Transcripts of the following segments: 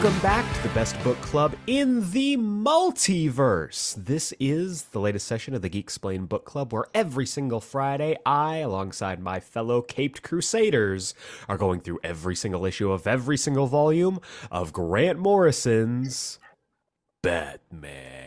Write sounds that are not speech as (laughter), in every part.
Welcome back to the best book club in the multiverse. This is the latest session of the Geeksplained Book Club, where every single Friday, I, alongside my fellow Caped Crusaders, are going through every single issue of every single volume of Grant Morrison's Batman.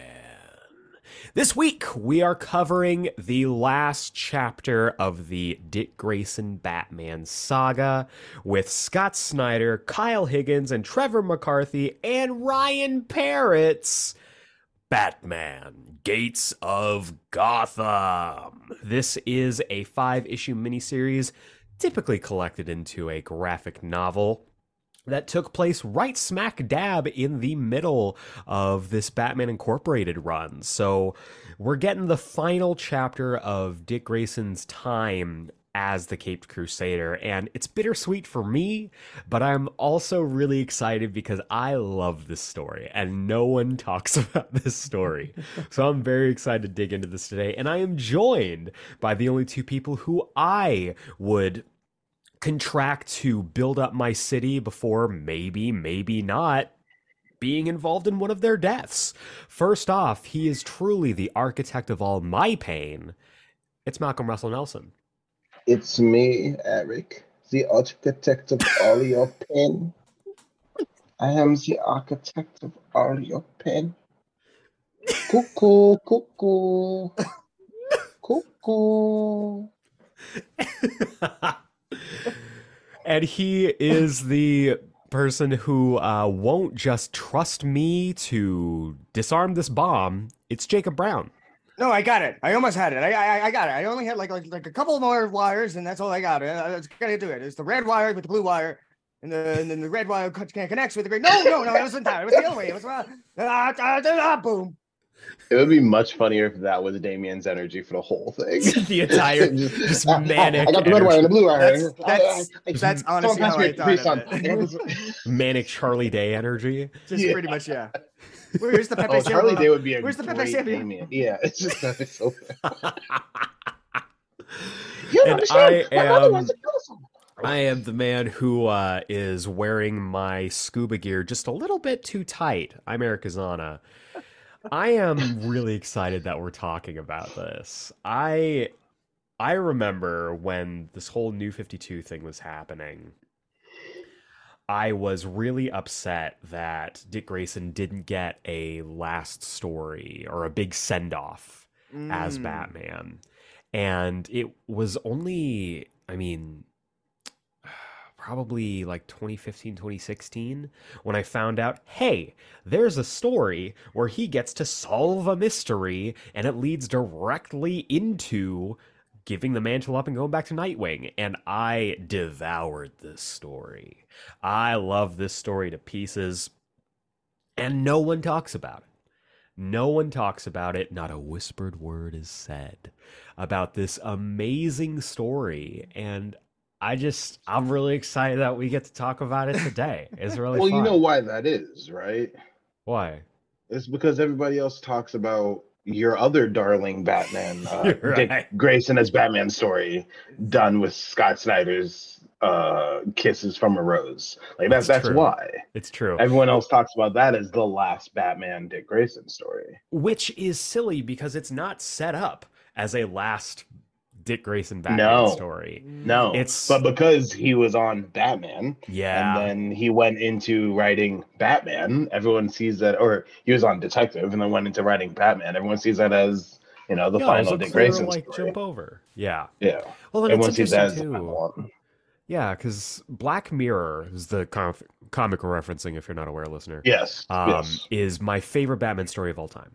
This week, we are covering the last chapter of the Dick Grayson Batman saga with Scott Snyder, Kyle Higgins, and Trevor McCarthy, and Ryan Parrott's Batman Gates of Gotham. This is a five issue miniseries typically collected into a graphic novel that took place right smack dab in the middle of this Batman Incorporated run. So we're getting the final chapter of Dick Grayson's time as the Caped Crusader, and it's bittersweet for me, but I'm also really excited because I love this story and no one (laughs) talks about this story. so I'm very excited to dig into this today, and I am joined by the only two people who I would contract to build up my city before maybe, maybe not being involved in one of their deaths. First off, he is truly the architect of all my pain. It's Malcolm Russell Nelson. It's me, Eric, the architect of all (laughs) your pain. I am the architect of all your pain. Cuckoo, cuckoo, (laughs) cuckoo. (laughs) and he is the person who uh, won't just trust me to disarm this bomb. It's Jacob Brown. No, I got it. I almost had it. I I, I got it. I only had like, like like a couple more wires, and that's all I got. I, was gonna do it. It's the red wire with the blue wire, and, the, and then the red wire can't connects with the green. No, no, no, it wasn't that. It was the other way. It was uh, uh, uh, uh, boom. It would be much funnier if that was Damian's energy for the whole thing. (laughs) the entire (laughs) just, just manic. I got the red wire and the blue wire. That's, that's, I, I, that's honestly how I thought of it. (laughs) manic Charlie Day energy. Just yeah. pretty much, yeah. Where's the Pepe oh, Charlie Day would be a Where's the Pepe Damien? Yeah, it's just that it's so. and I am. I am the man who uh, is wearing my scuba gear just a little bit too tight. I'm Eric Azana. I am really excited that we're talking about this. I I remember when this whole New 52 thing was happening. I was really upset that Dick Grayson didn't get a last story or a big send off mm. as Batman. And it was only, I mean, probably like 2015 2016 when i found out hey there's a story where he gets to solve a mystery and it leads directly into giving the mantle up and going back to nightwing and i devoured this story i love this story to pieces and no one talks about it no one talks about it. Not a whispered word is said about this amazing story. And I just I'm really excited that we get to talk about it today. It's really well. Fun. You know why that is, right? Why? It's because everybody else talks about your other darling Batman, (laughs) uh, right. Dick Grayson as Batman story, done with Scott Snyder's uh, "Kisses from a Rose." Like that's that's true. why it's true. Everyone else talks about that as the last Batman Dick Grayson story, which is silly because it's not set up as a last Dick Grayson Batman no, story. No, it's but because he was on Batman, yeah, and then he went into writing Batman. Everyone sees that, or he was on Detective, and then went into writing Batman. Everyone sees that as you know the yeah, final Dick Grayson like story. jump over. Yeah, yeah. Well, then Everyone it's sees that too. Yeah, because Black Mirror is the com- comic we're referencing. If you're not aware, listener, yes, um, yes. is my favorite Batman story of all time.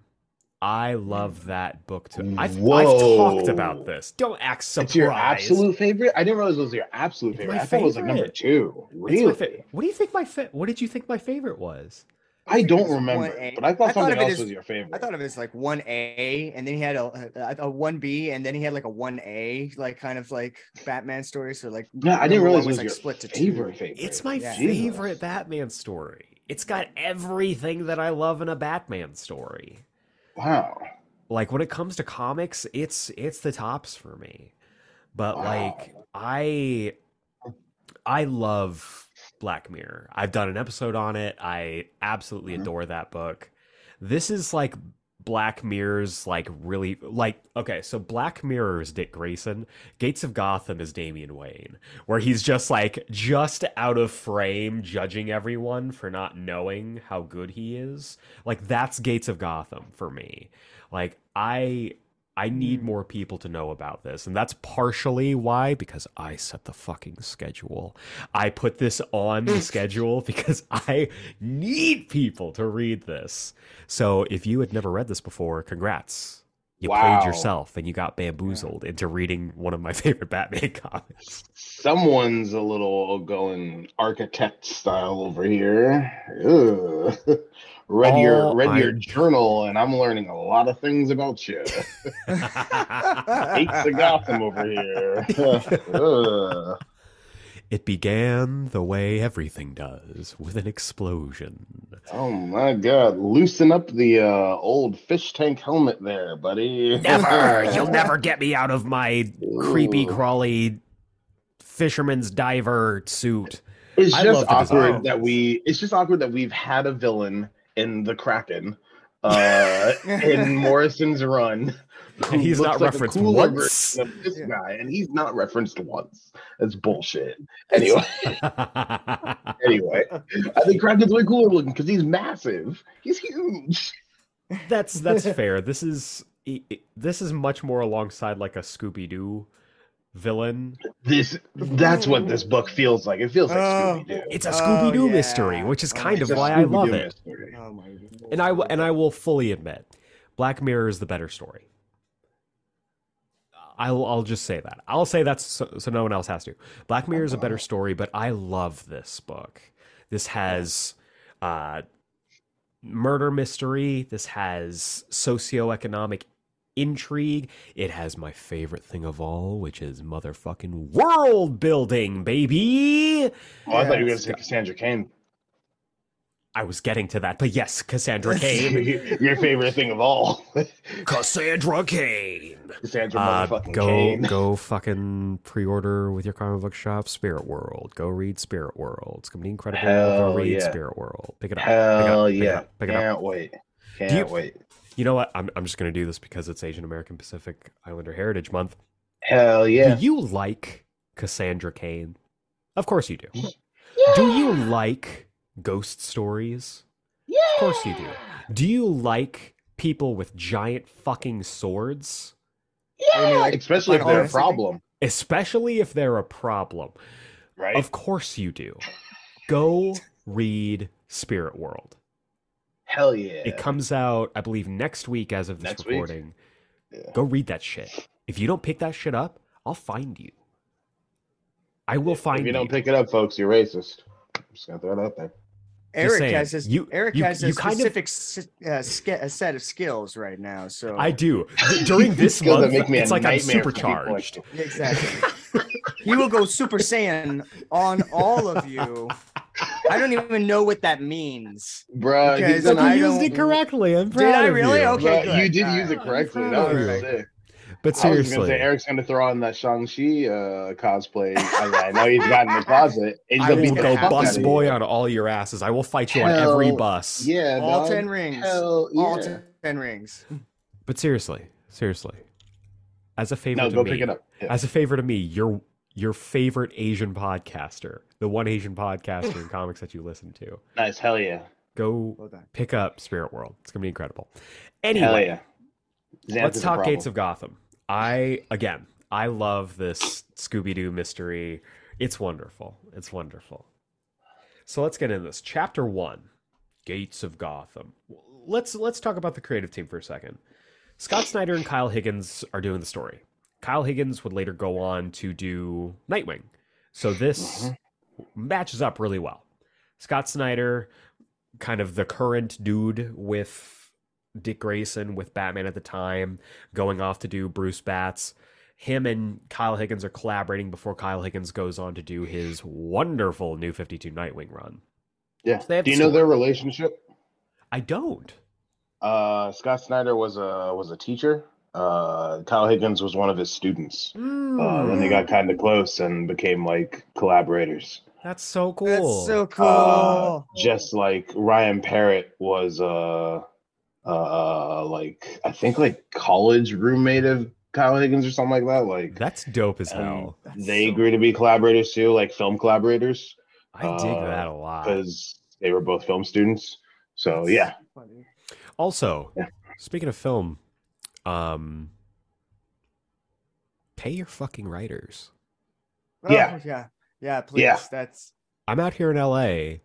I love that book too. I've, I've, talked about this. Don't act surprised. It's your absolute favorite. I didn't realize it was your absolute It's favorite. my I thought it was like number two. Really? fa- what do you think my fa- What did you think my favorite was? I don't remember, 1A. but I thought I thought something of else as- was your favorite. I thought of it as like one A, and then he had a a one B, and then he had like a one A, like kind of like Batman story. So like, yeah, I didn't number realize it was like your split to favorite two. favorite. It's my Yeah. favorite Batman story. It's got everything that I love in a Batman story. Wow. Like when it comes to comics, it's it's the tops for me. But Wow. like I I love Black Mirror. I've done an episode on it. I absolutely Mhm. adore that book. This is like Black Mirror's like really like okay, so Black Mirror is Dick Grayson, Gates of Gotham is Damian Wayne, where he's just like just out of frame judging everyone for not knowing how good he is. Like that's Gates of Gotham for me. Like I I need mm. more people to know about this. And that's partially why, because I set the fucking schedule. I put this on the (laughs) schedule because I need people to read this. So if you had never read this before, congrats. You Wow. played yourself and you got bamboozled into reading one of my (laughs) favorite Batman comics. Someone's a little going architect style over here. (laughs) Read your All read your journal, and I'm learning a lot of things about you. Hates the Gotham over here. (laughs) It began the way everything does with an explosion. Oh my god! Loosen up the uh, old fish tank helmet there, buddy. Never! (laughs) You'll never get me out of my creepy, crawly fisherman's diver suit. It's I just awkward that we. It's just awkward that we've had a villain in the Kraken, uh, in (laughs) Morrison's run, And he's not like referenced once. version of this Yeah. guy, and he's not referenced once. That's bullshit. (laughs) Anyway, (laughs) anyway, I think Kraken's way cooler looking because he's massive. He's huge. that's that's fair. This is i- i- this is much more alongside like a Scooby Doo villain. This that's what this book feels like. It feels like Oh. Scooby Doo. It's a Oh, Scooby Doo yeah. mystery, which is Oh, kind it's of a why I love it. Oh. And I w- and I will fully admit, Black Mirror is the better story. I'll I'll just say that. I'll say that's so, so no one else has to. Black Mirror is a better story, but I love this book. This has uh murder mystery, this has socioeconomic intrigue. It has my favorite thing of all, which is motherfucking world building, baby. Oh, I thought you were gonna say Cassandra Cain. I was getting to that, but yes, Cassandra (laughs) Cain. Your favorite thing of all. (laughs) Cassandra Cain. Cassandra Uh, motherfucking go Cain. go fucking pre-order with your comic book shop Spirit World. Go read Spirit World. It's gonna be incredible. Hell go read yeah. Spirit World. Pick it up. Hell pick it yeah. pick it up. Can't wait. Can't you- wait. You know what? I'm I'm just gonna do this because it's Asian American Pacific Islander Heritage Month. Hell yeah. Do you like Cassandra Cain? Of course you do. Do you like ghost stories? Yeah. Of course you do. Do you like people with giant fucking swords? You mean, Yeah, like, especially if they're a problem, Especially if they're a problem. right? Of course you do. Go read Spirit World. Hell yeah. It comes out, I believe, next week as of this Next recording. Yeah. Go read that shit. If you don't pick that shit up, I'll find you. I will find you. if you you. don't pick it up, folks, you're racist. I'm just gonna throw it out there. Eric saying, has this. you- Eric you- has a you kind of- specific s- uh, sk- a set of skills right now. So I do. During (laughs) this Skills month, make me it's like I'm nightmare for people like supercharged. exactly. he will go Super Saiyan on all of you. (laughs) (laughs) I don't even know what that means. Bro, Because he's But gonna, I you used it correctly. I'm Did proud I really? you. Okay. bruh, good. you did All use it correctly. That was of sick. But I was gonna seriously, say Eric's gonna throw on that Shang-Chi uh, cosplay. I, I know he's got in the closet. (laughs) and he's I gonna will go bus boy on all your asses. I will fight you on every bus. Yeah, All dog. ten rings. Hell All yeah. ten rings. But seriously, seriously, as a favor No, to go me, pick it up. Yeah. as a favor to me, your your favorite Asian podcaster, the one Asian podcaster in (sighs) comics that you listen to, Nice. Hell yeah. go Well pick up Spirit World. It's gonna be incredible. Hell Anyway, yeah. Let's talk. Gates of Gotham. I again, I love this Scooby Doo mystery. It's wonderful. It's wonderful. So let's get into this. Chapter one, Gates of Gotham. Let's let's talk about the creative team for a second. Scott Snyder and Kyle Higgins are doing the story. Kyle Higgins would later go on to do Nightwing. So this matches up really well. Scott Snyder, kind of the current dude with Dick Grayson with Batman at the time, going off to do Bruce Bats. Him and Kyle Higgins are collaborating before Kyle Higgins goes on to do his wonderful New 52 Nightwing run. Yeah. So Do you know their relationship? I don't. Uh, Scott Snyder was a was a teacher. Uh, Kyle Higgins was one of his students. Uh, then they got kind of close and became like collaborators. That's so cool. That's so cool. Uh, just like Ryan Parrott was uh uh like I think like college roommate of Kyle Higgins or something like that. Like That's dope as hell. They so agreed to be collaborators too, like film collaborators, I dig uh, that a lot. because they were both film students. So That's yeah, funny. Also, Yeah. speaking of film, um, pay your fucking writers. Yeah. Oh, yeah. Yeah, please. Yeah. That's I'm out here in LA,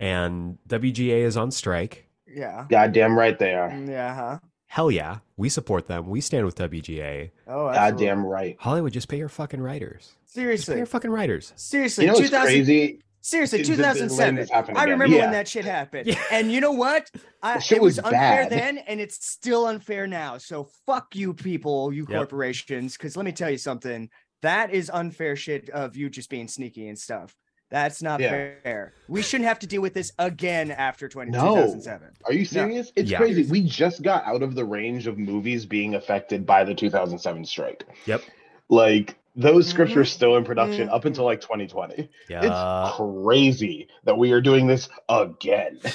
and WGA is on strike. yeah. goddamn right they are. Mm, Yeah, huh? Hell yeah, we support them. We stand with WGA. Oh, absolutely. Goddamn right. Hollywood, just pay your fucking writers. Just pay Seriously. your fucking writers. Seriously, You know what's 2000 crazy? Seriously, Th- th- th- letting 2007. I remember Yeah. when that shit happened. Yeah. And you know what? I, shit it was, was unfair bad. then, and it's still unfair now. So fuck you, people, you Yep. corporations. Because let me tell you something. That is unfair shit of you just being sneaky and stuff. That's not Yeah. fair. We shouldn't have to deal with this again after 20, No. 2007. Are you serious? It's Yeah. crazy. We just got out of the range of movies being affected by the 2007 strike. Yep. Like those scripts were still in production up Mhm. until like 2020. Yeah. It's crazy that we are doing this again. (laughs)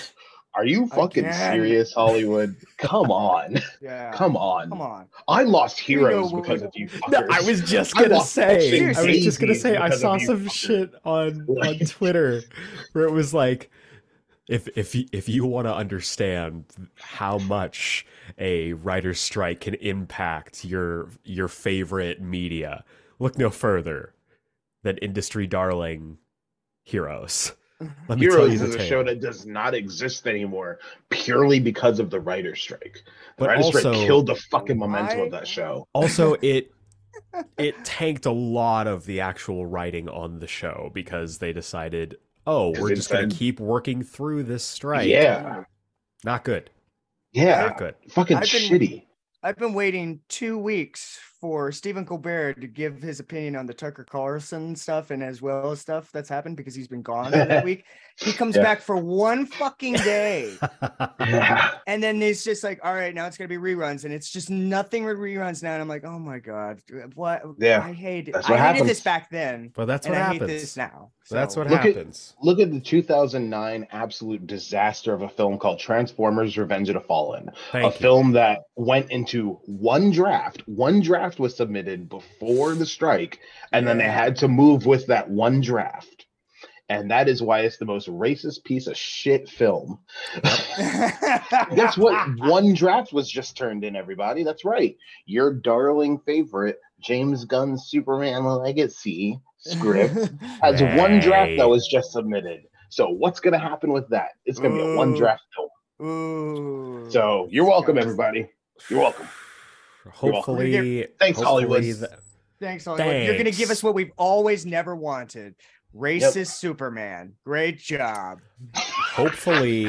Are you fucking Again. serious, Hollywood? (laughs) Come on. Yeah. Come on. Come on. I lost heroes because we- of you No. I was just gonna lost say. I was just gonna say. I saw some fuckers. shit on on Twitter where it was like, if if if you want to understand how much a writer's strike can impact your your favorite media, look no further than industry darling Heroes. (laughs) Let me tell you Heroes the is a tale. show that does not exist anymore purely because of the writer's strike. The But writer's also- strike killed the fucking momentum I- of that show. also (laughs) it it tanked a lot of the actual writing on the show because they decided oh, we're just going to keep working through this strike Yeah. not good Yeah. not good Fucking I've been- shitty. I've been waiting two weeks for Stephen Colbert to give his opinion on the Tucker Carlson stuff and as well as stuff that's happened because he's been gone that (laughs) week. He comes Yeah. back for one fucking day. (laughs) Yeah. And then it's just like, all right, now it's gonna be reruns, and it's just nothing with reruns now. And I'm like, oh my god, what? Yeah, I hate it. I what hated happens. this back then, but that's and what I happens hate this now. So that's what Look at- happens Look at the 2009 absolute disaster of a film called Transformers Revenge of the Fallen. a you film that went into one draft. One draft was submitted before the strike, and then they had to move with that one draft. And that is why it's the most racist piece of shit film. That's what (laughs) one draft was just turned in, everybody. That's right. Your darling favorite James Gunn's Superman Legacy script (laughs) has one draft that was just submitted. So what's going to happen with that? It's going to be a one draft film. Ooh. So you're welcome, everybody. You're welcome. hopefully Thanks, hopefully Hollywood. th- Thanks, Hollywood. You're gonna give us what we've always never wanted. Racist Superman. Great job. hopefully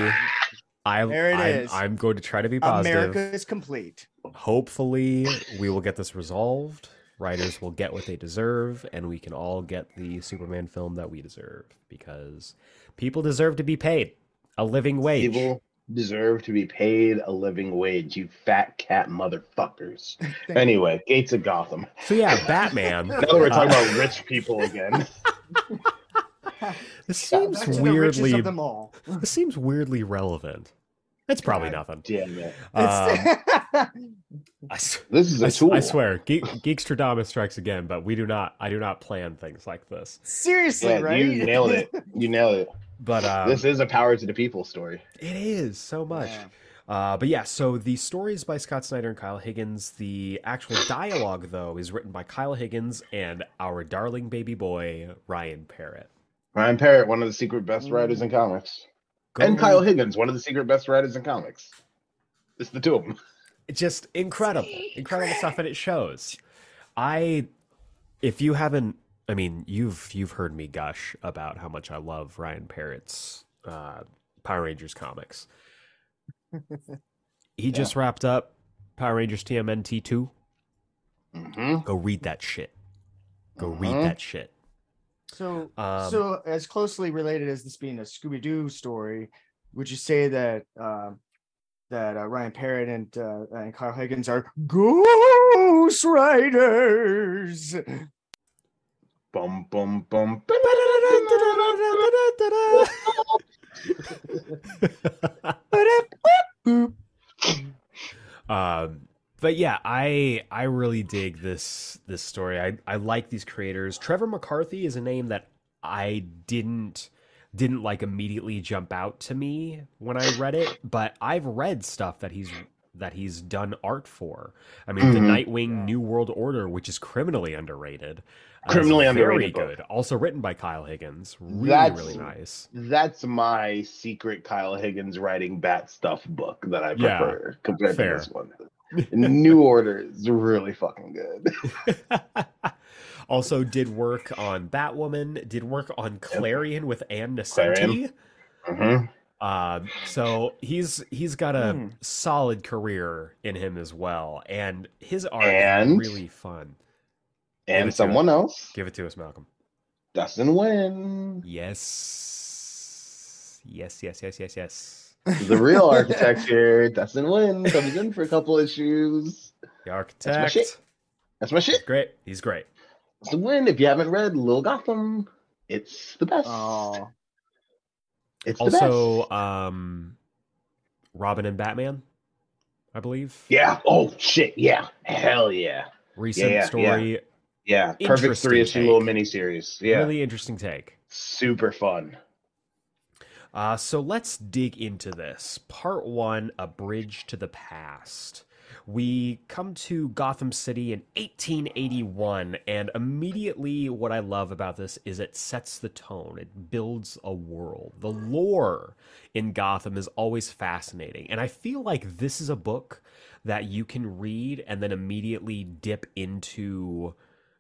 I, There it I'm, is. I'm going to try to be positive America is complete. hopefully we will get this resolved writers will get what they deserve and we can all get the superman film that we deserve because people deserve to be paid a living wage People deserve to be paid a living wage, you fat cat motherfuckers. (laughs) Anyway, Gates of Gotham. so yeah batman Now that we're talking Uh, about rich people again. (laughs) this seems Back the weirdly them all. this seems weirdly relevant it's probably God nothing Damn it. um, (laughs) It's- This is I a s- tool. I swear Geek, geekstradamus strikes again but we do not i do not plan things like this Seriously, Yeah, right? you nailed it. You nailed it. but um, this is a power to the people story. it is so much Yeah. Uh, but yeah, so the stories by Scott Snyder and Kyle Higgins. The actual dialogue, though, is written by Kyle Higgins and our darling baby boy Ryan Parrott. Ryan Parrott, one of the secret best writers in comics. Go- And Kyle Higgins, one of the secret best writers in comics. It's the two of them. just incredible, incredible stuff, and it shows. I, if you haven't, I mean, you've you've heard me gush about how much I love Ryan Parrott's uh, Power Rangers comics he yeah. just wrapped up Power Rangers TMNT 2. Mm-hmm. Go read that shit. Go mm-hmm. read that shit. So, um, so as closely related as this being a Scooby Doo story, would you say that uh, that uh, Ryan Parrott and uh, and Kyle Higgins are Ghost Riders? Bum bum bum um, but yeah, I I really dig this this story. I I like these creators. Trevor McCarthy is a name that I didn't didn't like immediately jump out to me when I read it, but I've read stuff that he's that he's done art for. I mean, Mhm. the Nightwing New World Order, which is criminally underrated, uh, is Criminally very underrated book. good. Also written by Kyle Higgins, really That's- really nice. That's my secret Kyle Higgins writing bat stuff book that I Yeah, prefer compared fair. to this one. (laughs) New Order is really fucking good. (laughs) also did work on Batwoman, did work on Klarion with Ann Nocenti. Klarion. Uh, so he's he's got a Hmm. solid career in him as well, and his art And- is really fun. And to someone else, Give it to us, Malcolm. Dustin Nguyen, Yes, yes, yes, yes, yes, yes. the real (laughs) architect here. Dustin Nguyen comes in for a couple issues. The my architect. shit. That's my shit. He's great. He's great. Dustin Nguyen. If you haven't read Little Gotham, it's the best. Oh, It's Also, um, Robin and Batman, I believe. Yeah. Oh shit. Yeah. Hell yeah. Recent yeah, yeah. story. Yeah. Perfect three issue little miniseries. Yeah. Really interesting take. Super fun. Uh, so let's dig into this. Part one A Bridge to the Past. We come to Gotham City in 1881, and immediately what I love about this is it sets the tone. It builds a world. The lore in Gotham is always fascinating, and I feel like this is a book that you can read and then immediately dip into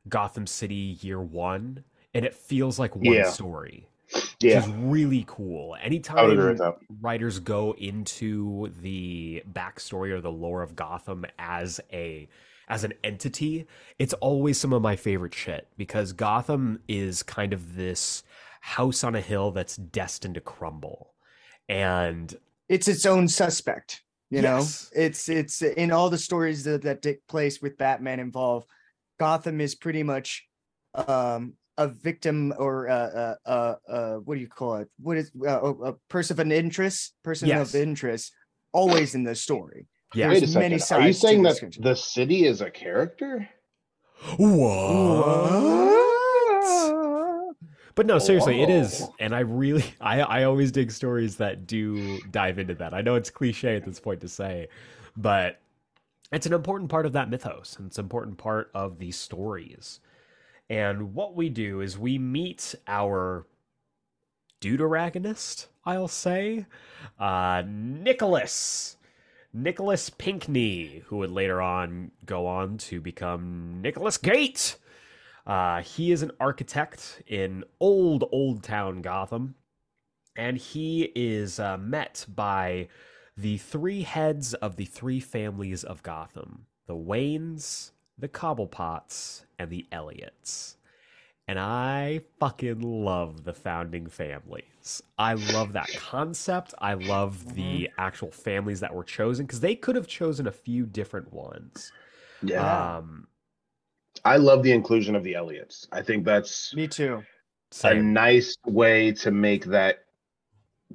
Gotham City year one, and it feels like one Yeah. story Yeah. which is really cool. I would agree Anytime writers go into the backstory or the lore of Gotham as a as an entity, it's always some of my favorite shit because Gotham is kind of this house on a hill that's destined to crumble. And it's its own suspect. You Yes. know, it's it's in all the stories that, that take place with Batman involved. Gotham is pretty much um, a victim or uh, uh, uh, uh, what do you call it? What is uh, a, a person of an interest? Person Yes. of interest, always in the story. yeah. Wait a many second. Are you saying that country. the city is a character? What? But no, seriously, it is, and I really, (laughs) I, I always dig stories that do dive into that. I know it's cliche at this point to say, but it's an important part of that mythos, and it's an important part of these stories. And what we do is we meet our deuteragonist, I'll say, uh, Nicholas. Nicholas Pinkney, who would later on go on to become Nicholas Gate. Uh, he is an architect in old, old town Gotham, and he is uh, met by the three heads of the three families of Gotham the Waynes, the Cobblepots, and the Elliots. And I fucking love the founding families. I love that concept. I love the actual families that were chosen because they could have chosen a few different ones. Yeah. Um, I love the inclusion of the Elliots. I think that's Me too. a nice way to make that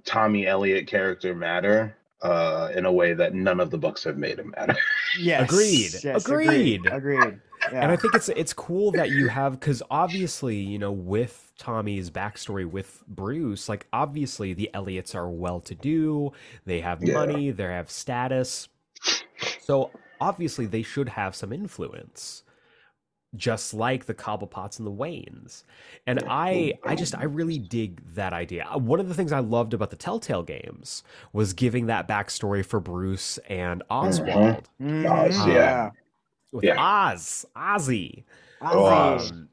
Tommy Elliot character matter uh, in a way that none of the books have made him matter. (laughs) Yes. Agreed. Yes, Agreed. Agreed. Agreed. Yeah. And I think it's it's cool that you have because obviously you know with Tommy's backstory with Bruce, like obviously the Elliots are well to do, they have Yeah. money, they have status, so obviously they should have some influence, just like the Cobblepots and the Waynes. And I I just I really dig that idea. Uh, One of the things I loved about the Telltale games was giving that backstory for Bruce and Oswald Mhm. Oz, yeah. with Yeah. Oz, Ozzy. Oh, Oz. Um,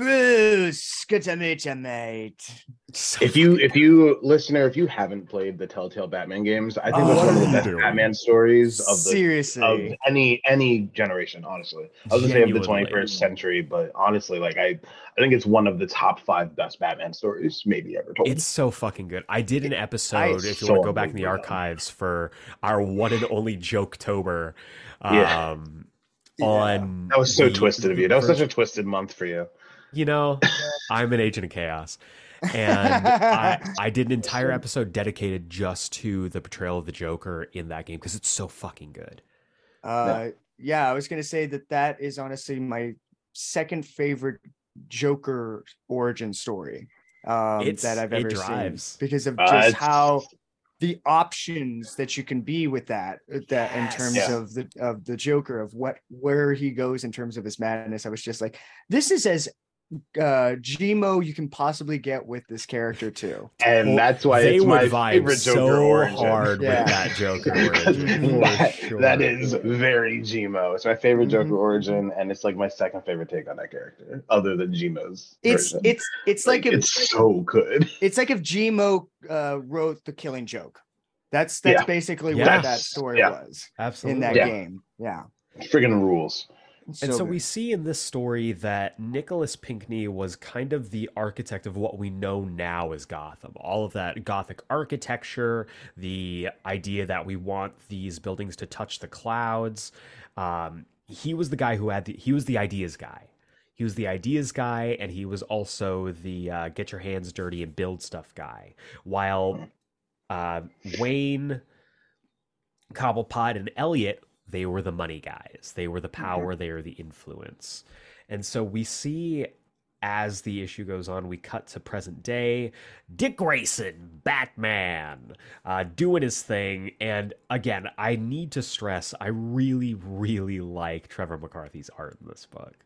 Bruce, good to meet you, mate. if you if you listener if you haven't played the Telltale Batman games, I think that's one of the best Wonder. Batman stories of the Seriously. of any any generation. Honestly, I was gonna say of the twenty first century, but honestly, like I I think it's one of the top five best Batman stories maybe ever told. It's so fucking good. I did an episode, if you so want to go back in the unbelievable. archives, for our one and only Joketober. Yeah. Um, On that was so the- twisted of you. That was the such a twisted month for you. You know, I'm an agent of chaos. and I, I did an (laughs) entire episode dedicated just to the portrayal of the Joker in that game because it's so fucking good. Uh, yeah, I was gonna say that that is honestly my second favorite Joker origin story um, It's- that I've it ever drives. seen because of Uh, just it's- how the options that you can be with that uh, that in Yes. terms Yeah. of the of the Joker of what where he goes in terms of his madness. I was just like, this is as uh Gmo you can possibly get with this character too. and Well, that's why they it's my vibe favorite Joker so origin. hard Yeah. with that Joker (laughs) origin. that, sure. that is very Gmo. It's my favorite Mhm. Joker origin, and it's like my second favorite take on that character, other than Gmo's. It's version. it's it's like, if it's so good. (laughs) it's like if Gmo uh wrote the killing joke. That's that's Yeah. basically Yes. what that story Yeah. was Absolutely. in that Yeah. game. Yeah. Friggin' rules. And so good. we see in this story that Nicholas Pinkney was kind of the architect of what we know now as Gotham. All of that Gothic architecture, the idea that we want these buildings to touch the clouds. Um, he was the guy who had the, he was the ideas guy. He was the ideas guy, and he was also the uh, get your hands dirty and build stuff guy. While uh, Wayne, Cobblepot, and Elliot, they were the money guys. They were the power, they were the influence. And so we see as the issue goes on, we cut to present day. Dick Grayson, Batman, uh, doing his thing. And again, I need to stress, I really, really like Trevor McCarthy's art in this book.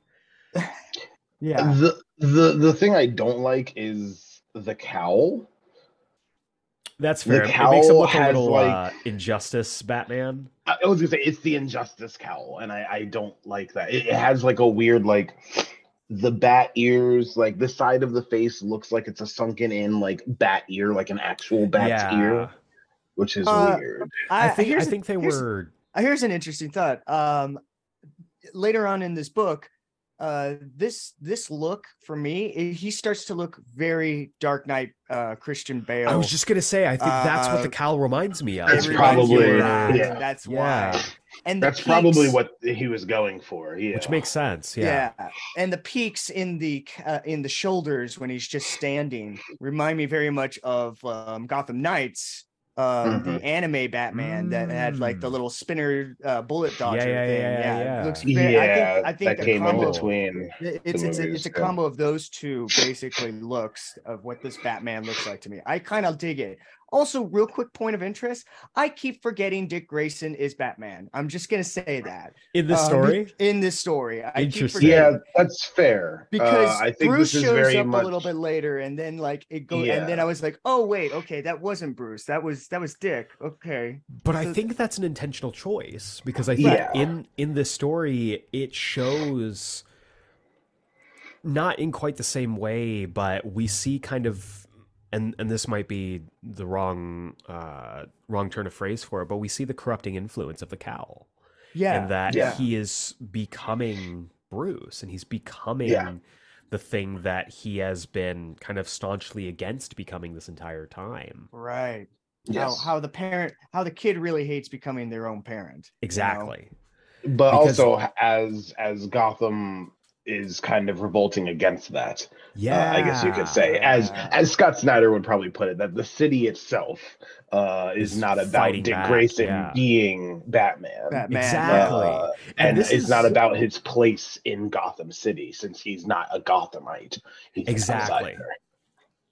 (sighs) yeah. The the the thing I don't like is the cowl. That's The fair. It makes him cowl look a has, little like- uh, injustice Batman. I I was gonna say it's the injustice cowl, and I, I don't like that. It, it has like a weird like the bat ears, like the side of the face looks like it's a sunken in like bat ear, like an actual bat's yeah. ear, which is Uh, weird. I think I think they here's- were Uh, here's an interesting thought. Um, later on in this book, uh, this this look for me, i- he starts to look very Dark Knight, uh, Christian Bale. I was just gonna say, I think that's what Uh, the cowl reminds me of. That's reminds you of probably- that, yeah. and That's Yeah. why. And the That's probably what he was going for. Yeah, which makes sense. Yeah. yeah. and the peaks in the uh, in the shoulders when he's just standing remind me very much of um, Gotham Knights, uh, the anime Batman that had like the Mm. little spinner uh, bullet dodger yeah, thing. yeah, Yeah, yeah. It looks yeah, I think I think that came combo, in between. it- it's it's a, it's a combo of those two basically looks of what this Batman looks like to me. I kind of dig it. Also, real quick point of interest: I keep forgetting Dick Grayson is Batman. I'm just gonna say that In the Um, story, in this story. I keep Interesting. forgetting Yeah, that's fair. because uh, I think Bruce this is shows very up much a little bit later, and then like it goes, Yeah. and then I was like, oh wait, okay, that wasn't Bruce. That was that was Dick. Okay, but I think that's an intentional choice because I think Yeah. in in this story it shows not in quite the same way, but we see kind of and and this might be the wrong uh wrong turn of phrase for it, but we see the corrupting influence of the cowl. yeah, and that Yeah. he is becoming Bruce and he's becoming Yeah. the thing that he has been kind of staunchly against becoming this entire time. right. yes. How how the parent, how the kid really hates becoming their own parent. you know? Exactly. but because- also as as Gotham is kind of revolting against that. Yeah. uh, I guess you could say, as as Scott Snyder would probably put it, that the city itself uh, is Is not about Dick back, Grayson yeah. being Batman. Batman. Exactly. Uh, And and it's is- not about his place in Gotham City since he's not a Gothamite. He's Exactly. outsider.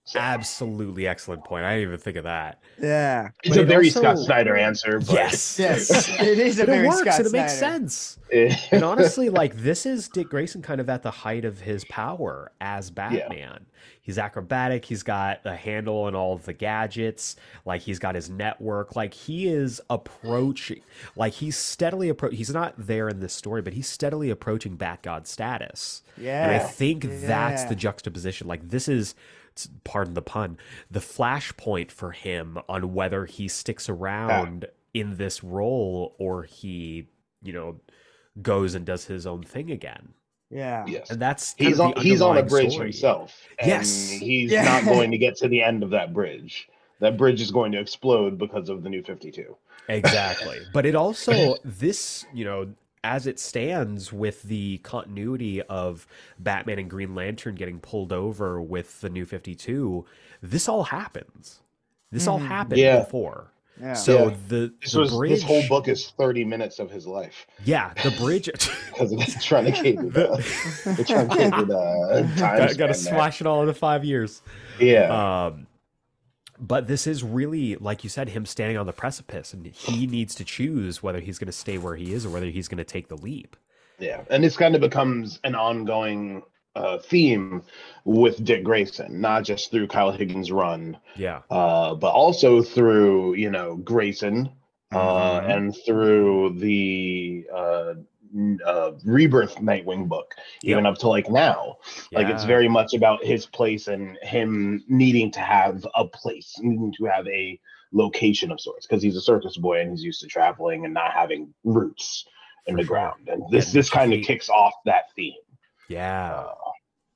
So, Absolutely excellent point. I didn't even think of that. Yeah. it's but a it very also- Scott Snyder answer. But Yes. (laughs) Yes. it is a But it very works Scott and it makes Snyder. sense. (laughs) and honestly, like this is Dick Grayson kind of at the height of his power as Batman. He's acrobatic. He's got a handle on all of the gadgets. Like he's got his network. Like he is approaching. Like he's steadily approaching. He's not there in this story, but he's steadily approaching Bat God status. Yeah. And I think that's the juxtaposition. Like this is, pardon the pun, the flashpoint for him on whether he sticks around in this role or he, you know, goes and does his own thing again. Yeah. yes. And that's he's on he's on a bridge story. himself. And Yes. he's Yeah. not going to (laughs) get to the end of that bridge. That bridge is going to explode because of the new 52. Exactly. but it also (laughs) this, you know, as it stands with the continuity of Batman and Green Lantern getting pulled over with the new 52, this all happens. This all Mhm. happened Yeah. before. Yeah. So Yeah. the, This the was bridge, this whole book is 30 minutes of his life Yeah, the bridge. (laughs) (laughs) because it's trying to cater the, they're trying to cater the time got, got to span smash it all into five years. Yeah. Um, but this is really, like you said, him standing on the precipice, and he needs to choose whether he's going to stay where he is or whether he's going to take the leap. Yeah, and this kind of becomes an ongoing uh, theme with Dick Grayson, not just through Kyle Higgins' run, Yeah, uh, but also through you know Grayson uh, Mhm. and through the uh, Rebirth Nightwing book, even up to like now. Like it's very much about his place and him needing to have a place, needing to have a location of sorts, because he's a circus boy and he's used to traveling and not having roots in For the sure. ground. And this Yeah, this kind of kicks off that theme yeah. uh,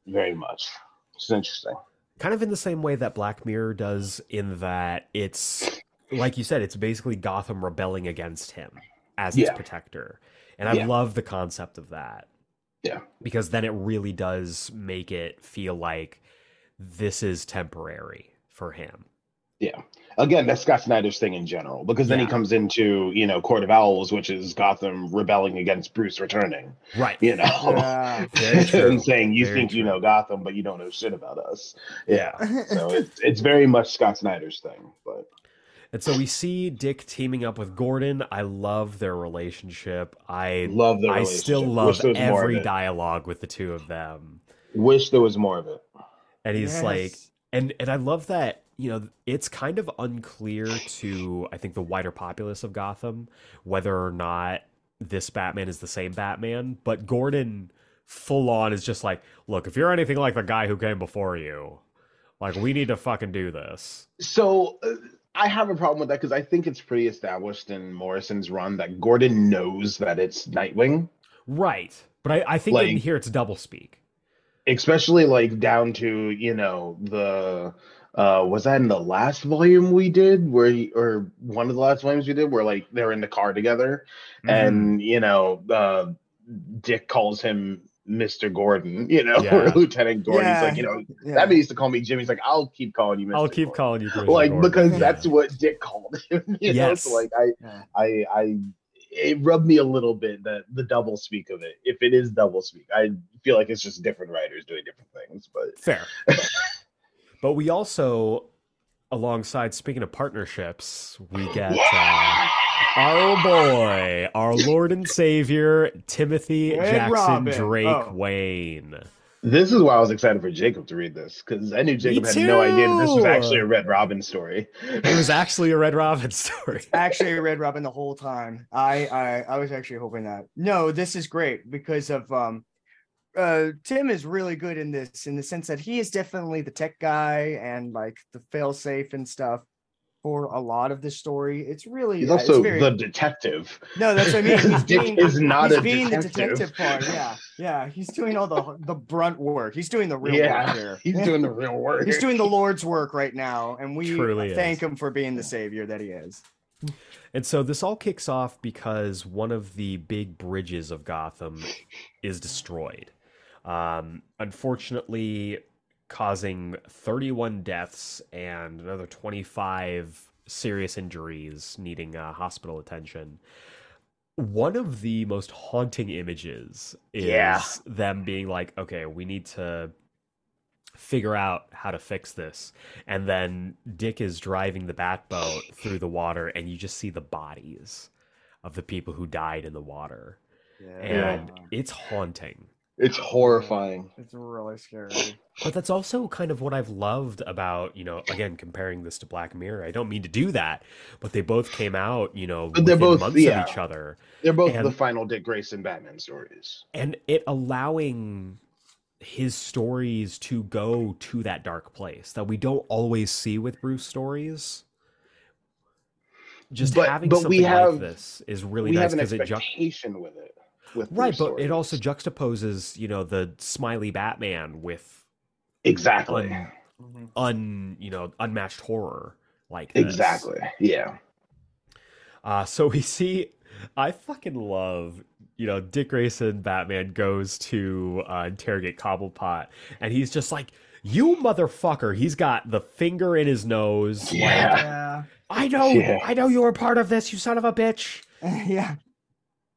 very much. It's interesting. kind of in the same way that Black Mirror does, in that it's like you said, it's basically Gotham rebelling against him as its Yeah. protector, and I Yeah. love the concept of that. Yeah. because then it really does make it feel like this is temporary for him. Yeah. Again, that's Scott Snyder's thing in general, because then he comes into, you know, Court of Owls, which is Gotham rebelling against Bruce returning, Right. you know, Yeah. (laughs) Very and saying, you Very think you know Gotham, but you don't know shit about us. Yeah. Yeah. so it's, it's very much Scott Snyder's thing. But And so we see Dick teaming up with Gordon. I love their relationship. I love the I still love Wish there was more of every dialogue with the two of them. Wish there was more of it. And he's like and and I love that, you know, it's kind of unclear to I think the wider populace of Gotham whether or not this Batman is the same Batman, but Gordon full on is just like, look, if you're anything like the guy who came before you, like we need to fucking do this. So uh, I have a problem with that because I think it's pretty established in Morrison's run that Gordon knows that it's Nightwing. Right. But I, I think in Like- here it's double speak. especially like down to you know the uh was that in the last volume we did where he or one of the last volumes we did where like they're in the car together Mm-hmm. and you know uh dick calls him mr gordon you know (laughs) Yeah. or lieutenant gordon Yeah. he's like you know Yeah. that used to call me jim he's like i'll keep calling you mr I'll keep Gordon." calling you Bruce like Gordon. because Yeah. that's what dick called (laughs) him you know Yes. so like i i i it rubbed me a little bit that the double speak of it if it is double speak i feel like it's just different writers doing different things but Fair. (laughs) but we also, alongside speaking of partnerships, we get uh, our old boy, our Lord and Savior, Timothy Red Jackson Robin. Drake Oh. Wayne. this is why i was excited for jacob to read this because i knew jacob had no idea that this was actually a red robin story It was actually a Red Robin (laughs) story. actually a Red Robin the whole time. I, I I was actually hoping that. No, this is great because of um uh Tim is really good in this in the sense that he is definitely the tech guy and like the fail safe and stuff for a lot of the story. It's really he's uh, also very- the detective no, that's what I mean. He's (laughs) dick being, is not he's a being detective. the detective part. Yeah, yeah. He's doing all the the brunt work. He's doing the real yeah work here. (laughs) he's doing the real (laughs) work He's doing the Lord's work right now, and we Truly thank is. him for being the savior that he is. And so this all kicks off because one of the big bridges of Gotham is destroyed. Um, unfortunately, causing 31 deaths and another 25 serious injuries needing uh, hospital attention. One of the most haunting images is Yeah. them being like, okay, we need to figure out how to fix this. And then Dick is driving the bat boat through the water, and you just see the bodies of the people who died in the water. And it's haunting. It's oh, horrifying It's really scary. (sighs) But that's also kind of what I've loved about, you know, again, comparing this to Black Mirror. I don't mean to do that, but they both came out, you know, But they're within both- months yeah. of each other. they're both And- the final dick grayson batman stories and it allowing his stories to go to that dark place that we don't always see with Bruce stories. Just But- having but something we have- like this is really we nice because it ju- with it with right, but it also juxtaposes, you know, the smiley Batman with exactly un, Mhm. un you know unmatched horror like this. exactly yeah Uh, so we see, I fucking love you know, Dick Grayson, Batman goes to uh, interrogate Cobblepot, and he's just like, "You motherfucker!" He's got the finger in his nose. Yeah. Yeah. I know, Yeah. I know you were part of this, you son of a bitch. (laughs) yeah.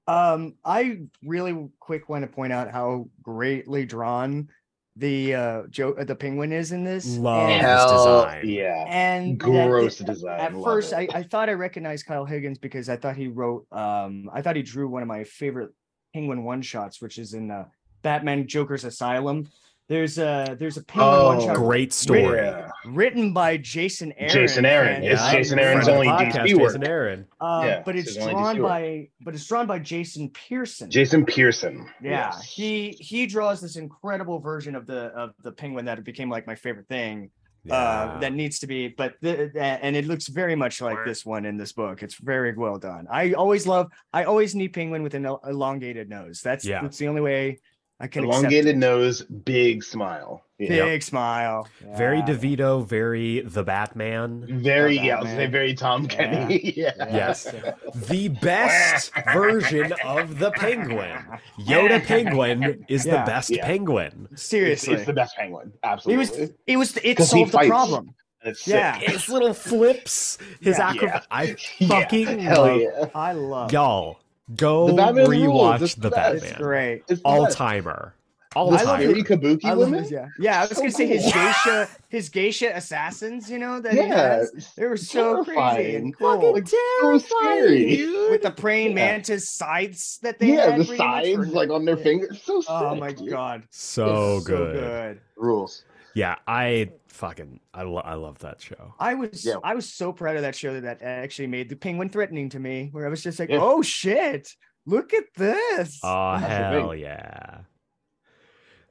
Um, I really quick want to point out how greatly drawn the uh Joe uh, the penguin is in this. Love and, this Hell design. yeah. and Gross that- design. At love first, it. I, I thought I recognized Kyle Higgins because I thought he wrote um I thought he drew one of my favorite penguin one shots, which is in uh, Batman Joker's Asylum. There's a there's a penguin one Oh, shot Great story. Yeah. written by Jason Aaron. Jason Aaron. fan- It's Yeah, Jason Aaron's only podcast, DC work. Jason Aaron. Uh, Yeah, but it's it's drawn by but it's drawn by Jason Pearson. Jason Pearson. Yeah, Yes. he he draws this incredible version of the of the penguin that became like my favorite thing. Uh, Yeah. that needs to be, but the, the- and it looks very much like this one in this book. It's very well done. I always love. I always need penguin with an elongated nose. That's Yeah. that's the only way I can accept Elongated nose, big smile. Yeah. big smile. very Yeah. DeVito, very the Batman. Very, Not yeah, I bad, was say very Tom Yeah. Kenny. (laughs) yeah. Yes. The best version of the penguin. Yoda (laughs) Penguin is Yeah. the best Yeah. penguin. Seriously, it's the best penguin. Absolutely, it Absolutely. was it was It solved the problem. It's yeah. sick. His little flips, his Yeah. acrobat. I (laughs) Yeah. fucking Hell love yeah. I love. y'all. Go The Batman rules. rewatch It's the the best. It's Batman. great. It's the All best. timer. All The I love timer. scary kabuki I women? his, yeah, yeah. I was So gonna say his geisha, his geisha assassins. You know that he Yeah. has. They were so crazy and cool. Fucking Like, terrifying, scary. dude. with the praying Yeah. mantis scythes that they Yeah, had the pretty much sides like on their fingers. So sick. Oh my dude. god, So It's good. good. Rules. Yeah, I fucking I, lo- I love that show. I was Yeah. I was so proud of that show that actually made the penguin threatening to me, where I was just like, Yeah. oh shit, look at this. Oh That's hell yeah.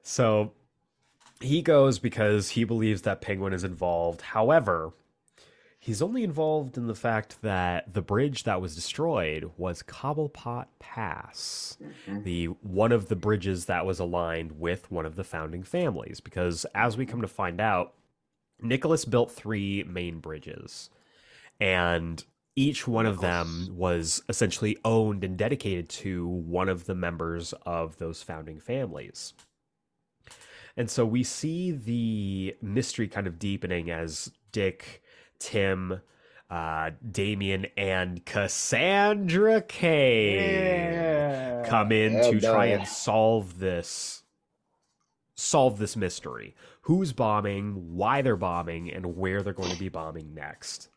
So he goes because he believes that Penguin is involved. However, he's only involved in the fact that the bridge that was destroyed was Cobblepot Pass, Mhm. the one of the bridges that was aligned with one of the founding families. Because as we come to find out, Nicholas built three main bridges, and each one of them was essentially owned and dedicated to one of the members of those founding families. And so we see the mystery kind of deepening as Dick, Tim, uh, Damian, and Cassandra Cain yeah. come in Yeah, to try and solve this solve this mystery. Who's bombing, why they're bombing, and where they're going to be bombing next.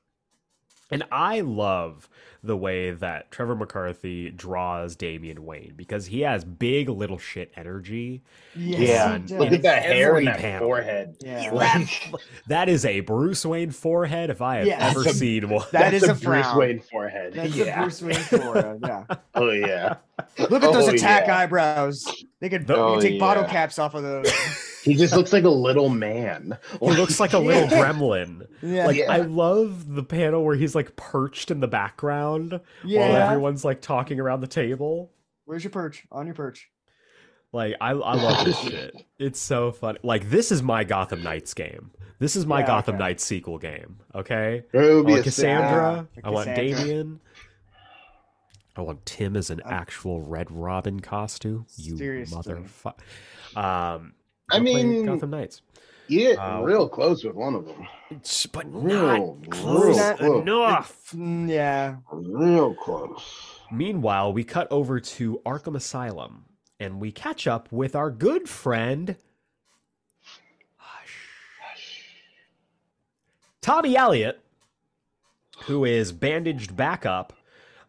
And I love the way that Trevor McCarthy draws Damian Wayne because he has big little shit energy. Yes, yeah. he does. Look at that hair Every and that panel. forehead. Yeah. Like, (laughs) That is a Bruce Wayne forehead if I have Yes. ever a- seen one. That that's is a, a Bruce. Wayne forehead. That's yeah. a Bruce Wayne forehead. Yeah. (laughs) Oh yeah. Look at those Oh, attack yeah. eyebrows. They could, Oh, could take bottle caps off of those. (laughs) He just looks like a little man. He looks like a little (laughs) Yeah. gremlin. Yeah. Like Yeah. I love the panel where he's like perched in the background while yeah. everyone's like talking around the table. Where's your perch? On your perch. Like I, I love this (laughs) shit. It's so funny. Like this is my Gotham Knights game. This is my Yeah, Gotham okay. Knights sequel game. Okay. It I want a Cassandra. sick- I want Cassandra. Damian. I want Tim as an actual Red Robin costume. You motherfucker. Um, I mean- Gotham Knights, Yeah, Uh, real close with one of them. But Real, not close real close. enough. Mm, yeah. Real close. Meanwhile, we cut over to Arkham Asylum and we catch up with our good friend Tommy Elliott, who is bandaged back up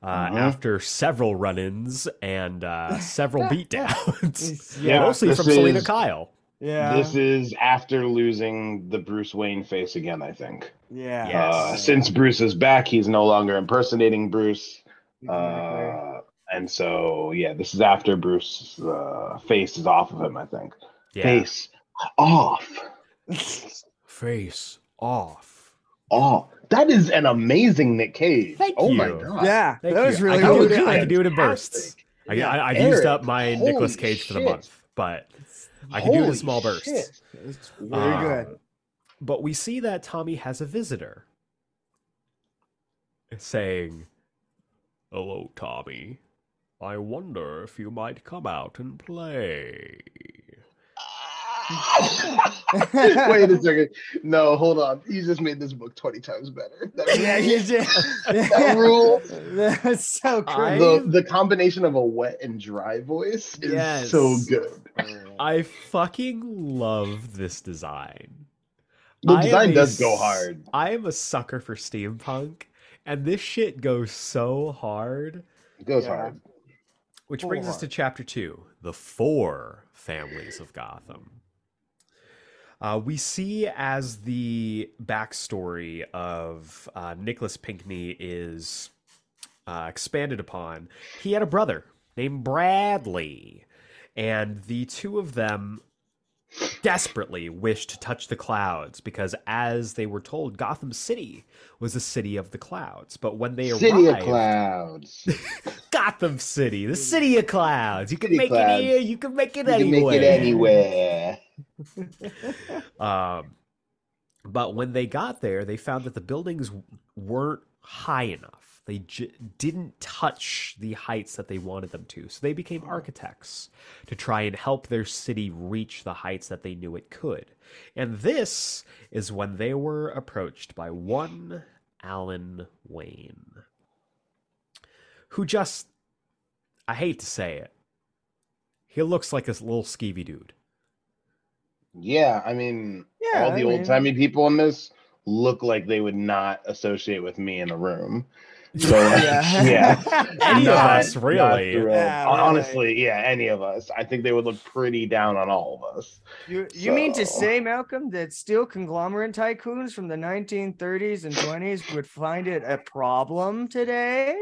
uh, Mhm. after several run ins and uh, (laughs) several beatdowns, (laughs) Yeah. mostly this from Selina Kyle. Yeah. This is after losing the Bruce Wayne face again, I think. yeah. Yes. Uh, since Bruce is back, he's no longer impersonating Bruce. Exactly. Uh, and so, yeah, this is after Bruce's uh, face is off of him, I think. Yeah. Face off. (laughs) Face off. Oh, that is an amazing Nick Cage. Thank oh my god. yeah. Thank that was you. really I can, good. do it, I can do it in bursts. I, Yeah. I, I've Eric, used up my holy Nicolas Cage for the shit. month, but I can do it in small bursts. shit. It's very Uh, good. But we see that Tommy has a visitor saying, Hello, Tommy. I wonder if you might come out and play. (laughs) Wait a second. No, hold on. You just made this book 20 times better. That (laughs) yeah, you did. (laughs) That rules. That's so I- great. the, the combination of a wet and dry voice is Yes. so good. I fucking love this design. The I am design a does go hard. I am a sucker for steampunk, and this shit goes so hard. It goes Yeah. hard. Which brings us to chapter two the four families of Gotham. Uh, we see as the backstory of uh, Nicholas Pinkney is uh, expanded upon, he had a brother named Bradley. And the two of them desperately wished to touch the clouds because, as they were told, Gotham City was a city of the clouds. But when they arrived, City of Clouds. (laughs) Gotham City, the city of clouds. You can City make clouds. it here, you can make it You can anywhere. make it anywhere. (laughs) Um, but when they got there, they found that the buildings weren't high enough. They j- didn't touch the heights that they wanted them to. So they became architects to try and help their city reach the heights that they knew it could. And this is when they were approached by one Alan Wayne, who just, I hate to say it, he looks like this little skeevy dude. Yeah, I mean, Yeah, all I the mean- old timey people in this look like they would not associate with me in a room. So, (laughs) Yeah. (laughs) yeah. (laughs) Any of us, really. Yeah, really. Honestly, yeah, any of us. I think they would look pretty down on all of us. You, you mean to say, Malcolm, that steel conglomerate tycoons from the 1930s and 20s would find it a problem today?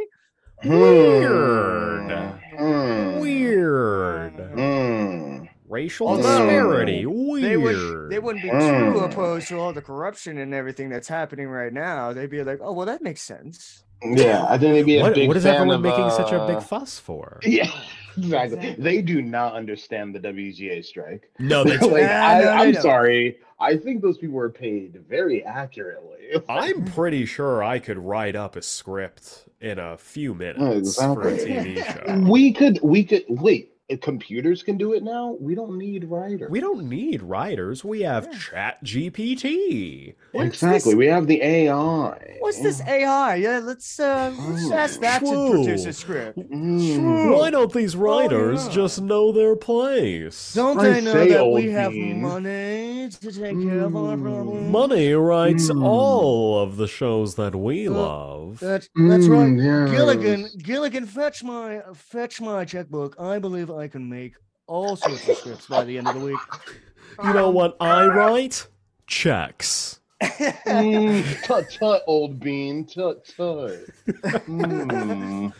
Weird. Hmm. Weird. Hmm. Racial Although, disparity. They would they wouldn't be too Mm. opposed to all the corruption and everything that's happening right now. They'd be like, oh well, that makes sense. Yeah, I think they'd be a what, big what is fan everyone of, making such a big uh, fuss for? (laughs) Yeah, exactly. Exactly. They do not understand the WGA strike. No, they (laughs) like, Yeah, I, no, I'm don't. sorry. I think those people were paid very accurately. (laughs) I'm pretty sure I could write up a script in a few minutes for a TV show. we could, we could wait. If computers can do it now, we don't need writers. We don't need writers. We have Chat GPT. What's exactly. this- We have the AI. What's this AI? Yeah, let's uh let's Mm. ask that to produce a script. Mm. Why don't these writers yeah. just know their place? Don't I they know say, that old we have money to take care of our Mm. problems? Money writes Mm. all of the shows that we Uh, love. That's that's right. Mm, yes. Gilligan, Gilligan, fetch my fetch my checkbook. I believe I can make all sorts of scripts by the end of the week. (laughs) You know what I write? Checks. Mm, (laughs) tut tut, old bean. Tut tut. Mm.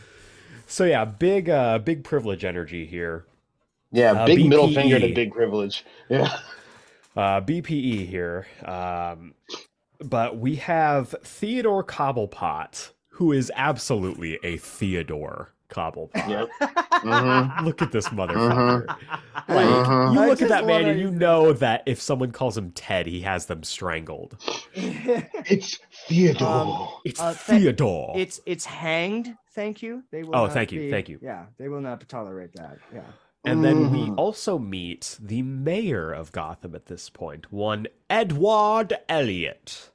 So yeah, big uh big privilege energy here. Yeah, Uh, big middle finger to big privilege. Yeah. Uh BPE here. Um but we have Theodore Cobblepot, who is absolutely a Theodore Cobblepot. Yep. Mhm. Look at this motherfucker. Uh-huh. Like Uh-huh. you look at that man and you know that if someone calls him Ted, he has them strangled. (laughs) It's Theodore. Um, It's Uh, thank- Theodore. it's it's hanged. Thank you. They will. Oh, not thank you, be- thank you. Yeah, they will not tolerate that. Yeah. And then we Mhm. also meet the mayor of Gotham at this point, one Edward Elliot.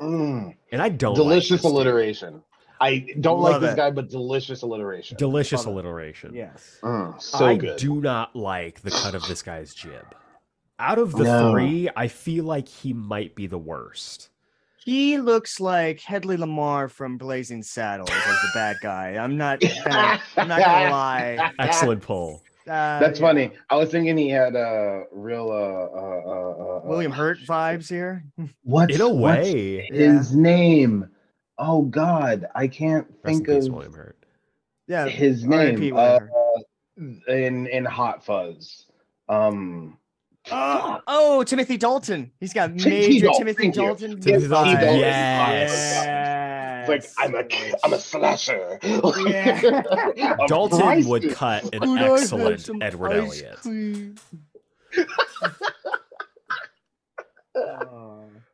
Mm. And I don't delicious like this dude. Alliteration. I don't like this it. guy, but delicious alliteration. Delicious Love it. alliteration. Yes. Mm, so I good. do not like the cut of this guy's jib. Out of the No. three, I feel like he might be the worst. He looks like Hedley Lamarr from Blazing Saddles as the bad guy. I'm not. (laughs) Gonna, I'm not gonna lie. Excellent pull. Uh, That's yeah. funny. I was thinking he had a uh, real uh, uh, uh, uh, William Hurt vibes here. (laughs) What's In a what's way, his name? Oh God, I can't rest think of William Hurt. Yeah. his name. Uh, in in Hot Fuzz. Um, Oh, oh, Timothy Dalton. He's got Timothy major Dalton, Timothy thank you. Dalton. Timothy Dalton, vibes. yes. it's like I'm a I'm a slasher. Yeah. (laughs) A Dalton would cut an Could excellent Edward ice Elliot. (laughs)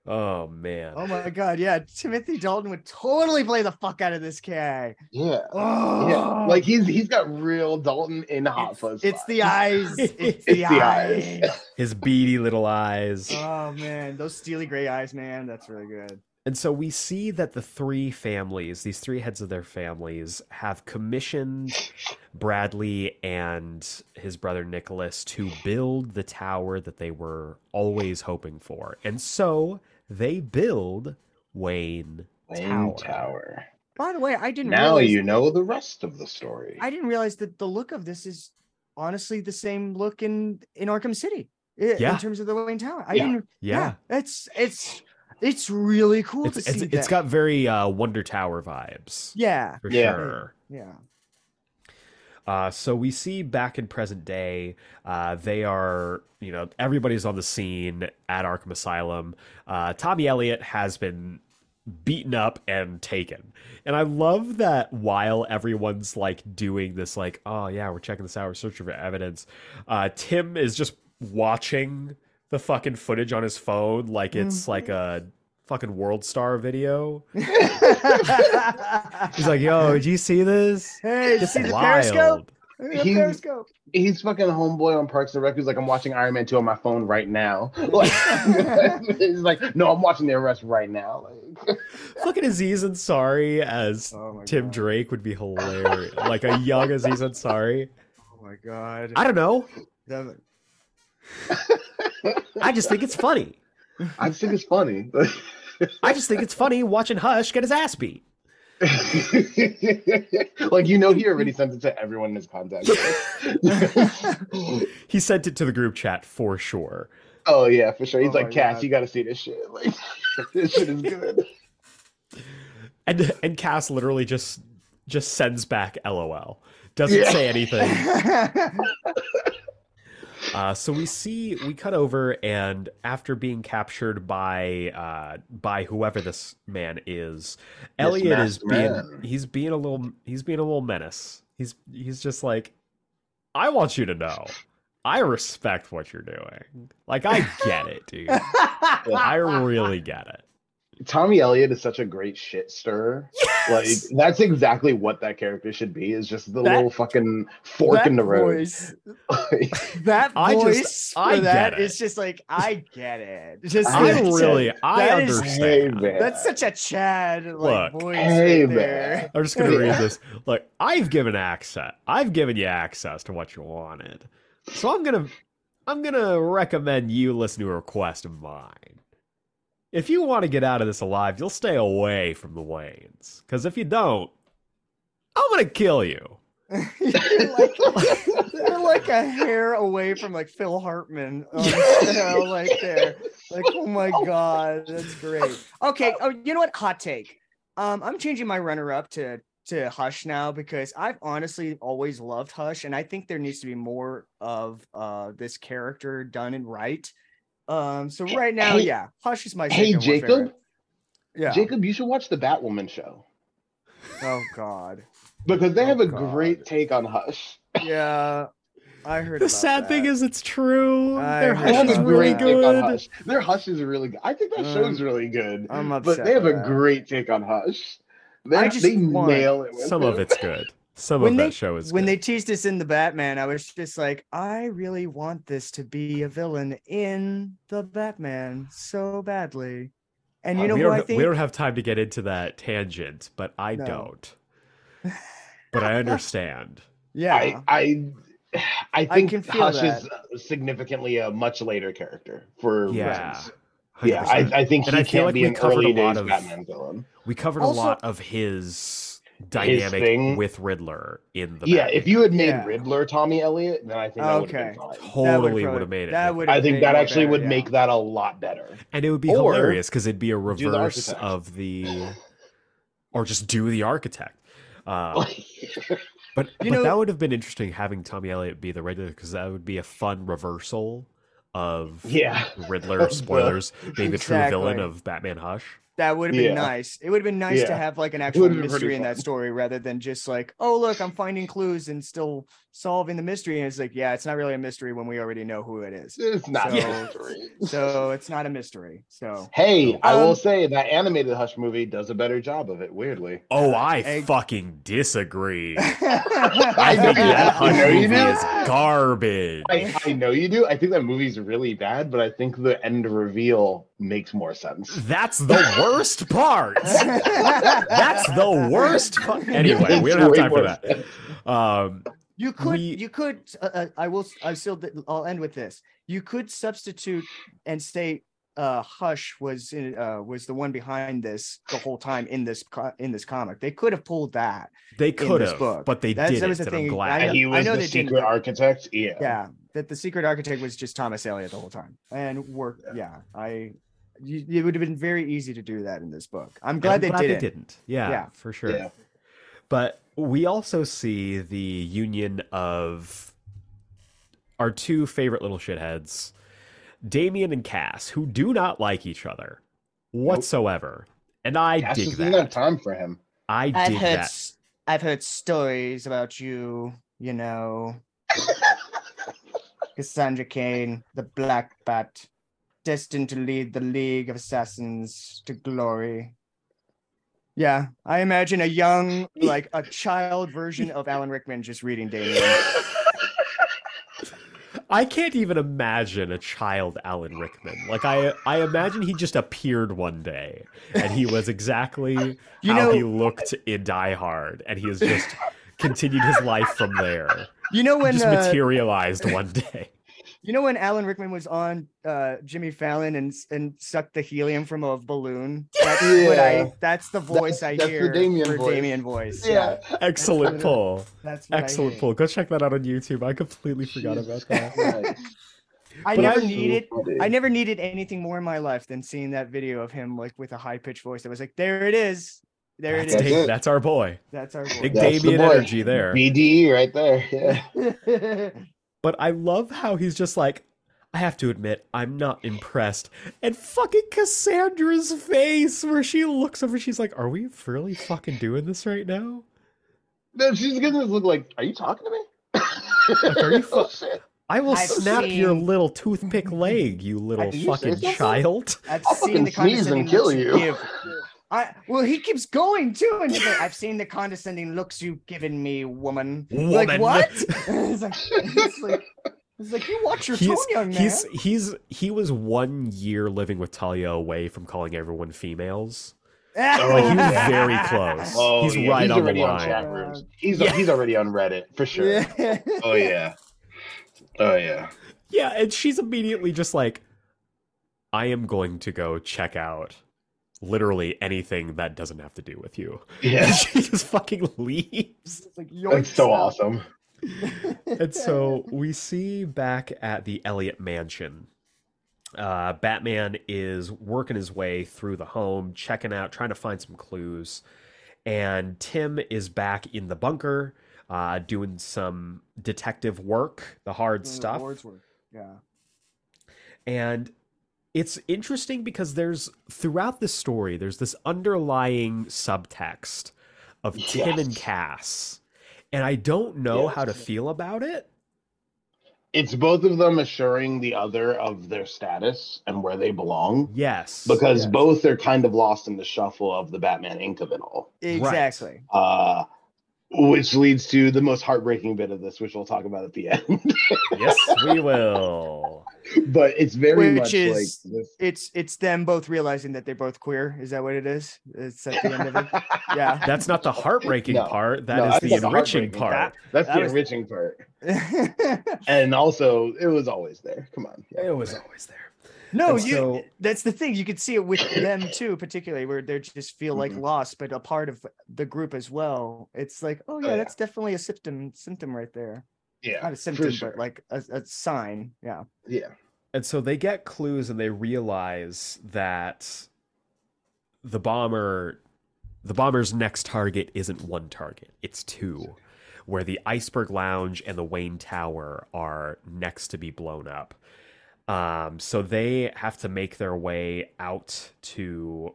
cream? Oh. Man. Oh my god, yeah. Timothy Dalton would totally play the fuck out of this guy. Yeah. Oh, Yeah. Like he's he's got real Dalton in Hot it's, Fuzz. it's the eyes. (laughs) It's the, It's the eyes. eyes. (laughs) His beady little eyes. Oh man, those steely gray eyes, man. That's really good. And so we see that the three families, these three heads of their families, have commissioned Bradley and his brother Nicholas to build the tower that they were always hoping for. And so they build Wayne Wayne Tower. Tower. By the way, I didn't Now realize you know the rest of the story. I didn't realize that the look of this is honestly the same look in in Arkham City. i- Yeah. In terms of the Wayne Tower. I Yeah. didn't Yeah. it's it's it's really cool It's, to it's, see it's that. got very uh, Wonder Tower vibes. yeah. For Yeah. sure. Yeah. Uh, so we see back in present day, uh, they are, you know, everybody's on the scene at Arkham Asylum. Uh, Tommy Elliott has been beaten up and taken. And I love that while everyone's like doing this, like, oh yeah, we're checking this out, we're searching for evidence, uh, Tim is just watching the fucking footage on his phone like it's like a fucking World Star video. (laughs) He's like, yo, did you see this? hey, did you It's see the periscope? The He- periscope. He's fucking homeboy on Parks and Rec. He's like, I'm watching Iron Man 2 on my phone right now. (laughs) Like, (laughs) he's like, no, I'm watching the arrest right now. Like, Fucking Aziz Ansari as Oh my Tim God. Drake would be hilarious. like a young Aziz Ansari. Oh my god. I don't know. That- I just think it's funny. I just think it's funny. I just think it's funny watching Hush get his ass beat. (laughs) like you know, he already sent it to everyone in his contact. (laughs) He sent it to the group chat for sure. oh yeah, for sure. He's Oh like, Cass, God. you got to see this shit. Like, (laughs) this shit is good. And and Cass literally just just sends back LOL. Doesn't Yeah. say anything. Uh, so we see we cut over, and after being captured by uh, by whoever this man is, Elliot is being man. he's being a little he's being a little menace. He's he's just like, I want you to know, I respect what you're doing. Like I get it, dude. (laughs) I really get it. Tommy Elliot is such a great shit stirrer. Like that's exactly what that character should be. Is just the That- little fucking fork in the road. voice, (laughs) that I just- voice for I that it. is just like I get it. Just I that's really I that is- understand. Hey. That's such a Chad like Look. voice Hey, right man. there. (laughs) I'm just gonna Yeah. read this. Look, I've given access. I've given you access to what you wanted. So I'm gonna I'm gonna recommend you listen to a request of mine. If you want to get out of this alive, you'll stay away from the Waynes. Because if you don't, I'm gonna kill you. (laughs) you're, like, you're like a hair away from like Phil Hartman. Um, you know, like there. Like, oh my god, that's great. Okay, oh, you know what? Hot take. Um, I'm changing my runner-up to to Hush now because I've honestly always loved Hush, and I think there needs to be more of uh this character done and right. Um, so right now, Hey- yeah, Hush is my Hey, second one Jacob? favorite. Yeah. Jacob, you should watch the Batwoman show Oh God. because they Oh, have a God. great take on Hush. Yeah, I heard. The about sad thing is, it's true. I Their They hush is really great take on good. Hush. Their Hush is really good. I think that show's Um, really good. I'm upset but they have a that. great take on Hush. They, I just they want- nail it. with Some of it's good. Some When of they- that show is when good. they teased us in the Batman, I was just like, I really want this to be a villain in the Batman so badly. And you Uh, know we don't I think? we don't have time to get into that tangent, but I No. don't. (laughs) But I understand. yeah. I, I, I I think can feel Hush is significantly a much later character for Yeah. reasons. Yeah, 100%. I, I think And he I feel can't like be we an covered early a lot days of- Batman villain. We covered Also- a lot of his dynamic thing- with Riddler in the Yeah, Batman. if you had made Yeah. Riddler Tommy Elliott, then I think that would have Okay. been totally would have made it. That would. I think that actually would make that a lot better. and it would be Or hilarious because it'd be a reverse Architect. of the, or just do the architect. Uh, (laughs) but You but know- that would have been interesting having Tommy Elliott be the Riddler because that would be a fun reversal of yeah, Riddler (laughs) spoilers being the true villain of Batman Hush. That would have been Yeah. nice. It would have been nice to have like an actual mystery in that story rather than just like, oh look, I'm finding clues and still solving the mystery. And it's like, yeah, it's not really a mystery when we already know who it is. It's not. So- a mystery. So it's not a mystery. So Hey, I Um, will say that animated Hush movie does a better job of it. Weirdly, Oh, I Egg- fucking disagree. (laughs) I I think that Hush know movie do. is garbage. I, I know you do. I think that movie's really bad, but I think the end reveal makes more sense. That's the worst part. (laughs) That's the worst part. Anyway, we don't have time for that. sense. Um, You could, We- you could. Uh, uh, I will. I still. I'll end with this. You could substitute and say, uh, "Hush" was in, uh, was the one behind this the whole time in this co- in this comic. They could have pulled that. they could have, book. but they That's- that didn't, was the and thing. I'm I glad. know- And he was know the they didn't, architect. Yeah. Yeah, that the secret architect was just Thomas Elliot the whole time, and work. Yeah, I. You, it would have been very easy to do that in this book. I'm glad I'm they glad didn't. they didn't. Yeah, Yeah. for sure. Yeah. But we also see the union of our two favorite little shitheads, Damian and Cass, who do not like each other whatsoever. And I Cass dig just doesn't have time for him. I I've dig heard. that. s- I've heard stories about you. You know, (laughs) Cassandra Cain, the Black Bat, destined to lead the League of Assassins to glory. Yeah, I imagine a young, (laughs) like a child version of Alan Rickman just reading Damian. I can't even imagine a child Alan Rickman. Like I I imagine he just appeared one day and he was exactly (laughs) You how know- he looked in Die Hard and he has just continued his life from there. You know when just uh, materialized one day. You know when Alan Rickman was on uh, Jimmy Fallon and and sucked the helium from a balloon. That's what I. Yeah. That's the voice I that's the hear Damian voice. Damian voice. Yeah. (laughs) Excellent pull. that's what Excellent hear. pull. Go check that out on YouTube. I completely forgot about that. (laughs) Nice. I But never needed. Funny. I never needed anything more in my life than seeing that video of him like with a high pitched voice. I was like, there it is. There That's, it That's it. that's our boy. That's our Big voice. That's the Damian boy. energy there. BDE right there. Yeah. (laughs) But I love how he's just like, I have to admit, I'm not impressed. And fucking Cassandra's face, where she looks over, she's like, Are we really fucking doing this right now? No, she's gonna look like, are you talking to me? Like, are you (laughs) fu- oh, shit. I will I've snap your little toothpick leg, you little you fucking child. I've I'll seen fucking the sneeze and kill looks you. give. I well, he keeps going too, and he's like, "I've seen the condescending looks you've given me, woman." Like Woman. what? (laughs) it's like, it's like, it's like you watch your tone, young man. he's he's he was one year living with Talia away from calling everyone females. Ah. Like he was very close. Oh, he's yeah, right he's on the already on chat rooms. He's Yeah. he's already on Reddit for sure. Yeah. Oh yeah. Oh yeah. Yeah, and she's immediately just like, I am going to go check out literally anything that doesn't have to do with you. Yeah. (laughs) She just fucking leaves. It's like, That's so yoinks. awesome. (laughs) And so we see back at the Elliott mansion. Uh, Batman is working his way through the home, checking out, trying to find some clues. And Tim is back in the bunker, uh, doing some detective work, the hard Doing the stuff. Lord's work. Yeah. And it's interesting because there's throughout the story, there's this underlying subtext of (laughs) Tim and Cass. And I don't know how to feel about it. It's both of them assuring the other of their status and where they belong. Yes. Because Yes. both are kind of lost in the shuffle of the Batman Inc. of it all. Exactly. Uh which leads to the most heartbreaking bit of this, which we'll talk about at the end. (laughs) yes, we will. but it's very Which much is- like this. It's it's them both realizing that they're both queer. Is that what it is? It's at the end of it. (laughs) Yeah. That's not the heartbreaking No. part. That No, is that's the enriching heartbreaking part. That's That the was- enriching part. (laughs) And also, it was always there. Come on. Yeah. It was always there. No, And you. so- that's the thing. You could see it with (coughs) them too, particularly where they just feel like Mhm. lost, but a part of the group as well. It's like, oh yeah, yeah. that's definitely a symptom. Symptom right there. Yeah. Not a symptom, sure. but like a, a sign. Yeah. Yeah. And so they get clues and they realize that the bomber the bomber's next target isn't one target, it's two. Where the Iceberg Lounge and the Wayne Tower are next to be blown up. Um, so they have to make their way out to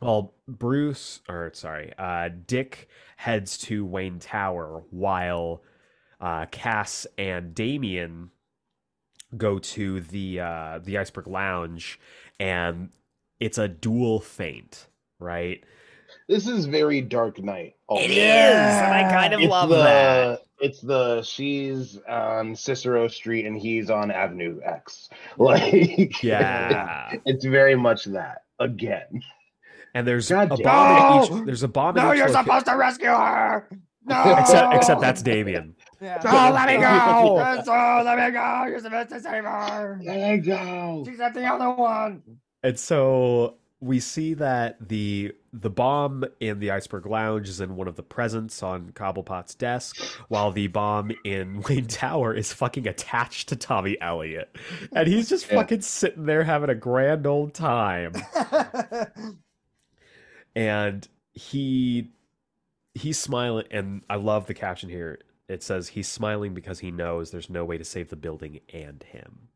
well, Bruce, or sorry, uh, Dick heads to Wayne Tower while uh, Cass and Damien go to the uh, the Iceberg Lounge, and it's a dual faint, right? This is very Dark Knight. also. It is, and I kind of It's love the, that. It's the she's on Cicero Street and he's on Avenue X. (laughs) Like Yeah, it's very much that again. and there's God a damn. bomb in No! each. There's a bomb in No, you're loca- supposed to rescue her. No. Except, except that's Damian. Yeah. Oh, let me go! (laughs) That's all. Let me go. You're supposed to save her. There you go. She's not the other one. And so we see that the the bomb in the Iceberg Lounge is in one of the presents on Cobblepot's desk, while the bomb in (laughs) Wayne Tower is fucking attached to Tommy Elliot. And he's just Yeah. fucking sitting there having a grand old time. (laughs) And he he's smiling and I love the caption here. It says he's smiling because he knows there's no way to save the building and him.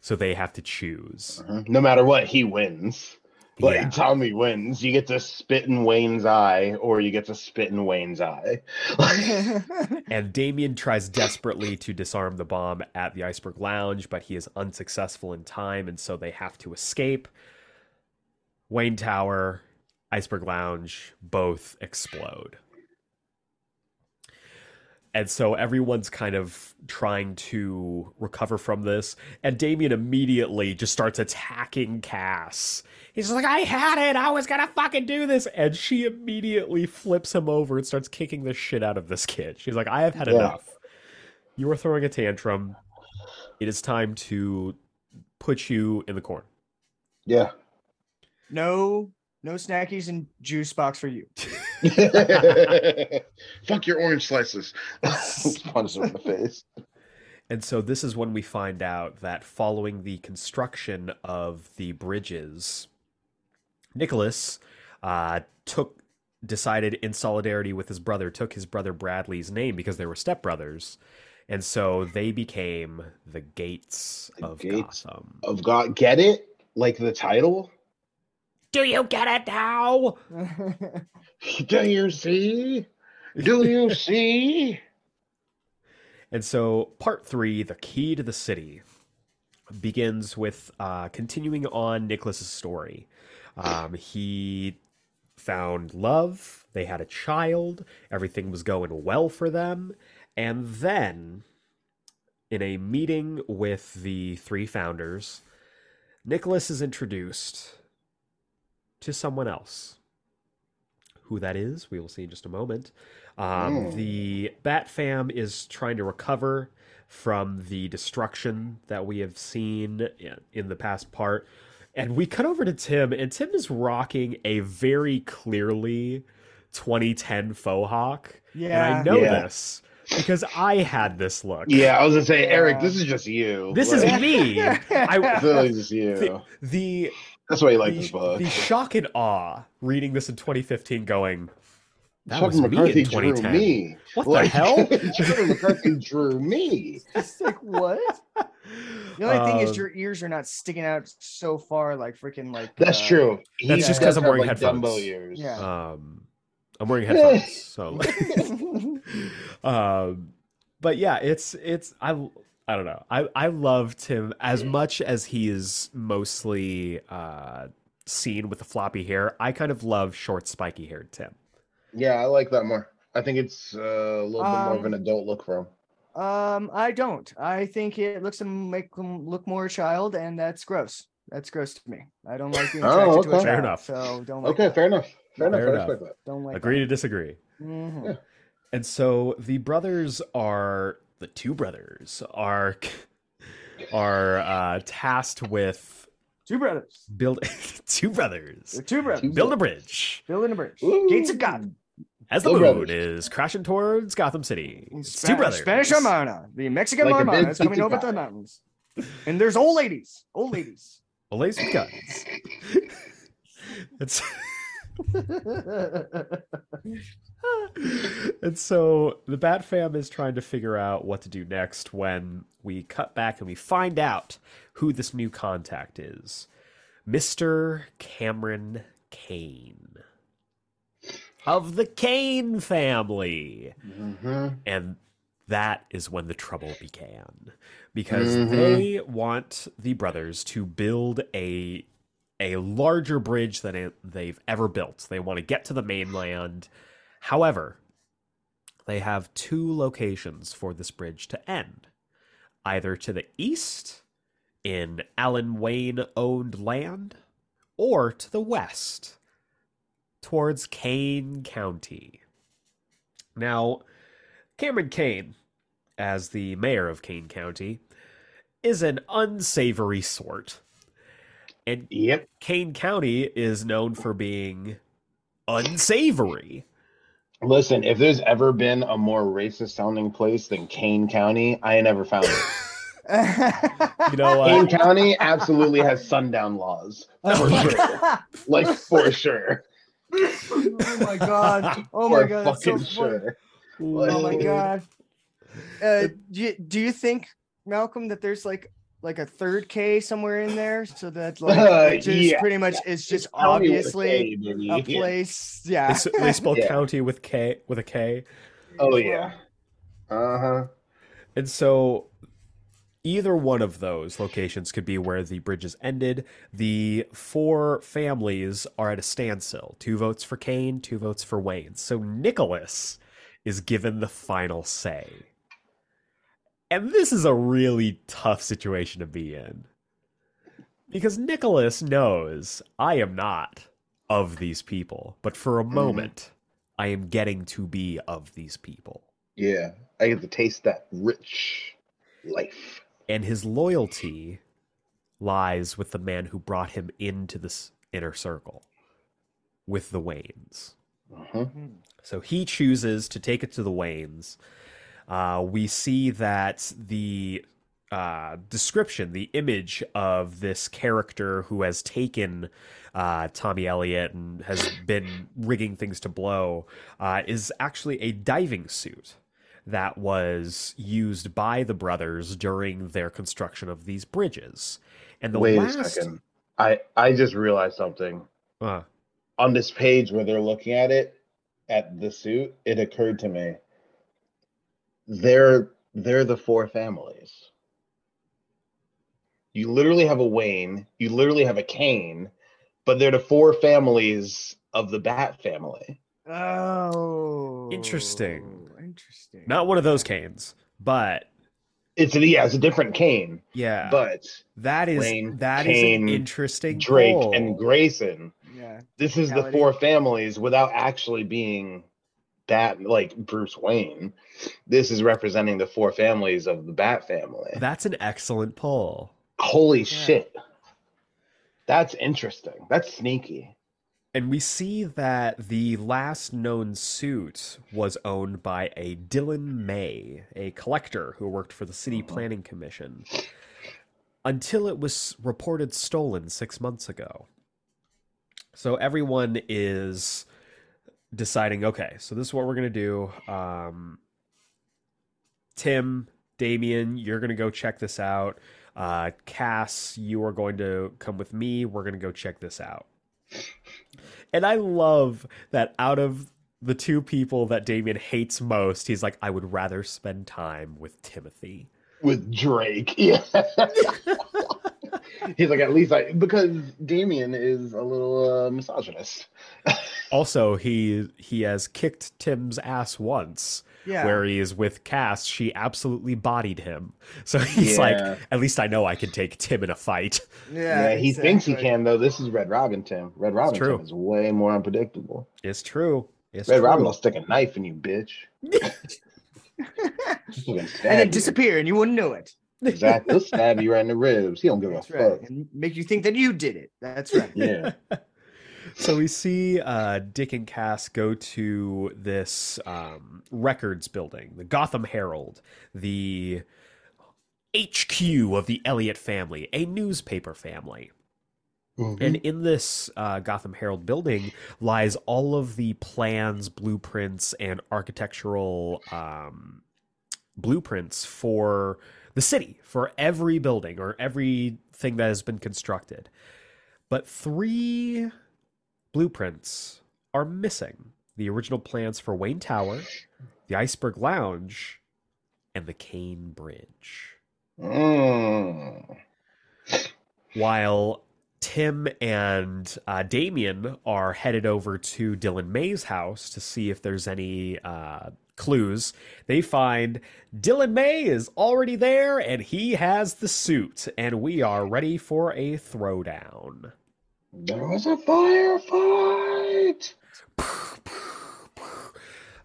So they have to choose. Uh-huh. No matter what, he wins. Like Yeah. Tommy wins. You get to spit in Wayne's eye, or you get to spit in Wayne's eye. (laughs) And Damian tries desperately to disarm the bomb at the Iceberg Lounge, but he is unsuccessful in time, and so they have to escape. Wayne Tower, Iceberg Lounge both explode. And so everyone's kind of trying to recover from this. And Damian immediately just starts attacking Cass. He's like, I had it. I was going to fucking do this. And she immediately flips him over and starts kicking the shit out of this kid. She's like, I have had Yeah. enough. You are throwing a tantrum. It is time to put you in the corner. yeah. no, no snackies and juice box for you. (laughs) (laughs) Fuck your orange slices. (laughs) Punch him in the face. And so this is when we find out that following the construction of the bridges, Nicholas uh, took decided in solidarity with his brother took his brother Bradley's name because they were stepbrothers. And so they became the Gates The of Gates Gotham. Of God, get it? Like the title? Do you get it now? (laughs) Do you see? Do you see? And so, part three, the key to the city, begins with uh, continuing on Nicholas's story. Um, he found love. They had a child. Everything was going well for them. And then, in a meeting with the three founders, Nicholas is introduced to someone else. Who that is, we will see in just a moment. Um, Mm. The Bat Fam is trying to recover from the destruction that we have seen in- in the past part. And we cut over to Tim, and Tim is rocking a very clearly 2010 faux hawk. And I know Yeah. this because I had this look. Yeah, I was gonna say, Eric, Yeah. this is just you. This is me. (laughs) I I, feel like it's you. the, the, That's why you like the, this book. the shock and awe reading this in 2015 going, that Chuck was me McCarthy in drew 2010. me. What Like, the (laughs) hell? Chuck McCarthy drew me. It's like what? (laughs) The only thing is Um, your ears are not sticking out so far, like freaking like. That's uh, true. He That's just because I'm have, wearing like, headphones. Dumbo ears. Yeah. Um, I'm wearing headphones, (laughs) so. (laughs) um, but yeah, it's it's I I don't know. I I loved him as much as he is mostly uh seen with the floppy hair. I kind of love short, spiky haired Tim. Yeah, I like that more. I think it's uh, a little bit more of Um, an adult look for him. Um, I don't. I think it looks and make them look more child, and that's gross. That's gross to me. I don't like being Oh, attracted to a okay. Fair enough. So don't like Okay, that. fair enough. Fair enough. Fair I enough. Don't like Agree to disagree. that. Mhm. Yeah. And so the brothers are the two brothers are (laughs) are uh tasked with Two brothers. build (laughs) two brothers They're two brothers. Build a bridge Building a bridge. Ooh. Gates of God. As the Two moon brothers. is crashing towards Gotham City. It's Spa- two brothers. Spanish Armada. The Mexican Like a Armada is coming over guy. the mountains. And there's old ladies. Old ladies. Olays with guns. it's (laughs) and so the Bat Fam is trying to figure out what to do next when we cut back and we find out who this new contact is. Mr. Cameron Kane of the Kane family. hmm And that is when the trouble began because Mhm. they want the brothers to build a a larger bridge than it, they've ever built. They want to get to the mainland. However, they have two locations for this bridge to end. Either to the east in Alan Wayne owned land or to the west towards Kane County. Now, Cameron Kane, as the mayor of Kane County, is an unsavory sort. And Yep. Kane County is known for being unsavory. Listen, if there's ever been a more racist sounding place than Kane County, I never found it. (laughs) (laughs) You know Kane? County absolutely has sundown laws. For (laughs) oh sure. Like for sure. Oh my god! (laughs) Oh my god! That's so fucking funny. sure. Oh my god. Uh, do you, do you think Malcolm that there's like like a third K somewhere in there so that like Uh, just yeah. pretty much it's just County obviously K, a place. They, Yeah. s- they spell Yeah. county with K with a K. Oh yeah. Uh huh. And so either one of those locations could be where the bridges ended. The four families are at a standstill. Two votes for Kane, two votes for Wayne. So Nicholas is given the final say. And this is a really tough situation to be in. Because Nicholas knows I am not of these people, but for a mm-hmm. moment, I am getting to be of these people. Yeah. I get to taste that rich life. And his loyalty lies with the man who brought him into this inner circle with the Waynes. Uh-huh. So he chooses to take it to the Waynes. Uh, we see that the uh, description, the image of this character who has taken uh, Tommy Elliott and has been rigging things to blow, uh, is actually a diving suit that was used by the brothers during their construction of these bridges. And the Wait last, a second. I I just realized something. Uh, On this page where they're looking at it, at the suit, it occurred to me. They're they're the four families. You literally have a Wayne, you literally have a Kane, but they're the four families of the Bat family. Oh. Interesting. Interesting. not one of those canes, but It's a, yeah, it's a different cane. yeah, but that is Wayne, that is Kane, an interesting Drake pull. and Grayson. Yeah. This is the Reality. four families without actually being Bat like Bruce Wayne. This is representing the four families of the Bat family. That's an excellent pull. Holy shit. That's interesting. That's sneaky. And we see that the last known suit was owned by a Dylan May, a collector who worked for the City Uh-huh. Planning Commission, until it was reported stolen six months ago. So everyone is deciding okay, so this is what we're going to do. Um, Tim, Damian, you're going to go check this out. Uh, Cass, you are going to come with me. We're going to go check this out. And I love that out of the two people that Damian hates most, he's like, I would rather spend time with Timothy. With Drake. (laughs) Yeah. He's like, at least I because Damian is a little uh, misogynist. (laughs) Also, he he has kicked Tim's ass once, Yeah. where he is with Cass. She absolutely bodied him. (laughs) So he's like, at least I know I can take Tim in a fight. yeah. Yeah, he thinks he can though. This is Red Robin Tim. Red Robin true. Tim is way more unpredictable. It's true. It's Red true. Robin will stick a knife in you, bitch. (laughs) And then disappear and you wouldn't know it. Exactly. He'll stab you right in the ribs. He don't give That's a right. fuck. And make you think that you did it. That's right. Yeah. (laughs) So we see uh, Dick and Cass go to this um, records building, the Gotham Herald, the HQ of the Elliott family, a newspaper family. Mhm. And in this uh, Gotham Herald building lies all of the plans, blueprints, and architectural um, blueprints for the city, for every building or everything that has been constructed. But three blueprints are missing. The original plans for Wayne Tower, the Iceberg Lounge, and the Kane Bridge. Mm. While Tim and uh, Damian are headed over to Dylan May's house to see if there's any uh, clues, they find Dylan May is already there and he has the suit, and we are ready for a throwdown. There was a firefight.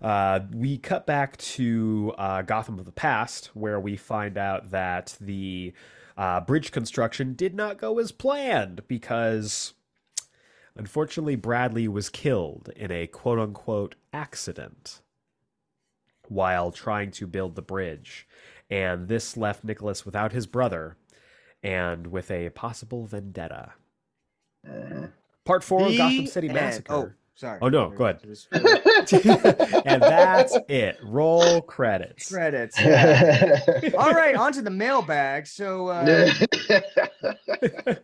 Uh, we cut back to uh, Gotham of the past, where we find out that the uh, bridge construction did not go as planned because, unfortunately, Bradley was killed in a quote unquote accident while trying to build the bridge. And this left Nicholas without his brother and with a possible vendetta. Mm. Part four of The Gotham City end. Massacre. Oh, sorry. Oh, no, go ahead. (laughs) And that's it. Roll credits. Credits. (laughs) yeah. All right, on to the mailbag. So, uh, (laughs)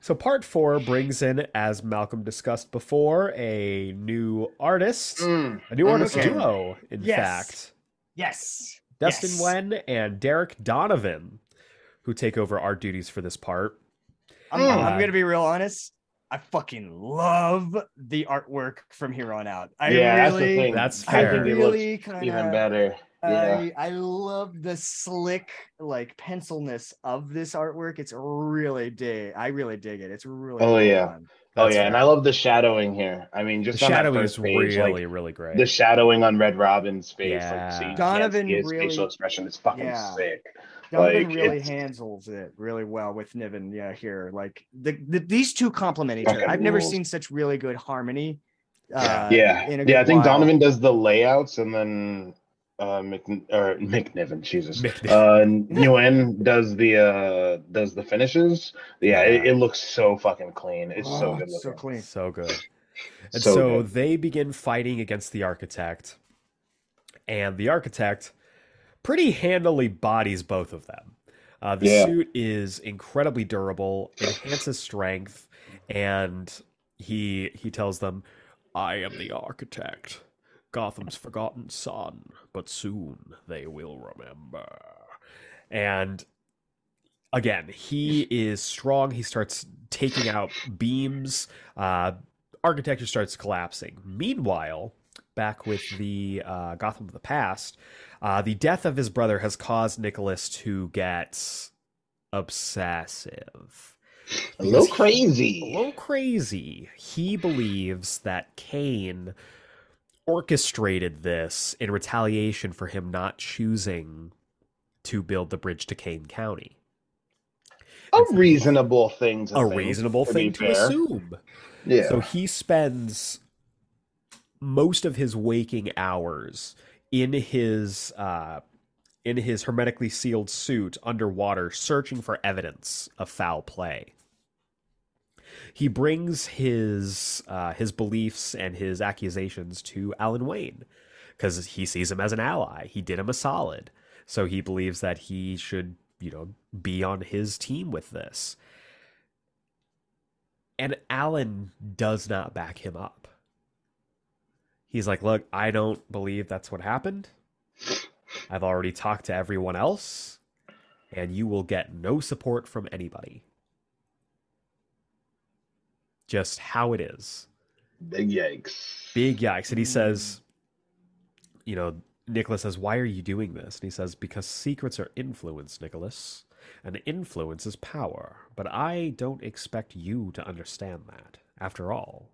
so part four brings in, as Malcolm discussed before, a new artist, Mm. a new artist Okay. duo, in Yes. fact. yes. Dustin Yes. Nguyen and Derec Donovan, who take over art duties for this part. I'm, Mm. I'm gonna be real honest. I fucking love the artwork from here on out. I yeah, that's the really, thing. That's I fair. think it really looks kind even better. Yeah. I, I love the slick like pencilness of this artwork. It's really dig. I really dig it. It's really. Oh, well yeah. Done. Oh yeah, fair. and I love the shadowing here. I mean, The just on that shadowing first is page, really, like really great. the shadowing on Red Robin's face, Yeah. like so Donovan his really- facial expression is fucking Yeah. sick. Donovan Like, really it's- handles it really well with Niven. Yeah, here, like the, the these two complement each other. I've never seen such really good harmony. Yeah. Uh, yeah, in a yeah. I think while. Donovan does the layouts, and then uh, Mc or McNiven, Jesus, McNiven. uh, (laughs) Nguyen does the uh does the finishes. Yeah, It, Yeah. it looks so fucking clean. It's so Oh, good so clean. So good. And So so, good. they begin fighting against the architect, and the architect pretty handily bodies both of them. Uh, the Yeah. suit is incredibly durable, enhances strength, and he he tells them, "I am the architect, Gotham's forgotten son, but soon they will remember." And again, he is strong. He starts taking out beams. Uh, architecture starts collapsing. Meanwhile, back with the uh, Gotham of the past, uh, the death of his brother has caused Nicholas to get obsessive. A little Because he- a crazy. little crazy. He believes that Kane orchestrated this in retaliation for him not choosing to build the bridge to Kane County. A reasonable thing to A think, reasonable to thing to assume. Yeah. So he spends most of his waking hours in his uh, in his hermetically sealed suit underwater, searching for evidence of foul play. He brings his uh, his beliefs and his accusations to Alan Wayne because he sees him as an ally. He did him a solid, so he believes that he should, you know, be on his team with this. And Alan does not back him up. He's like, Look, I don't believe that's what happened. I've already talked to everyone else, and you will get no support from anybody. Just how it is. Big yikes. Big yikes. And he says, You know, Nicholas says, Why are you doing this? And he says, Because secrets are influence, Nicholas. And influence is power. But I don't expect you to understand that. After all,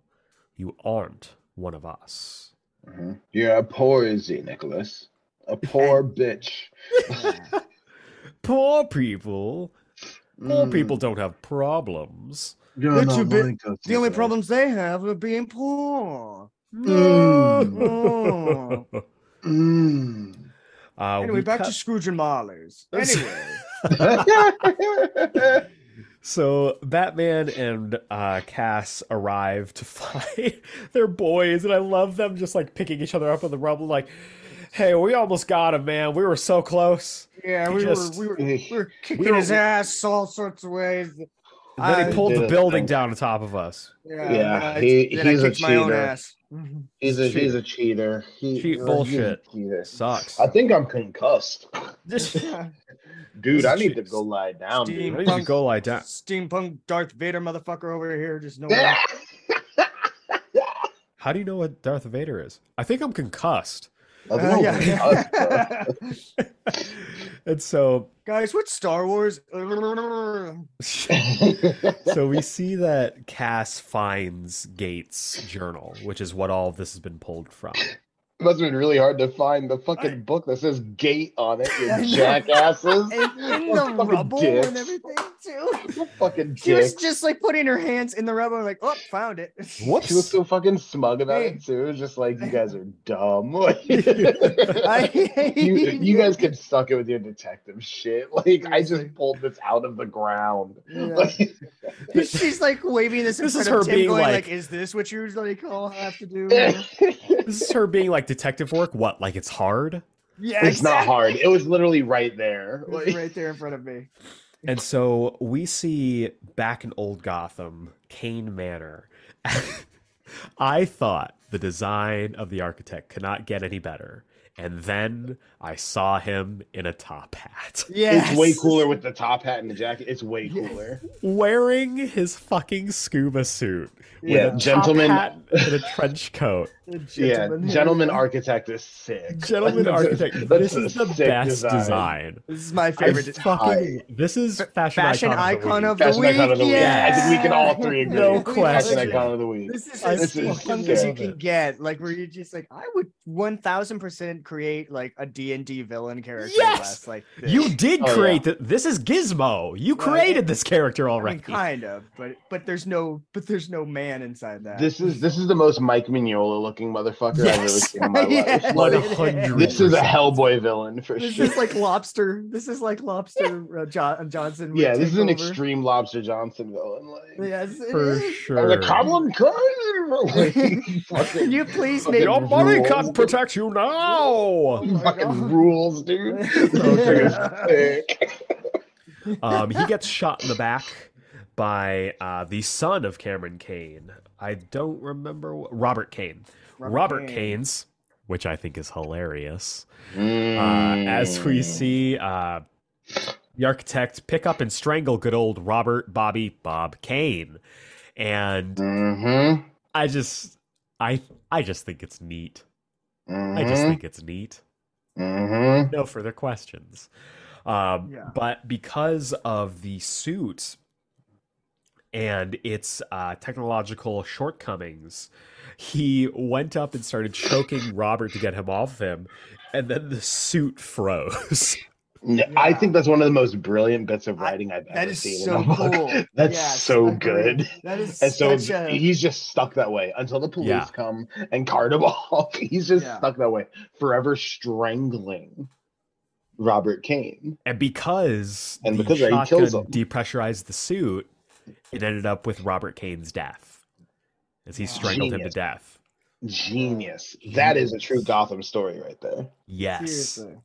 you aren't one of us. Mhm. You're a poisy, Nicholas. A poor (laughs) bitch. (laughs) Poor people. Poor Mm. people don't have problems. You're They're not too big- The only problems they have are being poor. No. (laughs) Oh. Mm. Uh, Anyway, back cut- to Scrooge and Marley's. (laughs) Anyway, (laughs) So Batman and uh, Cass arrive to find their boys, and I love them just like picking each other up in the rubble, like, "Hey, we almost got him, man. We were so close." yeah, He we just- were we were we were kicking we were- his ass all sorts of ways. And then I he pulled the building thing. down on top of us. Yeah, Yeah, I- he- he's a kicked my own cheater. ass. He's a Cheat. he's a cheater. He, Cheat he's a bullshit. cheater. Sucks. I think I'm concussed, Just (laughs) dude. I need to go lie down. I Steam- Dude. need to go lie down. Steampunk Darth Vader motherfucker over here. Just no. (laughs) How do you know what Darth Vader is? I think I'm concussed. I think Uh, I'm yeah. concussed, bro. (laughs) and so Guys, what's Star Wars? (laughs) so we see that Cass finds Gates' journal, which is what all of this has been pulled from. It must have been really hard to find the fucking book that says gate on it, you (laughs) jackasses. in, in the fucking rubble dicks. and everything too. You fucking She was dick. just like putting her hands in the rubble, like, oh, found it. Whoops. She was so fucking smug about Hey. it too. It was Just like you guys are dumb. (laughs) Like, I hate you, you guys can suck it with your detective shit. Like I just pulled this out of the ground. Yeah. Like, (laughs) She's like waving this in This is front of her Tim, being going like- like, "Is this what you like all have to do?" This is her being like detective work. What? Like it's hard? yeah, it's not hard. It was literally right there. It was Like, right there in front of me. And so we see back in Old Gotham, Kane Manor. (laughs) I thought the design of the architect could not get any better. And then I saw him in a top hat, Yeah, It's way cooler with the top hat and the jacket. It's way cooler. wearing his fucking scuba suit. Yeah, with a Gentleman- top hat and a trench coat. (laughs) Yeah, gentleman architect is sick. Gentleman (laughs) architect. This is the best design. This is my I favorite. fucking, this is fashion, Fashion icon, icon of the of week. the Fashion icon of the week. Yeah. I think we can all three agree. No question. Fashion icon of the week. This is I as This is punk as you can get. Like where you're just like, I would one thousand percent create like a D and D villain character. Yes! less like this. You did Oh, create th- this is Gizmo. You Well, created it- this character I already. mean, kind of, but but there's no but there's no man inside that. This is this is the most Mike Mignola looking motherfucker I've ever Yes. seen in my Yeah. life. (laughs) One Like, this is a Hellboy villain for This sure. This is like lobster. This is like lobster. Uh, John, Johnson. yeah, this is an over. extreme Lobster Johnson villain. Like, Yes, it for is. I'm sure. like, Common Like, fucking- Can you please make Your money rules. can protect you now. My fucking rules, dude. (laughs) Um, he gets shot in the back by uh, the son of Cameron Kane. I don't remember what, Robert Kane. Robert, Robert Kane. Kane's, which I think is hilarious. Uh, Mm. as we see uh, the architect pick up and strangle good old Robert Bobby Bob Kane, and Mhm. I just, I, I just think it's neat. I just think it's neat. Mhm. No further questions. Um, Yeah. But because of the suit and its uh, technological shortcomings, he went up and started choking Robert to get him off him, and then the suit froze. (laughs) Yeah, I think that's one of the most brilliant bits of writing I've ever is seen. so in a book. cool. That's Yes, so agreed. good. That is And so such a he's just stuck that way until the police Yeah. come and cart him (laughs) off. He's just Yeah. stuck that way, forever strangling Robert Kane. and because And the because he shotgun kills him. depressurized the suit, it ended up with Robert Kane's death as he strangled him to Genius. death. Genius. That is a true Gotham story right there. Yes. seriously.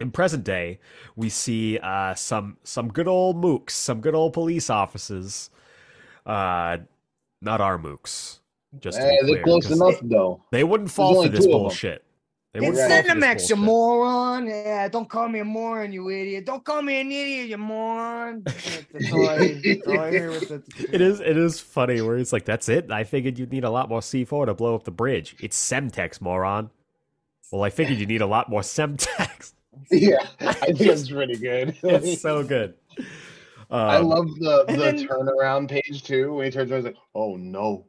In present day, we see uh, some some good old mooks, some good old police officers. Uh, not our mooks. Just Hey, they're clear, close 'cause enough though. They wouldn't fall for only this two of 'em. bullshit. They It's wouldn't fall for this Cinemax, you moron. Yeah, don't call me a moron, you idiot. Don't call me an idiot, you moron. That's all I, that's all I hear with it. (laughs) It is it is funny where it's like that's it. I figured you'd need a lot more C4 to blow up the bridge. It's Semtex, moron. Well, I figured you need a lot more (laughs) Semtex. Yeah, (laughs) I (laughs) think that's pretty good. (laughs) it's so good. Um, I love the the then- turnaround page too. When he turns around, he's like, "Oh no!"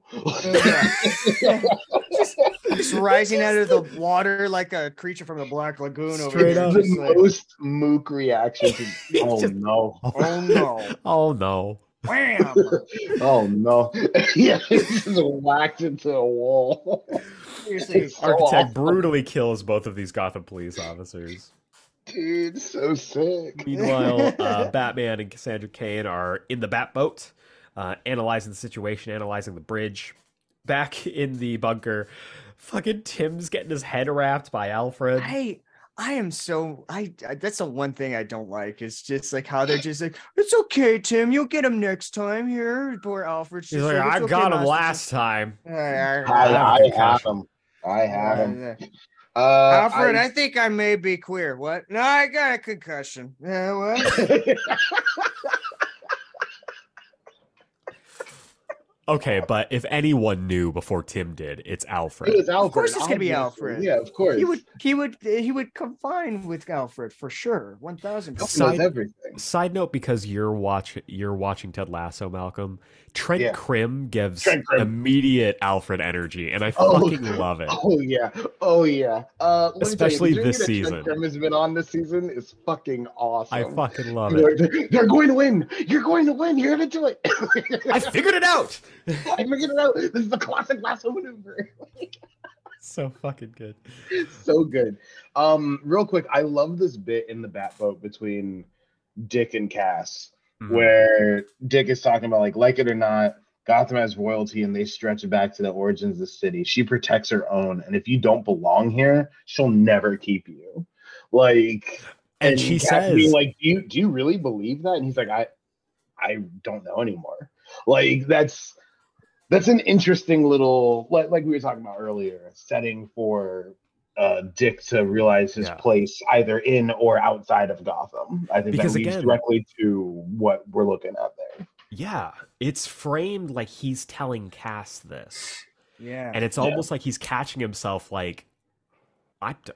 just, just rising out of the water like a creature from the Black Lagoon over Straight here. up. just the like, most mook reaction to "Oh no!" oh no. oh no. Wham! Oh no! yeah, he's just whacked into a wall. Seriously. So Architect awful. brutally kills both of these Gotham police officers. Dude, so sick. Meanwhile, (laughs) uh, Batman and Cassandra Cain are in the Batboat, uh, analyzing the situation, analyzing the bridge. Back (laughs) in the bunker, fucking Tim's getting his head wrapped by Alfred. I I am so I, I that's the one thing I don't like is just like how they're just like it's okay Tim you'll get him next time here poor Alfred. He's just like, "It's I okay, got him last time. Chief." I, have a I have him. I have him. Uh, Alfred, I- I, think I may be queer. What? No, I got a concussion. Yeah, what? (laughs) Okay, but if anyone knew before Tim did, it's Alfred. it was Alfred. Of course it's gonna be. Alfred. Yeah, of course. he would, he would, he would confine with Alfred for sure. One thousand. He Side- everything. Side note, because you're watch you're watching Ted Lasso, Malcolm. Trent Yeah. Crimm gives Trent Crimm. immediate Alfred energy, and I (laughs) Oh. fucking love it. Oh yeah, oh yeah. Uh, tell you, Especially this that Trent season. Crimm has been on this season is fucking awesome. I fucking love They're, it. they're- (laughs) they're going to win. You're going to win. You're gonna do it. (laughs) I figured it out. I figured it out. This is the classic lasso maneuver. so fucking good. so good. Um, real quick, I love this bit in the Batboat between Dick and Cass, Mhm. where Dick is talking about like, like it or not, Gotham has royalty, and they stretch it back to the origins of the city. She protects her own, and if you don't belong here, she'll never keep you. Like, and she Cass says, being like, do you do you really believe that? And he's like, I, I don't know anymore. Like that's that's an interesting little like like we were talking about earlier setting for uh dick to realize his Yeah. place either in or outside of gotham i think Because that leads again- directly to what we're looking at there "Yeah, it's framed like he's telling Cass this, Yeah. and it's Yeah. almost like he's catching himself. Like, I, d-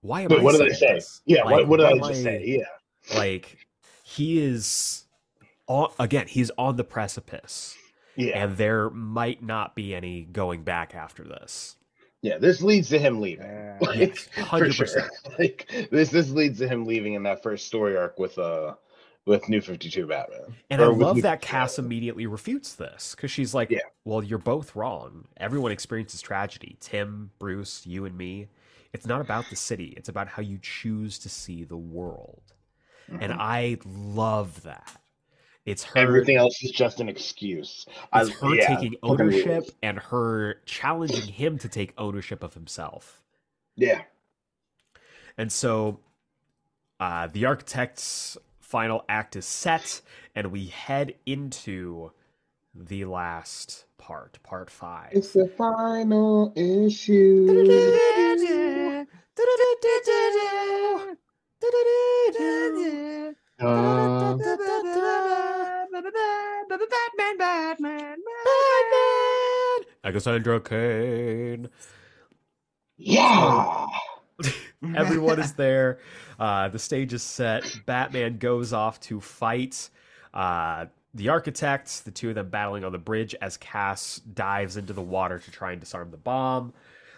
why am but I what did i say this? yeah Like, what, what did i am just say yeah Like, he is, on, again, he's on the precipice. yeah and there might not be any going back after this. Yeah this leads to him leaving Yeah. (laughs) Like, Yes, for hundred sure. percent. (laughs) like this this leads to him leaving in that first story arc with uh with new 52 batman And I love that Cass immediately refutes this because she's like, Yeah. "Well, you're both wrong. Everyone experiences tragedy. Tim, Bruce, you, and me. It's not about the city. It's about how you choose to see the world." And Mhm. I love that. It's her. everything else is just an excuse I- It's her yeah, taking ownership rules. and her challenging him to take ownership of himself. yeah And so uh, the architect's final act is set, and we head into the last part, part five. It's the final issue. (laughs) Uh, Batman, Batman, Batman, Batman. Alexandra Kane. yeah. (laughs) Everyone is (laughs) there. Uh, the stage is set. Batman goes off to fight uh, the architect, the two of them battling on the bridge as Cass dives into the water to try and disarm the bomb.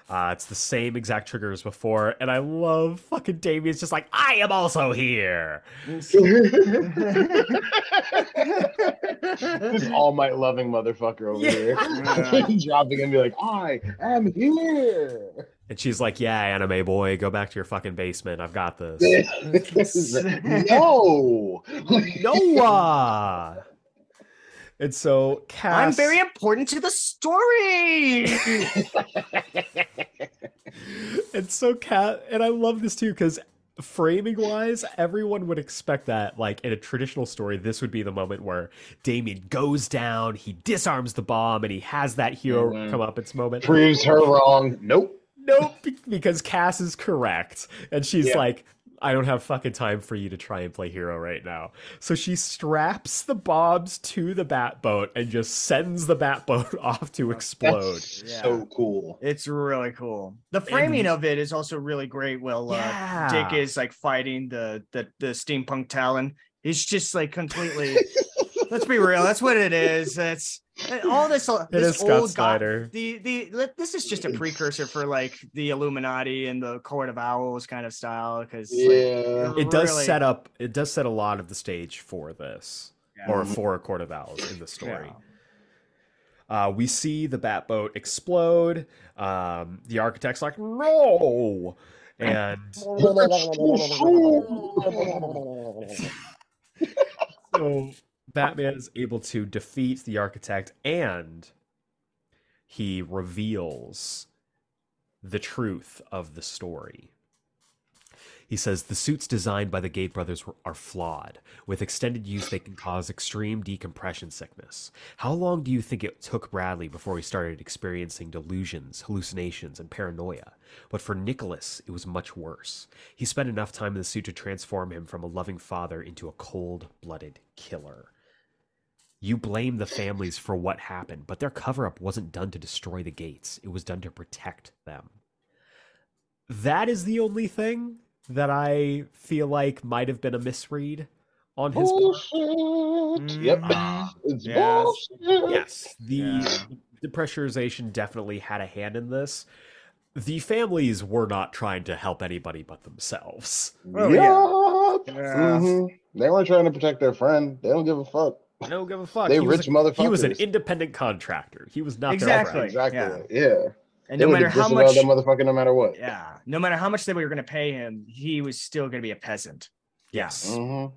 Uh, it's the same exact trigger as before, and I love fucking Damian's just like, I am also here. (laughs) this All Might loving motherfucker over Yeah. here. (laughs) Dropping and be like, I am here. And she's like, Yeah, anime boy, go back to your fucking basement. I've got this. (laughs) no. Noah! And so Cass. I'm very important to the story. (laughs) and so cat and i love this too because framing wise everyone would expect that like in a traditional story this would be the moment where damian goes down he disarms the bomb and he has that hero Mhm. come up its moment Proves her wrong. Nope. nope because cass is correct and she's Yeah. like i don't have fucking time for you to try and play hero right now so she straps the bobs to the bat boat and just sends the bat boat (laughs) off to explode That's Yeah. so cool. It's really cool. The framing of it is also really great. Well, uh, Dick is like fighting the the the steampunk Talon. He's just like completely. (laughs) let's be real. That's what it is. That's all this. it this is scott old God, the the this is just a precursor for like the Illuminati and the Court of Owls kind of style because Yeah. it does really- set up it does set a lot of the stage for this Yeah. or for a court of owls in the story uh, we see the bat boat explode um, the architect's like no and (laughs) (laughs) so batman is able to defeat the architect and he reveals the truth of the story He says the suits designed by the Gate brothers are flawed. With extended use, they can cause extreme decompression sickness. How long do you think it took Bradley before he started experiencing delusions, hallucinations, and paranoia? But for Nicholas, it was much worse. He spent enough time in the suit to transform him from a loving father into a cold blooded killer. You blame the families for what happened, but their cover up wasn't done to destroy the gates, it was done to protect them. That is the only thing that I feel like might have been a misread on his part. Bullshit. Yep. Mhm. (laughs) It's Yeah. bullshit. Yes, the Yeah. depressurization definitely had a hand in this. The families were not trying to help anybody but themselves. Oh, Yup. Yeah. Mhm. They weren't trying to protect their friend. They don't give a fuck. I don't give a fuck. They he was rich a- motherfuckers. He was an independent contractor. He was not Exactly. their. Exactly. Yeah. And They no matter how much, that motherfucker, no matter what. yeah, no matter how much they were going to pay him, he was still going to be a peasant. Yes. Mhm.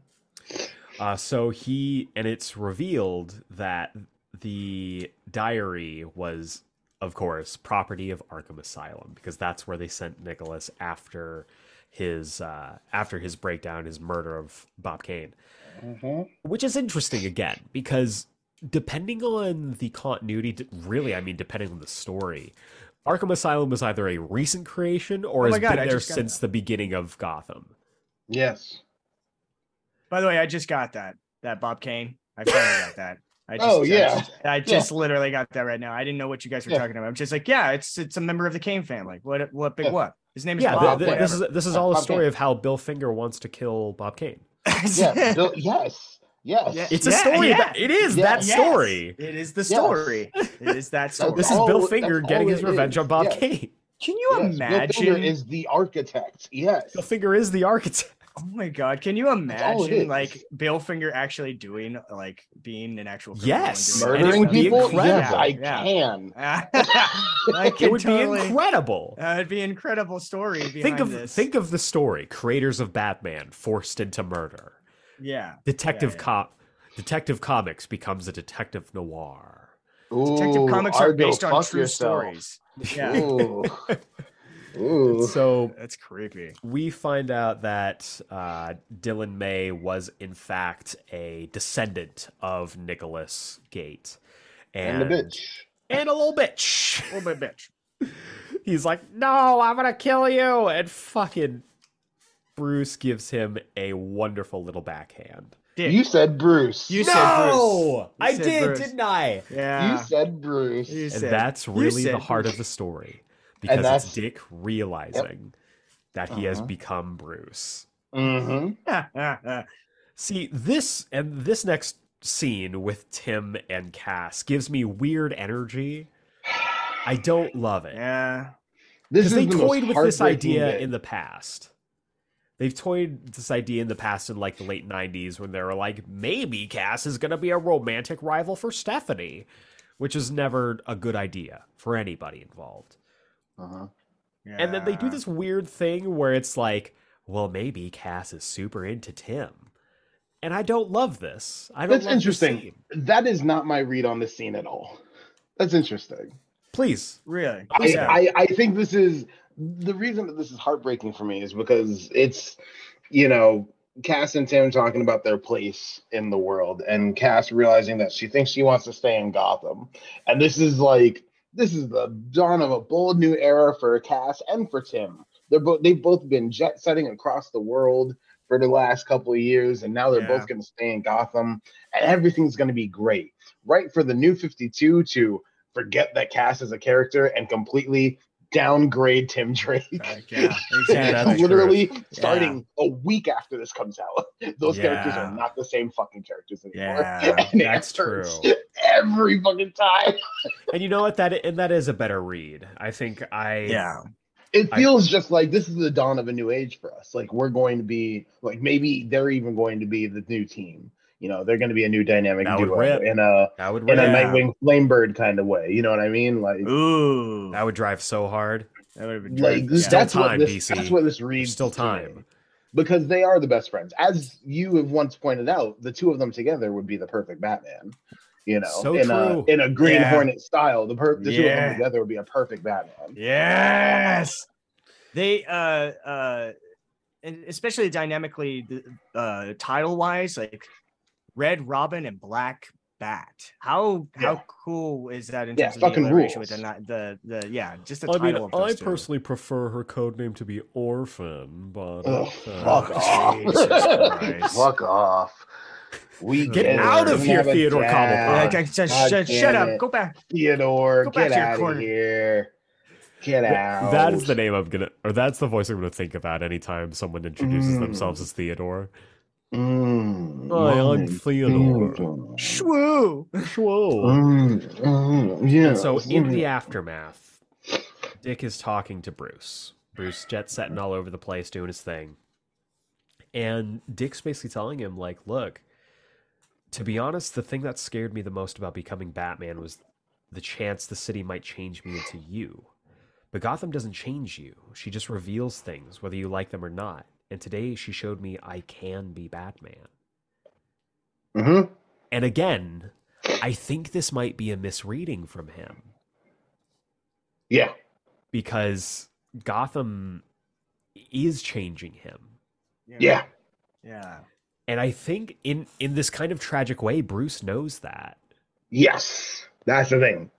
Uh, so he and it's revealed that the diary was, of course, property of Arkham Asylum because that's where they sent Nicholas after his uh, after his breakdown, his murder of Bob Kane. Mhm. Which is interesting again because depending on the continuity, really, I mean, depending on the story. Arkham Asylum is either a recent creation or Oh has God, been I there just got since the beginning of Gotham. Yes. By the way, I just got that that Bob Kane. I finally got that. I just, Oh, I yeah. just- I just, literally got that right now. I didn't know what you guys were Yeah. talking about. I'm just like, yeah, it's it's a member of the Kane family. What what big Yeah. what? His name is Yeah, Bob. th- th- this is this is all a story Kane. of how Bill Finger wants to kill Bob Kane. (laughs) Yeah. Bill- yes. Yes. Yeah. It's a Yeah, story. yeah. About, it is that Yes, story. It is the story. (laughs) It is that story. This is all- Bill Finger getting his revenge is. on Bob Yes. Kane. Can you Yes, Bill imagine? Finger is the architect. Yes. Bill Finger is the architect. Oh my god! Can you imagine like Bill Finger actually doing like being an actual Yes. doing And it Murdering people? incredible. Yes, I Yeah. can. (laughs) I It would totally, be incredible. Uh, it'd be an incredible story. Think of this. think of the story: creators of Batman forced into murder. yeah. Detective Yeah, yeah. cop, Detective Comics becomes a detective noir. Detective Ooh, Comics are based on true yourself. stories. Yeah, (laughs) Ooh. Ooh. So that's creepy. we find out that uh, Dylan May was in fact a descendant of Nicholas Gate, and the bitch. and a little bitch. A little bit bitch. (laughs) He's like, "No, I'm gonna kill you," and fucking Bruce gives him a wonderful little backhand. Dick. You said Bruce. You said Bruce. You I did, Bruce. didn't I? yeah. You said Bruce. You And said- that's really the heart Bruce. of the story because it's Dick realizing that he has Uh-huh. become Bruce. Mm-hmm. (laughs) See, this and this next scene with Tim and Cass gives me weird energy. I don't love it. yeah. This Because is they the toyed with this idea bit. in the past. They've toyed this idea in the past in like the late 90s when they were like, maybe Cass is going to be a romantic rival for Stephanie, which is never a good idea for anybody involved. Uh-huh. And then they do this weird thing where it's like, well, maybe Cass is super into Tim. And I don't love this. I don't That's interesting. That is not my read on this scene at all. That's interesting. Please. Really? I, Yeah. I, I think this is the reason that this is heartbreaking for me is because it's, you know, Cass and Tim talking about their place in the world, and Cass realizing that she thinks she wants to stay in Gotham. And this is like, this is the dawn of a bold new era for Cass and for Tim. They're both they've both been jet setting across the world for the last couple of years, and now they're Yeah. both going to stay in Gotham, and everything's going to be great. Right for the new 52 to forget that Cass is a character and completely downgrade Tim Drake. Like, yeah, (laughs) Yeah, exactly. that's true. Literally starting a week after this comes out. (laughs) Those characters are not the same fucking characters anymore. Yeah, (laughs) And it that's hurts true. Every fucking time. And you know what? That and that is a better read. I think I yeah. It I- feels just like this is the dawn of a new age for us. Like we're going to be like maybe they're even going to be the new team. You know, they're going to be a new dynamic That would duo rip. in a that would in a Nightwing Flamebird kind of way. You know what I mean? Like Ooh. that would drive so hard. That would have been like dreadful. Still that's what time, this BC. that's what this There's reads still to me. time. because they are the best friends. As you have once pointed out, the two of them together would be the perfect Batman. You know, So in true. a in a Green Yeah. Hornet style, the per- the two of them together would be a perfect Batman. Yes. They uh uh and especially dynamically, uh, title wise, like Red Robin and Black Bat. How Yeah. how cool is that in Yeah, terms of the fucking alliteration with the, rules. ni- the the yeah just the I title mean, of those I two. personally prefer her code name to be Orphan, but Ugh, okay. fuck off. Fuck off. We Get it. out of here, Theodore Yeah, Cobblepot. dad. okay, just shut, shut up. it. Go back. Theodore, Go back get to your out corner. of here. Get out. That is the name I'm gonna, or that's the voice I'm gonna think about anytime someone introduces Mm. themselves as Theodore. Mm, Hi, I'm my Theodore. Theodore. Shwoo. Whoa. Mm, mm, yeah. And so in the aftermath, Dick is talking to Bruce. Bruce jet setting all over the place, doing his thing. And Dick's basically telling him, like, look, to be honest, the thing that scared me the most about becoming Batman was the chance the city might change me into you. But Gotham doesn't change you. She just reveals things, whether you like them or not. And today she showed me I can be Batman. Mhm. And again, I think this might be a misreading from him. Yeah. because Gotham is changing him. Yeah. Yeah. And I think in in this kind of tragic way Bruce knows that. Yes. That's the thing.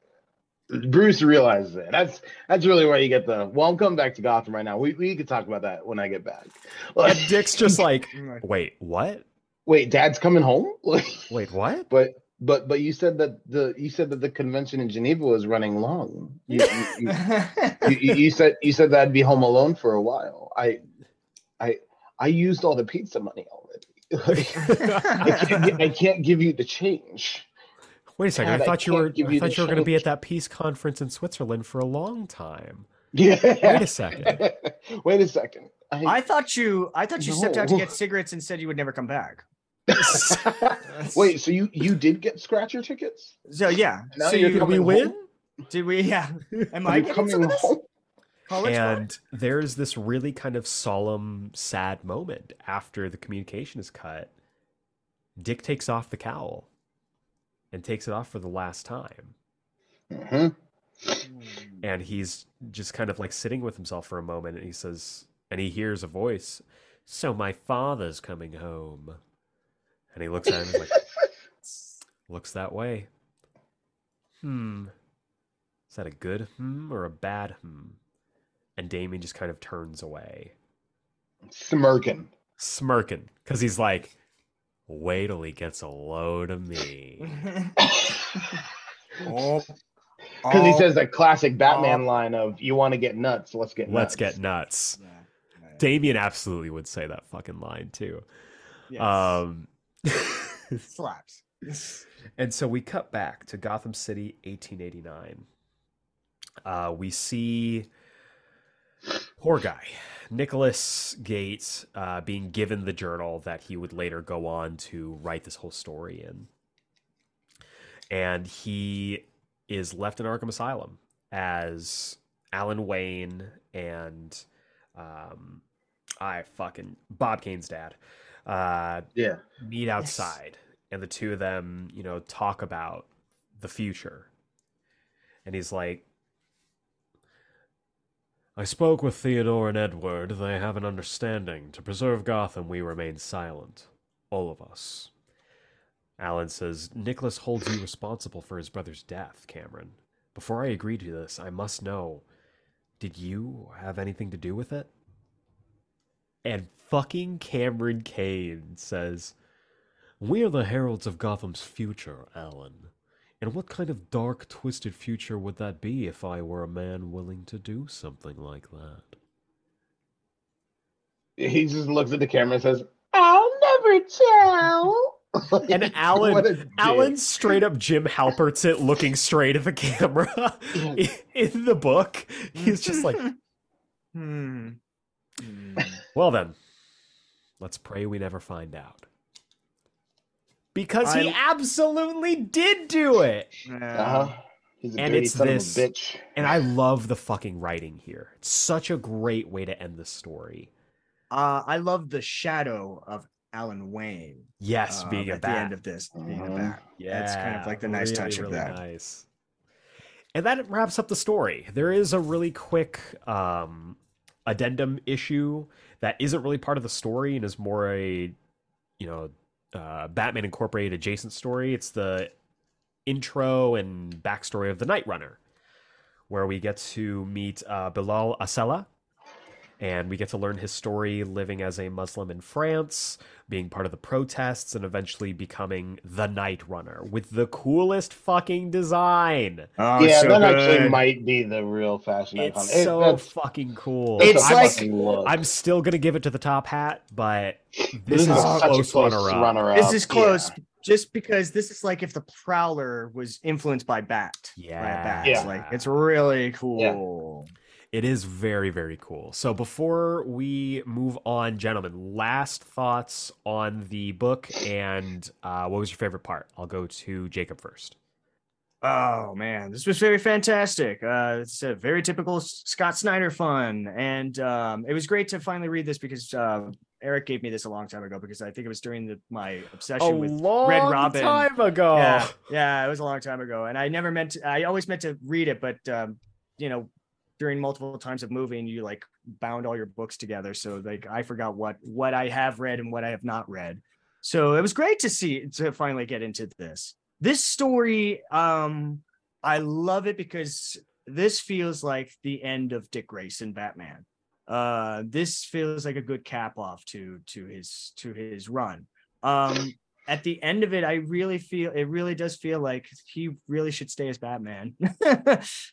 Bruce realizes it. That's that's really where you get the well, I'm coming back to Gotham right now. We we could talk about that when I get back. And Dick's just (laughs) like, Mm, "Wait, what? Wait, dad's coming home? (laughs) Like Wait, what?" but but but you said that the you said that the convention in Geneva was running long. You, you, you, (laughs) you, you said you said that I'd be home alone for a while. I I I used all the pizza money already. I, can't, I can't give you the change. Wait a second. God, I I thought you were give I thought you were going to be at that peace conference in Switzerland for a long time. Yeah. Wait a second. (laughs) Wait a second. I, I thought you I thought you stepped out to get cigarettes and said you would never come back. (laughs) Wait, so you you did get scratcher tickets? So yeah. Now so you're Did we win? home? did we yeah. (laughs) Am Are I getting coming some of this? home? College And there's this really kind of solemn, sad moment after the communication is cut. Dick takes off the cowl and takes it off for the last time. Mhm. and he's just kind of like sitting with himself for a moment and he says and he hears a voice so my father's coming home and he looks at him and like (laughs) looks that way hmm is that a good hmm or a bad hmm and damian just kind of turns away Smirking. smirking because he's like wait till he gets a load of me (laughs) oh, Because he oh, says that classic Batman Oh. line of "You want to get nuts? Let's get let's nuts." get nuts yeah, yeah, damian absolutely would say that fucking line too yes. Um, (laughs) slaps. and so we cut back to Gotham City, 1889. Uh, we see poor guy Nicholas Gates uh, being given the journal that he would later go on to write this whole story in, and he is left in Arkham Asylum as Alan Wayne and um, I fucking Bob Kane's dad. Uh, Yeah. meet outside and the two of them you know talk about the future and he's like i spoke with theodore and edward. They have an understanding. To preserve gotham we remain silent. All of us. Alan says nicholas holds you responsible for his brother's death cameron. Before i agree to this i must know did you have anything to do with it? And fucking Cameron Kane says, We are the heralds of Gotham's future, Alan. And what kind of dark, twisted future would that be if I were a man willing to do something like that? He just looks at the camera and says, "I'll never tell." (laughs) And (laughs) Alan- What a dick. Alan straight up Jim Halperts it looking straight at the camera Yeah. (laughs) in the book. He's just like, Hmm. Hmm. Well then, let's pray we never find out. Because he absolutely did do it. Uh-huh. He's a And it's son this- of a bitch. And I love the fucking writing here. It's such a great way to end the story. Uh, I love the shadow of Alan Wayne. Yes, uh, being a at the end of this, being a Mhm. bat. Yeah, That's kind of like the nice touch of that. Nice. And that wraps up the story. There is a really quick um, addendum issue that isn't really part of the story and is more a you know uh, Batman Incorporated adjacent story. It's the intro and backstory of the Night Runner, where we get to meet uh, Bilal Asselah, and we get to learn his story living as a Muslim in France, being part of the protests, and eventually becoming the Night Runner with the coolest fucking design. Oh, yeah, so that actually might be the real fashion icon. It's It- so that's- fucking cool. It's that's a like- I'm still gonna give it to the top hat, but this, This is is a such a close, close runner up. runner-up. This is Yeah. close, just because this is like if the Prowler was influenced by Bat. yeah, by Yeah. Bat. Yeah. Like it's really cool. It is very, very cool. So before we move on, gentlemen, last thoughts on the book and uh, what was your favorite part? I'll go to Jacob first. Oh man, this was very fantastic. Uh, it's a very typical Scott Snyder fun, and um, it was great to finally read this because uh, Eric gave me this a long time ago because I think it was during the, my obsession A with long Red Robin. time ago. Yeah, yeah, it was a long time ago, and I never meant. To, I always meant to read it, but um, you know, during multiple times of moving, you like bound all your books together, so like I forgot what what I have read and what I have not read. So it was great to see to finally get into this. This story, um, I love it because this feels like the end of Dick Grayson Batman. Uh, this feels like a good cap off to to his to his run. Um, at the end of it, I really feel it really does feel like he really should stay as Batman. (laughs)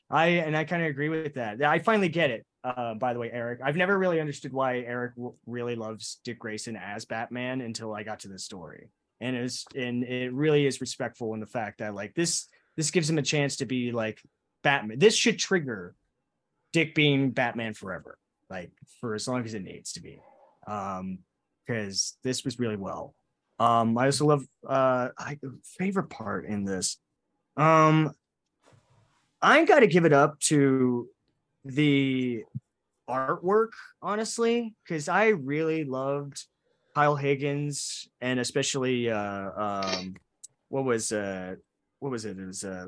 I and I kind of agree with that. I finally get it. Uh, by the way, Eric, I've never really understood why Eric w- really loves Dick Grayson as Batman until I got to this story, and it's and it really is respectful in the fact that like this this gives him a chance to be like Batman. This should trigger Dick being Batman forever, like for as long as it needs to be, um, because this was really well. Um, I also love uh I favorite part in this. Um I gotta give it up to the artwork, honestly, because I really loved Kyle Higgins and especially uh um what was uh what was it? It was uh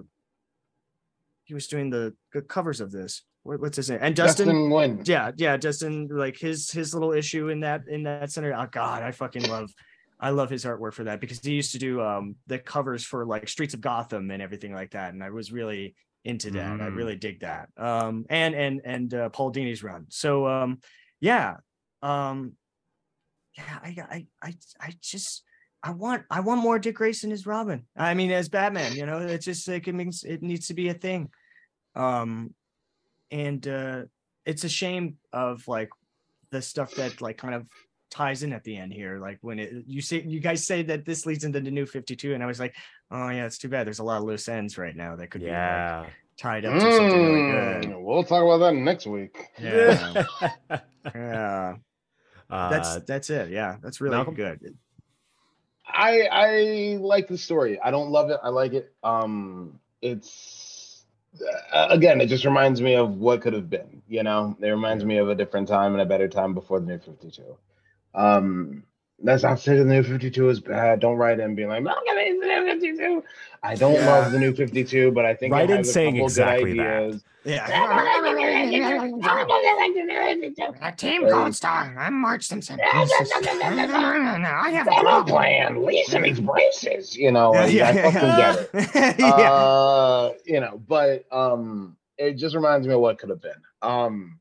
he was doing the, the covers of this. What, what's his name? And Dustin, Justin Nguyen. yeah yeah justin like his his little issue in that in that center oh god i fucking love i love his artwork for that because he used to do um the covers for like streets of gotham and everything like that and i was really into that i Mm. really dig that um and and and uh, paul dini's run so um yeah um yeah i i i, I just I want I want more Dick Grayson as Robin. I mean as Batman, you know, it's just like it means it needs to be a thing. Um and uh it's a shame of like the stuff that like kind of ties in at the end here like when it you say you guys say that this leads into the new 52 and i was like oh yeah it's too bad there's a lot of loose ends right now that could be like, tied up to something really good Mm, We'll talk about that next week. yeah (laughs) yeah that's uh, that's it yeah that's really Malcolm? good I I like the story. I don't love it. I like it. Um, it's uh, again, it just reminds me of what could have been. You know, it reminds me of a different time and a better time before the new Fifty Two. Um, that's not saying the new Fifty Two is bad. Don't write in being like, "Look at the new Fifty Two. I don't Yeah. love the new Fifty Two, but I think Write it in has a saying exactly that. ideas. yeah (laughs) team Gold star i'm march simpson i have I don't plan. Lisa needs braces. You know, like, I fucking get it. (laughs) yeah. uh you know but um it just reminds me of what could have been um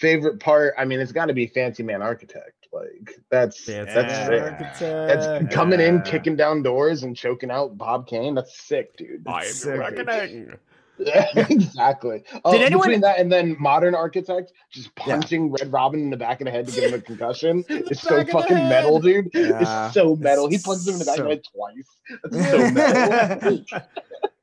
favorite part i mean it's got to be fancy man architect like that's Fancy that's Yeah. sick. Architect. that's coming in kicking down doors and choking out bob kane? That's sick dude. I am That's your sick. reckoning. (laughs) exactly. Uh, Did anyone- between that and then modern architect just punching red robin in the back of the head to give him a concussion. (laughs) It's so back of the fucking metal dude. Yeah. it's so metal. He punches him in the back of the head twice. That's so metal (laughs)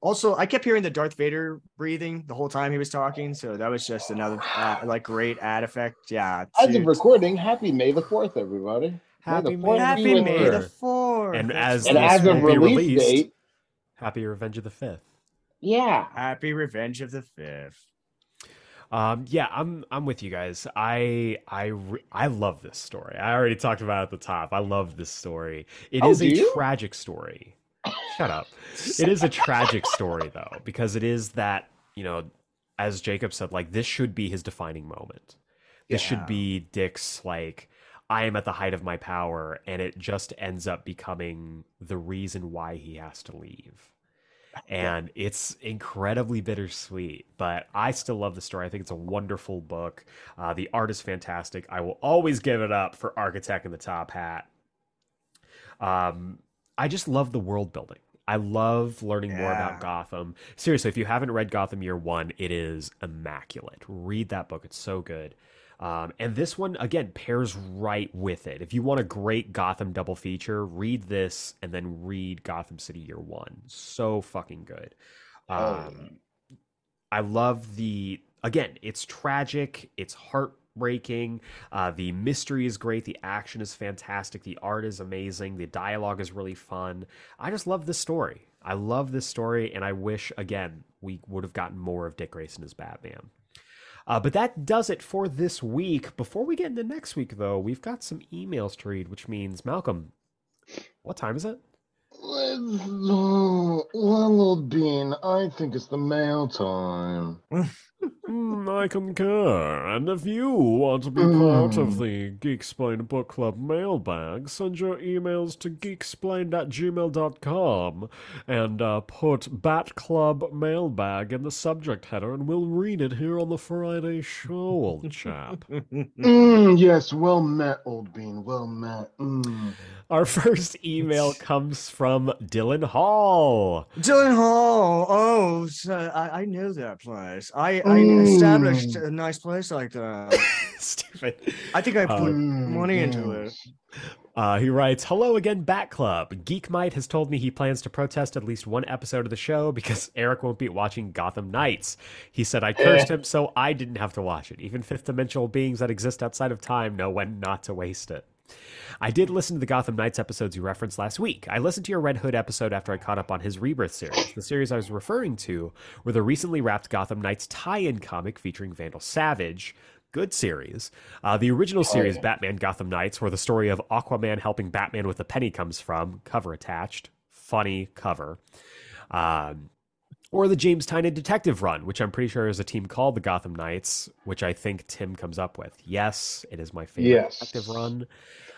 also i kept hearing the darth vader breathing the whole time he was talking so that was just another uh, like great ad effect yeah As of dude. recording, happy May the 4th, everybody. Happy the May fourth the happy be may the fourth. fourth And as And right. as of will be release released- date, Happy Revenge of the Fifth. yeah. happy revenge of the fifth Um, yeah, I'm I'm with you guys. I I I love this story. I already talked about it at the top. I love this story. It is Oh, a you? tragic story. Shut up. (laughs) It is a tragic story though, because it is that you know. as Jacob said, like this should be his defining moment. This should be Dick's like I am at the height of my power, and it just ends up becoming the reason why he has to leave. And it's incredibly bittersweet, but I still love the story. I think it's a wonderful book. Uh, the art is fantastic. I will always give it up for Architect in the Top Hat. Um, I just love the world building. I love learning more about Gotham. Seriously, if you haven't read Gotham Year One, it is immaculate. Read that book; it's so good. Um, and this one again pairs right with it. If you want a great Gotham double feature, read this and then read Gotham City Year One. So fucking good. Oh, Um, I love the again. It's tragic. It's heartbreaking. Uh, the mystery is great. The action is fantastic. The art is amazing. The dialogue is really fun. I just love this story. I love this story, and I wish again we would have gotten more of Dick Grayson as Batman. Uh, but that does it for this week. Before we get into next week, though, we've got some emails to read, which means Malcolm. What time is it? Let's, well, old Bean, I think it's the mail time. (laughs) Mm, I concur. And if you want to be part of Mm. the Geeksplained Book Club mailbag, send your emails to geeksplained at gmail.com and uh, put Bat Club mailbag in the subject header, and we'll read it here on the Friday show, old chap. (laughs) Mm, yes, well met, old Bean, well met. Mm. Our first email comes from Dylan Hall. Dylan Hall. Oh, so I, I know that place. I, I established Mm. a nice place like that. (laughs) Stupid. I think I put Mm, money into it. Uh, he writes, "Hello again, Bat Club. Geekmite has told me he plans to protest at least one episode of the show because (laughs) Eric won't be watching Gotham Knights. He said I cursed him, so I didn't have to watch it. Even fifth dimensional beings that exist outside of time know when not to waste it." I did listen to the Gotham Knights episodes you referenced last week. I listened to your Red Hood episode after I caught up on his Rebirth series. The series I was referring to were the recently wrapped Gotham Knights tie-in comic featuring Vandal Savage. Good series. Uh, the original series, yeah. Batman Gotham Knights, where the story of Aquaman helping Batman with a penny comes from, cover attached. Funny cover. Um, or the James Tynion Detective Run, which I'm pretty sure is a team called the Gotham Knights, which I think Tim comes up with. Yes, it is my favorite Yes. detective run.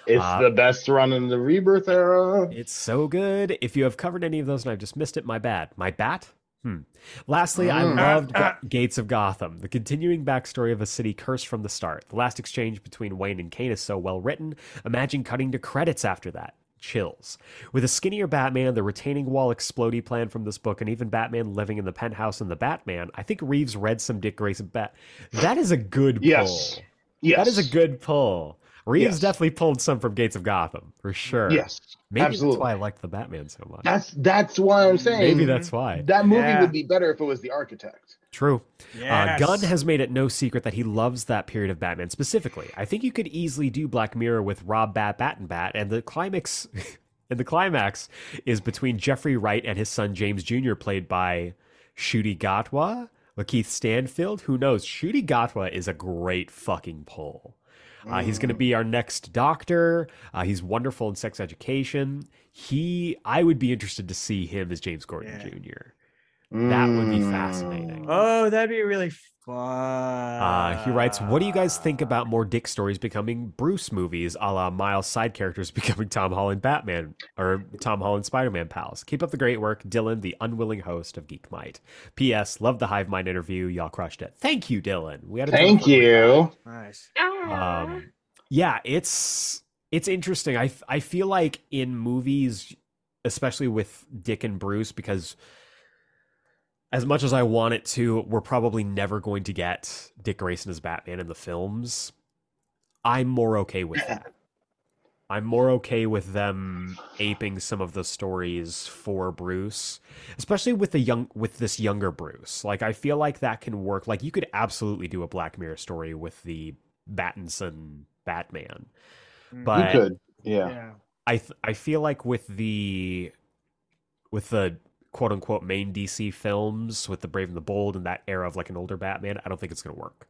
It's Uh, the best run in the rebirth era. It's so good. If you have covered any of those and I've just missed it, my bad. My bat? Hmm. Lastly, I Mm. loved Ga- Gates of Gotham, the continuing backstory of a city cursed from the start. The last exchange between Wayne and Kane is so well written. Imagine cutting to credits after that. Chills. With a skinnier Batman, the retaining wall explodey plan from this book, and even Batman living in the penthouse in the Batman, I think Reeves read some Dick Grayson Bat. That is a good pull. Yes. Yes. That is a good pull. Reeves Yes. definitely pulled some from Gates of Gotham, for sure. Yes. Maybe absolutely. that's why I liked the Batman so much. That's that's why I'm saying Maybe that's why. that movie Yeah. would be better if it was the architect. True. Uh, Gunn has made it no secret that he loves that period of Batman specifically. I think you could easily do Black Mirror with Rob Bat Bat and Bat, and the climax (laughs) and the climax is between Jeffrey Wright and his son James Jr., played by Ncuti Gatwa, Lakeith Stanfield. Who knows? Ncuti Gatwa is a great fucking pull. Uh, he's going to be our next doctor. Uh, he's wonderful in sex education. He, I would be interested to see him as James Gordon Yeah. Jr. That would be Mm. fascinating. Oh, that'd be really fun. Uh, he writes, "What do you guys think about more Dick stories becoming Bruce movies, a la Miles' side characters (laughs) becoming Tom Holland Batman or Tom Holland Spider-Man pals? Keep up the great work, Dylan, the unwilling host of Geek Might. P.S. Love the Hive Mind interview. Y'all crushed it. Thank you, Dylan. We had a Thank you. Nice. Um, yeah, it's it's interesting. I, I feel like in movies, especially with Dick and Bruce, because as much as I want it to, we're probably never going to get Dick Grayson as Batman in the films. I'm more okay with that. I'm more okay with them aping some of the stories for Bruce, especially with the young with this younger Bruce. Like I feel like that can work. Like you could absolutely do a Black Mirror story with the Battinson Batman. Mm. But you could. Yeah. yeah. I th- I feel like with the with the quote unquote main DC films with the Brave and the Bold and that era of like an older Batman, I don't think it's gonna work.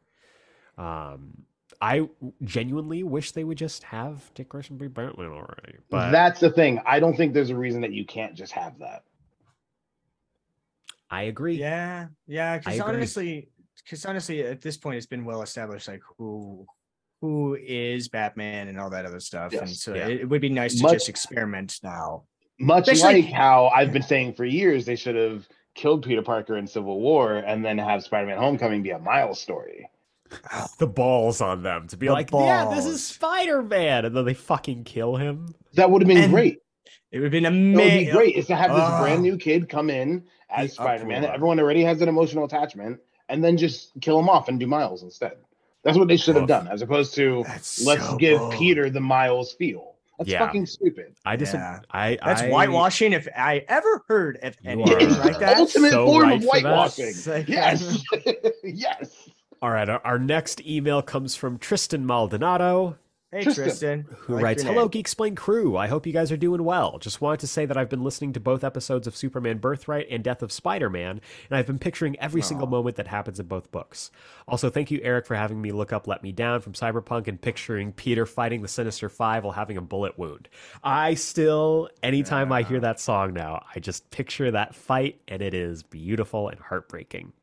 Um, I genuinely wish they would just have Dick Grayson be Batman already, but That's the thing. I don't think there's a reason that you can't just have that. I agree. Yeah, yeah. Because honestly, because honestly, at this point, it's been well established, like who who is Batman and all that other stuff, and so Yeah. it, it would be nice to Much- just experiment now. Much Especially- like how I've been saying for years, they should have killed Peter Parker in Civil War and then have Spider-Man: Homecoming be a Miles story. the balls on them to be The like, yeah, this is. Spider Man, and then they fucking kill him. That would have been And great. It would have been That would be amazing. great. Is to have this Ah. brand new kid come in as Spider-Man. uproar. Everyone already has an emotional attachment, and then just kill him off and do Miles instead. That's what they should have done, as opposed to That's let's so give bold. Peter the Miles feel. That's Yeah. fucking stupid. I just, Yeah. I, That's I, whitewashing if I ever heard of You anything are like that. Ultimate so form right of whitewashing. Yes, (laughs) (laughs) yes. All right, our, our next email comes from Tristan Maldonado. Hey Tristan, Tristan, who like writes, Hello, name. Geeksplained crew. I hope you guys are doing well. Just wanted to say that I've been listening to both episodes of Superman Birthright and Death of Spider Man, and I've been picturing every single moment that happens in both books. Also, thank you, Eric, for having me look up Let Me Down from Cyberpunk and picturing Peter fighting the Sinister Five while having a bullet wound. I still, anytime I hear that song now, I just picture that fight, and it is beautiful and heartbreaking.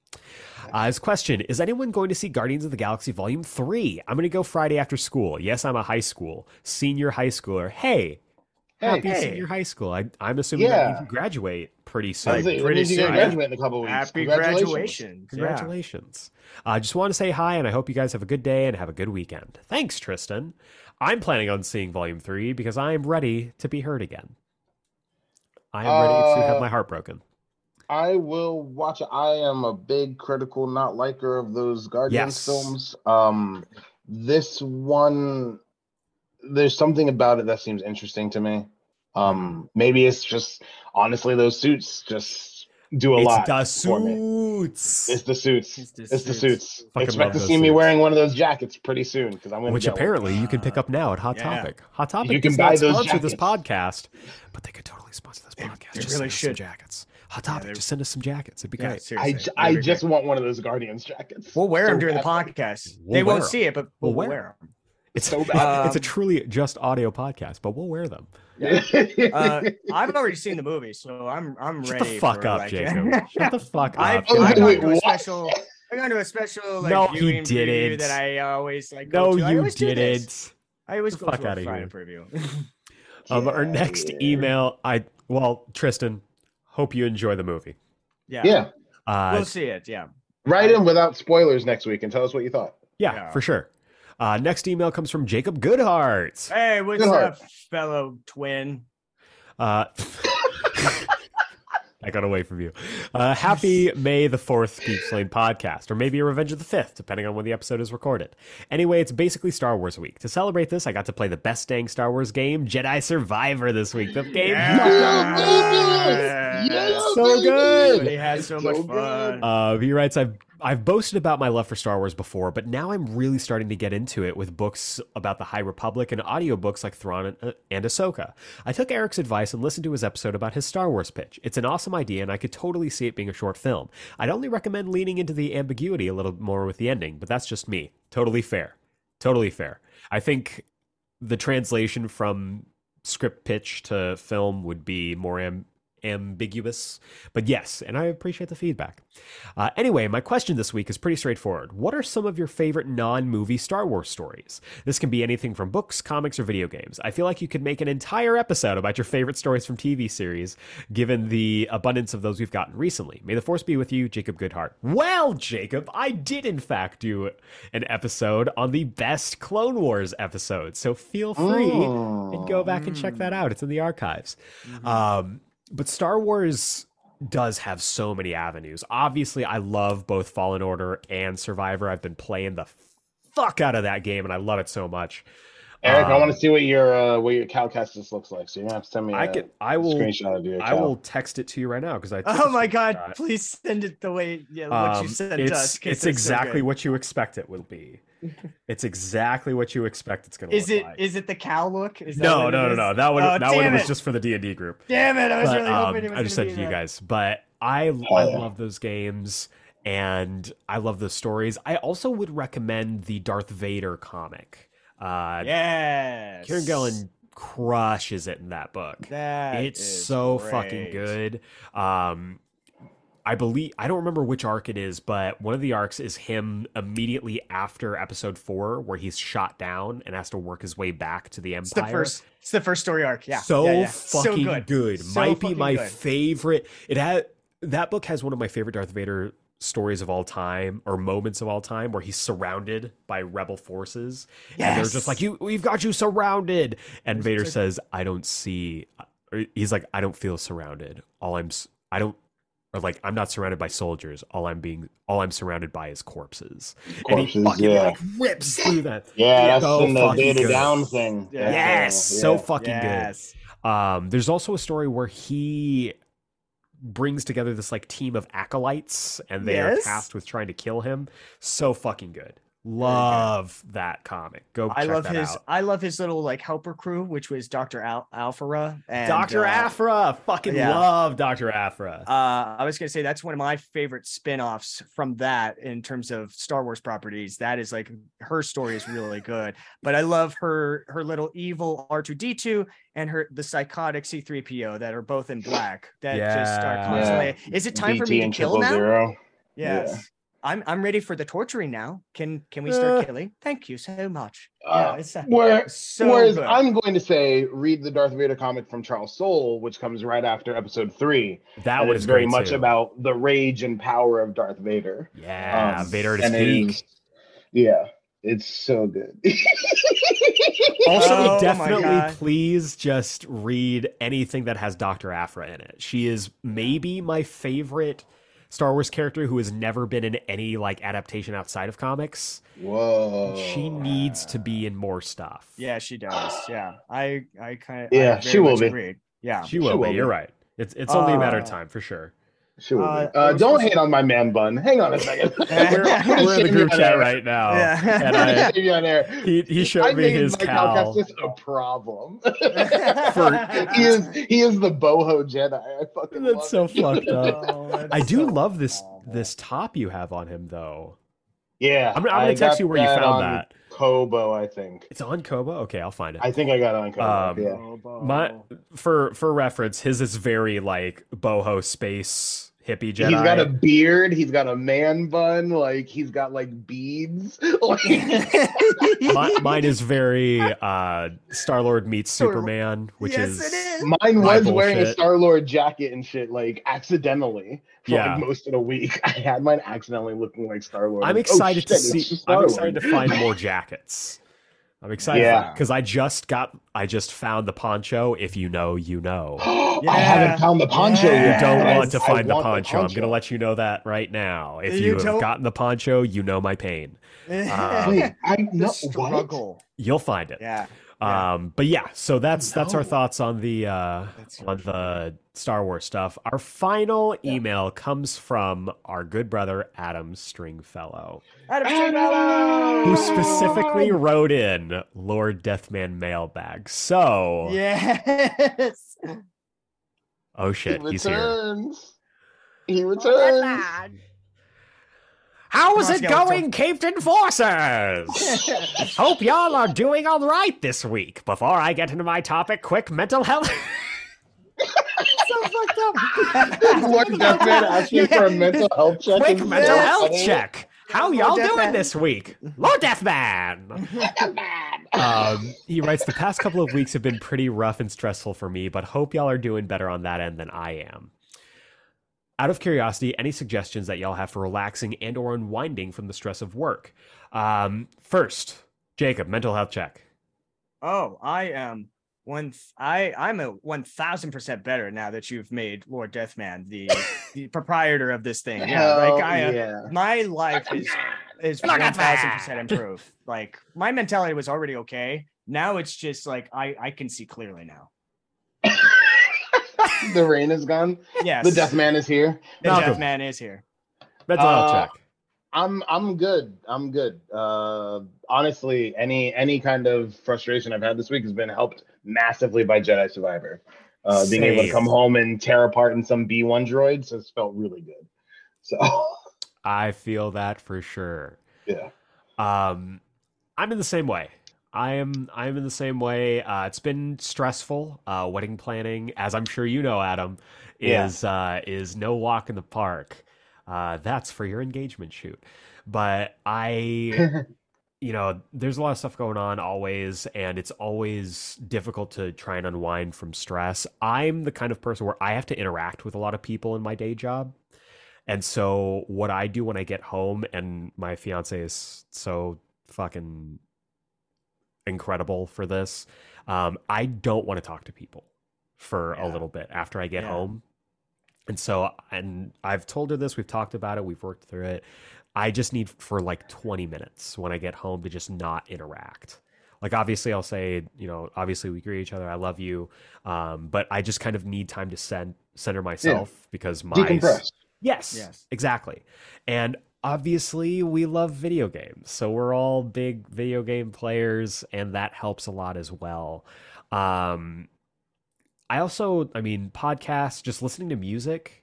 Uh, his question Is anyone going to see Guardians of the Galaxy Volume 3? I'm going to go Friday after school. Yes, I'm a high school, senior high schooler. Hey, happy Hey. senior high school. I, I'm assuming that you Yeah. can graduate pretty soon. it. Pretty means you're gonna soon. graduate in a couple weeks. Happy Congratulations. graduation. Congratulations. I just want to say hi, and I hope you guys have a good day and have a good weekend. Thanks, Tristan. I'm planning on seeing Volume 3 because I am ready to be heard again. I am ready to have Uh, my heart broken. I will watch it. I am a big critical not liker of those Guardians Yes. films. Um this one there's something about it that seems interesting to me. Um maybe it's just honestly those suits just do a It's lot the for me. suits. It's the suits. It's It's the the, suits. suits. Expect to those see me wearing one of those jackets pretty soon because I'm going to Which get one. apparently you can pick up now at Hot Yeah. Topic. Hot Topic You can does buy not those sponsor this podcast, but they could totally sponsor this podcast. they just really send us some should. jackets. Hot Topic, they're- just send us some jackets. It'd be Yeah, great. I, seriously. j- That'd I be just great. want one of those Guardians jackets. We'll wear So them during the podcast. We'll they wear won't 'em. see it, but We'll we'll, wear wear them. It's So bad. it's a truly just audio podcast, but we'll wear them. (laughs) Uh, I've already seen the movie, so I'm I'm Shut ready. the fuck for, up, like, Jacob. (laughs) Shut the fuck I, up. Oh, I wait, got wait, into a special. I got into a special like No, you viewing preview didn't. that I always like. no, go to. I you always didn't. I always The go fuck to a outta Friday here. preview. (laughs) Um, our next yeah. email, I well, Tristan, hope you enjoy the movie. yeah, Yeah. Uh, we'll see it. Yeah, Write in without spoilers next week and tell us what you thought. yeah, Yeah. for sure. Uh, next email comes from Jacob Goodhart. Hey, what's Good up, fellow twin? Uh, (laughs) I got away from you. Uh, happy (laughs) May the 4th Geeksplained podcast, or maybe a Revenge of the 5th, depending on when the episode is recorded. Anyway, it's basically Star Wars week. To celebrate this, I got to play the best dang Star Wars game, Jedi Survivor, this week. The game Yeah. so good. He had so, So much fun. Uh, he writes, I've I've boasted about my love for Star Wars before, but now I'm really starting to get into it with books about the High Republic and audiobooks like Thrawn and, uh, and Ahsoka. I took Eric's advice and listened to his episode about his Star Wars pitch. It's an awesome idea, and I could totally see it being a short film. I'd only recommend leaning into the ambiguity a little more with the ending, but that's just me. Totally fair. Totally fair. I think the translation from script pitch to film would be more ambiguous. But yes, and I appreciate the feedback. Uh, anyway, my question this week is pretty straightforward. What are some of your favorite non movie Star Wars stories? This can be anything from books, comics, or video games. I feel like you could make an entire episode about your favorite stories from TV series, given the abundance of those we've gotten recently. May the Force be with you, Jacob Goodhart. Well, Jacob, I did in fact do an episode on the best Clone Wars episode, so feel free and go back and check that out. It's in the archives. Um, but Star Wars does have so many avenues. Obviously, I love both Fallen Order and Survivor. I've been playing the fuck out of that game, and I love it so much. Eric, I Um, want to see what your uh, what your Cal Kestis looks like. So you're gonna have to send me. I a can. I will. screenshot of your. I Cal. will text it to you right now because I. Oh my god! screenshot. Please send it the way yeah, what Um, you sent it's us. 'cause it's so exactly good. what you expect it will be. It's exactly what you expect it's going to Is look it? like. Is it the cow look? Is that no, it no, no, no. That one. Oh, that one damn was just for the D and D group. Damn it! I was but, really um, hoping it was I just gonna said to you guys, but I I yeah. love those games and I love those stories. I also would recommend the Darth Vader comic. Uh, Yes. Kieron Gillen crushes it in that book. That it's is so fucking good. Um, I believe I don't remember which arc it is, but one of the arcs is him immediately after episode four, where he's shot down and has to work his way back to the It's the Empire. first. It's the first story arc. Yeah. so yeah, yeah. fucking so good. So Might be my good. favorite. It had that book has one of my favorite Darth Vader stories of all time or moments of all time where he's surrounded by rebel forces and they're just like you we've got you surrounded and Vader says I don't see uh, he's like I don't feel surrounded all I'm I don't or like I'm not surrounded by soldiers all I'm being all I'm surrounded by is corpses and he fucking yeah. like rips through that Yeah, that's So in the Data good. Down thing. Yeah. yes That's, uh, so yeah. fucking good um, there's also a story where he brings together this like team of acolytes, and they are tasked with trying to kill him. So fucking good. Love that comic. Go. I love that his. out. I love his little like helper crew, which was Doctor Al- Alphara and Doctor uh, Aphra. Fucking yeah. love Doctor Aphra. Uh, I was gonna say that's one of my favorite spin-offs from that in terms of Star Wars properties. That is like her story is really good. But I love her her little evil R2D2 and her the psychotic C3PO that are both in black that just are Yeah. constantly. Is it time for me to kill now? zero. Yes. I'm I'm ready for the torturing now. Can can we start Uh. killing? Thank you so much. Uh, yeah, it's uh, Where, so whereas good. I'm going to say, read the Darth Vader comic from Charles Soule, which comes right after Episode Three. that and one is is very much too. about the rage and power of Darth Vader. Yeah, Um, Vader at his peak. is- yeah, it's so good. (laughs) Also, Oh definitely please just read anything that has Dr. Aphra in it. She is maybe my favorite Star Wars character who has never been in any like adaptation outside of comics. Whoa. She needs to be in more stuff. Yeah, she does. Yeah, I I kind of Yeah, she will be. Agreed. Yeah, She will She be. will You're right. It's it's only a matter of Uh, time for sure. She will Uh, be. Uh, don't hate on my man bun. Hang on a second. (laughs) We're, we're in the group chat right now, Yeah. and (laughs) I, you on air. he he showed I me his Mike cow. Alcestis a problem. (laughs) For- he is he is the boho Jedi. I fucking love That's so it. fucked up. Oh, that's I do so love this awful. this top you have on him though. Yeah, I'm, gonna- I'm gonna text you where you found on that. Kobo, I think. It's on Kobo. Okay, I'll find it. I think I got it on Kobo. Um, yeah. My for for reference, his is very like boho space hippie Jedi. He's got a beard. He's got a man bun. Like he's got like beads. (laughs) Like, (laughs) mine is very uh Star Lord meets Superman, which yes, is it is. mine My was wearing a. Star Lord jacket and shit, like accidentally for Yeah. like most of the week. (laughs) I had mine accidentally looking like Star Lord. I'm Like, oh, excited to shit, see. I'm excited to find more jackets. I'm excited Yeah. because I just got. I just found the poncho. If you know, you know. (gasps) I haven't found the poncho Yeah. You don't but I- want to I find the want poncho. I'm going to let you know that right now. If You you, have don't- gotten the poncho, you know my pain. Uh, (laughs) Wait, I the know what? You'll find it. Yeah. Yeah. Um, but yeah, so that's that's our thoughts on the uh, That's on the Star Wars stuff. Our final email comes from our good brother Adam Stringfellow, Adam Adam! who specifically wrote in Lord Deathman mailbag. So, Yes. oh He shit, he's here. returns. He returns. How Come is on, it going, Captain Forces? (laughs) Hope y'all are doing all right this week. Before I get into my topic, quick mental health. (laughs) so fucked up. Lord Deathman asked me for a mental (laughs) health check. Quick mental said, health "Oh, check. How Lord y'all doing Deathman. this week? Lord Deathman. Um, he writes, the past couple of weeks have been pretty rough and stressful for me, but hope y'all are doing better on that end than I am. Out of curiosity, any suggestions that y'all have for relaxing and or unwinding from the stress of work? Um, first, Jacob, mental health check. Oh, I am one. I I'm a one thousand percent better now that you've made Lord Deathman the (laughs) the proprietor of this thing. Yeah, Hell like I. Uh, yeah. My life is is one thousand percent improved. Like my mentality was already okay. Now it's just like I I can see clearly now. (laughs) the rain is gone. Yes, The death man is here. The Malcolm. Deathman is here. Mental health Uh, check. I'm I'm good. I'm good. Uh honestly, any any kind of frustration I've had this week has been helped massively by Jedi Survivor. Uh being able to come home and tear apart in some B1 droids has felt really good. So I feel that for sure. (laughs) yeah. Um, I'm in the same way. I'm I'm in the same way. Uh, it's been stressful. Uh, wedding planning, as I'm sure you know, Adam, Yeah. is uh, is no walk in the park. Uh, that's for your engagement shoot. But I, (laughs) you know, there's a lot of stuff going on always, and it's always difficult to try and unwind from stress. I'm the kind of person where I have to interact with a lot of people in my day job. And so what I do when I get home and my fiance is so fucking incredible for this. Um, I don't want to talk to people for a little bit after I get Yeah. home. And so, and I've told her this, we've talked about it, we've worked through it. I just need for like 20 minutes when I get home to just not interact. Like, obviously, I'll say, you know, obviously we greet each other, I love you. Um, but I just kind of need time to cen- center myself because my Decompress. Yes. Yes. Exactly. And obviously, we love video games. So we're all big video game players, and that helps a lot as well. Um, I also, I mean, podcasts, just listening to music.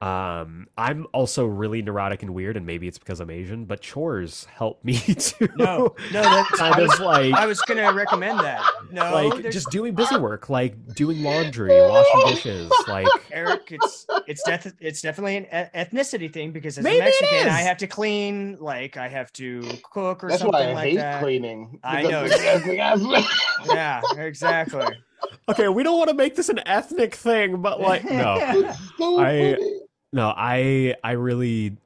Um, I'm also really neurotic and weird, and maybe it's because I'm Asian, but chores help me (laughs) too. No, no, that's kind I was, of like I was gonna recommend that. No, like there's- just doing busy work, like doing laundry, washing dishes, like (laughs) Eric, it's it's def- it's definitely an e- ethnicity thing because as Maybe a Mexican, I have to clean, like I have to cook or That's something why I like hate that. cleaning. I know, it's ethnic aspect. Yeah, exactly. okay, we don't want to make this an ethnic thing, but like no. (laughs) It's so I- funny. No, I I really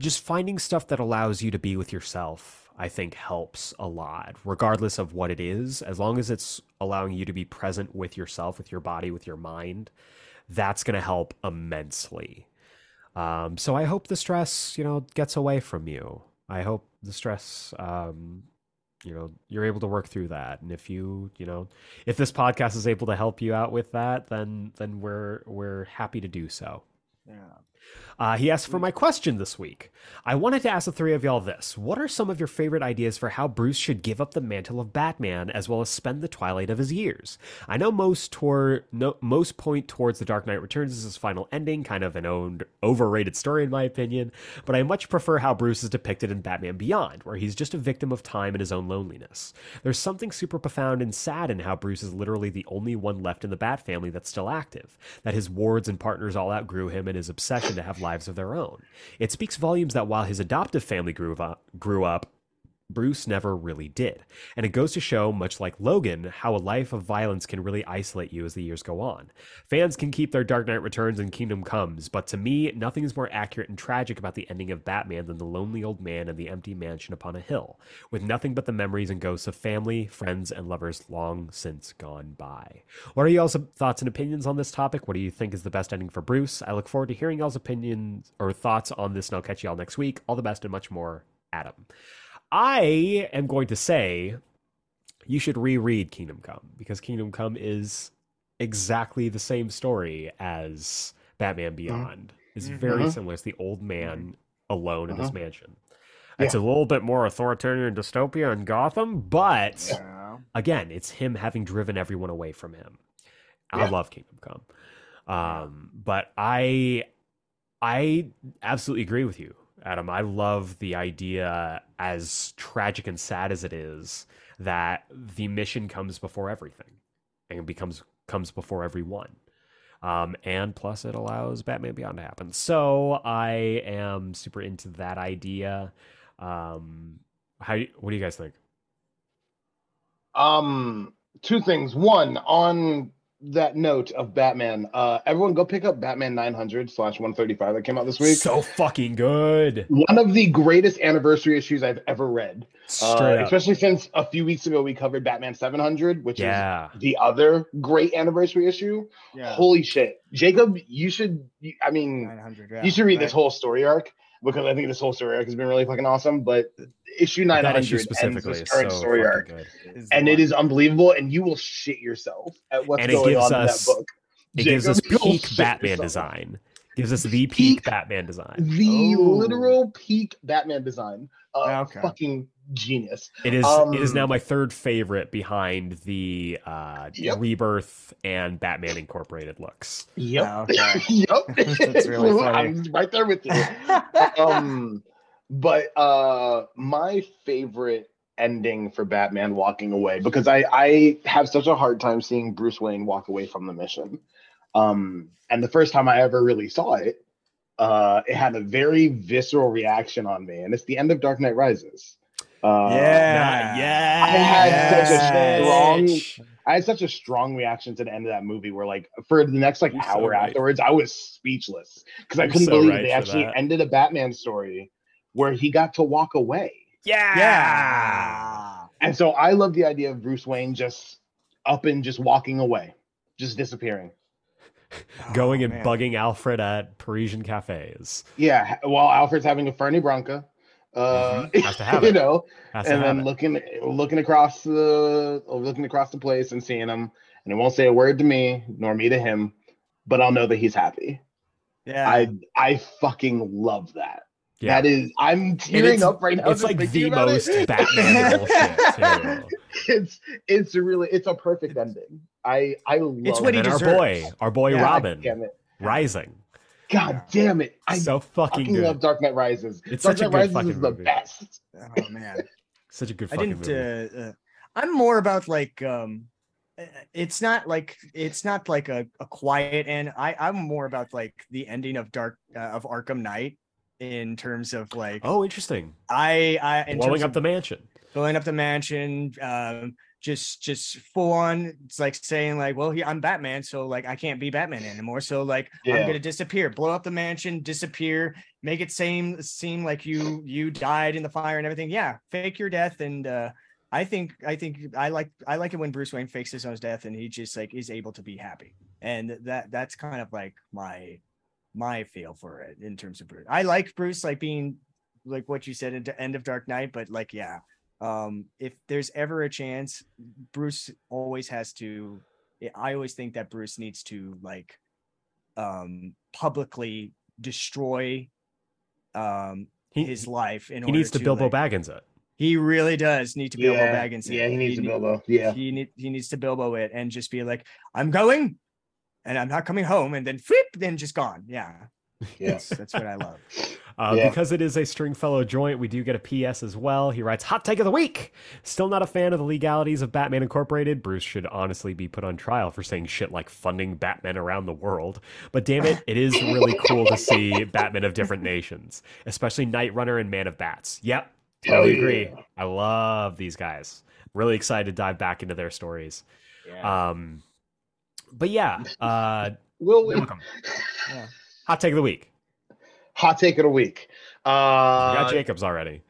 just finding stuff that allows you to be with yourself, I think helps a lot, regardless of what it is. As long as it's allowing you to be present with yourself, with your body, with your mind, that's going to help immensely. Um, so I hope the stress, you know, gets away from you. I hope the stress, um, you know, you're able to work through that. And if you, you know, if this podcast is able to help you out with that, then then we're we're happy to do so. Yeah. Uh, he asked for my question this week. I wanted to ask the three of y'all this. What are some of your favorite ideas for how Bruce should give up the mantle of Batman as well as spend the twilight of his years? I know most toward no, most point towards The Dark Knight Returns as his final ending, kind of an owned, overrated story in my opinion, but I much prefer how Bruce is depicted in Batman Beyond, where he's just a victim of time and his own loneliness. There's something super profound and sad in how Bruce is literally the only one left in the Bat family that's still active, that his wards and partners all outgrew him and his obsession to have lives of their own. It speaks volumes that while his adoptive family grew up, grew up Bruce never really did. And it goes to show, much like Logan, how a life of violence can really isolate you as the years go on. Fans can keep their Dark Knight Returns and Kingdom Comes, but to me, nothing is more accurate and tragic about the ending of Batman than the lonely old man in the empty mansion upon a hill, with nothing but the memories and ghosts of family, friends, and lovers long since gone by. What are y'all's thoughts and opinions on this topic? What do you think is the best ending for Bruce? I look forward to hearing y'all's opinions or thoughts on this, and I'll catch y'all next week. All the best and much more, Adam. I am going to say you should reread Kingdom Come because Kingdom Come is exactly the same story as Batman Beyond. It's very Mhm. similar. It's the old man alone in his Mhm. mansion. It's a little bit more authoritarian dystopia in Gotham, but Yeah. again, it's him having driven everyone away from him. I Yeah. love Kingdom Come. Um, but I I absolutely agree with you, Adam. I love the idea as tragic and sad as it is that the mission comes before everything and becomes comes before everyone. Um, and plus it allows Batman Beyond to happen. So I am super into that idea. Um, how what do you guys think? Um, two things. One, on that note of Batman, uh, everyone go pick up Batman 900 slash 135 that came out this week. So fucking good. One of the greatest anniversary issues I've ever read, uh, Straight up. especially since a few weeks ago we covered Batman 700, which Yeah. is the other great anniversary issue. Yeah. Holy shit, Jacob, you should. I mean, Yeah. you should read right. this whole story arc because I think this whole story arc has been really fucking awesome. But issue That 900 issue ends specifically this is current so story arc, good. And it is unbelievable, and you will shit yourself at what's And going on us- in that book. It gives us peak Batman yourself. design. Gives us the peak, Peak- Batman design. The Oh. literal peak Batman design. Uh, Okay. Fucking genius. It is Um, it is now my third favorite behind the uh, Yep. Rebirth and Batman Incorporated looks. Yep. Oh, okay. (laughs) yep. (laughs) That's really (laughs) funny. I'm right there with you. um, but uh, my favorite ending for Batman walking away because I I have such a hard time seeing Bruce Wayne walk away from the mission. Um, and the first time I ever really saw it, uh, it had a very visceral reaction on me, and it's the end of Dark Knight Rises. Uh, Yeah. yeah. I had such a strong, I had such a strong reaction to the end of that movie where, like, for the next like You're so hour right. afterwards, I was speechless because I couldn't so believe right they actually that. ended a Batman story where he got to walk away. Yeah. Yeah. And so I love the idea of Bruce Wayne just up and just walking away, just disappearing. (laughs) Going Oh, and man. bugging Alfred at Parisian cafes. Yeah, while Alfred's having a Fernet Branca, uh, Mhm. (laughs) Has to have you know, Has and then it. looking looking across the looking across the place and seeing him, and he won't say a word to me nor me to him, but I'll know that he's happy. Yeah. I I fucking love that. Yeah. That is, I'm tearing up right now. it's like the most it. Batman bullshit, too. (laughs) It's it's a really it's a perfect ending. I I love. It's what And he then our boy, our boy Yeah, Robin, damn it! Rising. God damn it! I so fucking fucking good. love Dark Knight Rises. It's Dark such a Knight good Rises fucking is the movie. best. oh man. (laughs) Such a good I didn't. movie. Uh, uh, I'm more about like um, uh, it's not like it's not like a, a quiet end. I I'm more about like the ending of Dark uh, of Arkham Knight in terms of like oh, interesting. I I in Blowing up the mansion. blowing up the mansion. Um, just just full on. It's like saying like, well, he, I'm Batman, so like I can't be Batman anymore. So like I'm gonna disappear, blow up the mansion, disappear, make it seem seem like you you died in the fire and everything. Yeah, fake your death and. uh I think I think I like I like it when Bruce Wayne fakes his own death and he just like is able to be happy. And that that's kind of like my my feel for it in terms of Bruce. I like Bruce like being like what you said at the end of Dark Knight, but like yeah, um if there's ever a chance bruce always has to i always think that bruce needs to like um publicly destroy um He, his life in he order needs to, Bilbo like- Baggins it. he really does need to bilbo yeah, baggins it. yeah, he needs to ne- Bilbo. Yeah, he need, he needs to bilbo it and just be like i'm going and i'm not coming home and then flip then just gone yeah yeah. that's, that's what i love (laughs) Uh, Yeah. Because it is a Stringfellow joint, we do get a PS as well. He writes, Hot take of the week. Still not a fan of the legalities of Batman Incorporated. Bruce should honestly be put on trial for saying shit like funding Batman around the world. But damn it, it is really cool to see (laughs) Batman of different nations, especially Night Runner and Man of Bats. Yep, totally Hell agree. I love these guys. Really excited to dive back into their stories. yeah Um, but yeah, (laughs) uh, Will we? welcome. (laughs) Yeah. Hot take of the week. Hot take of the week. We Uh, got Jacobs already.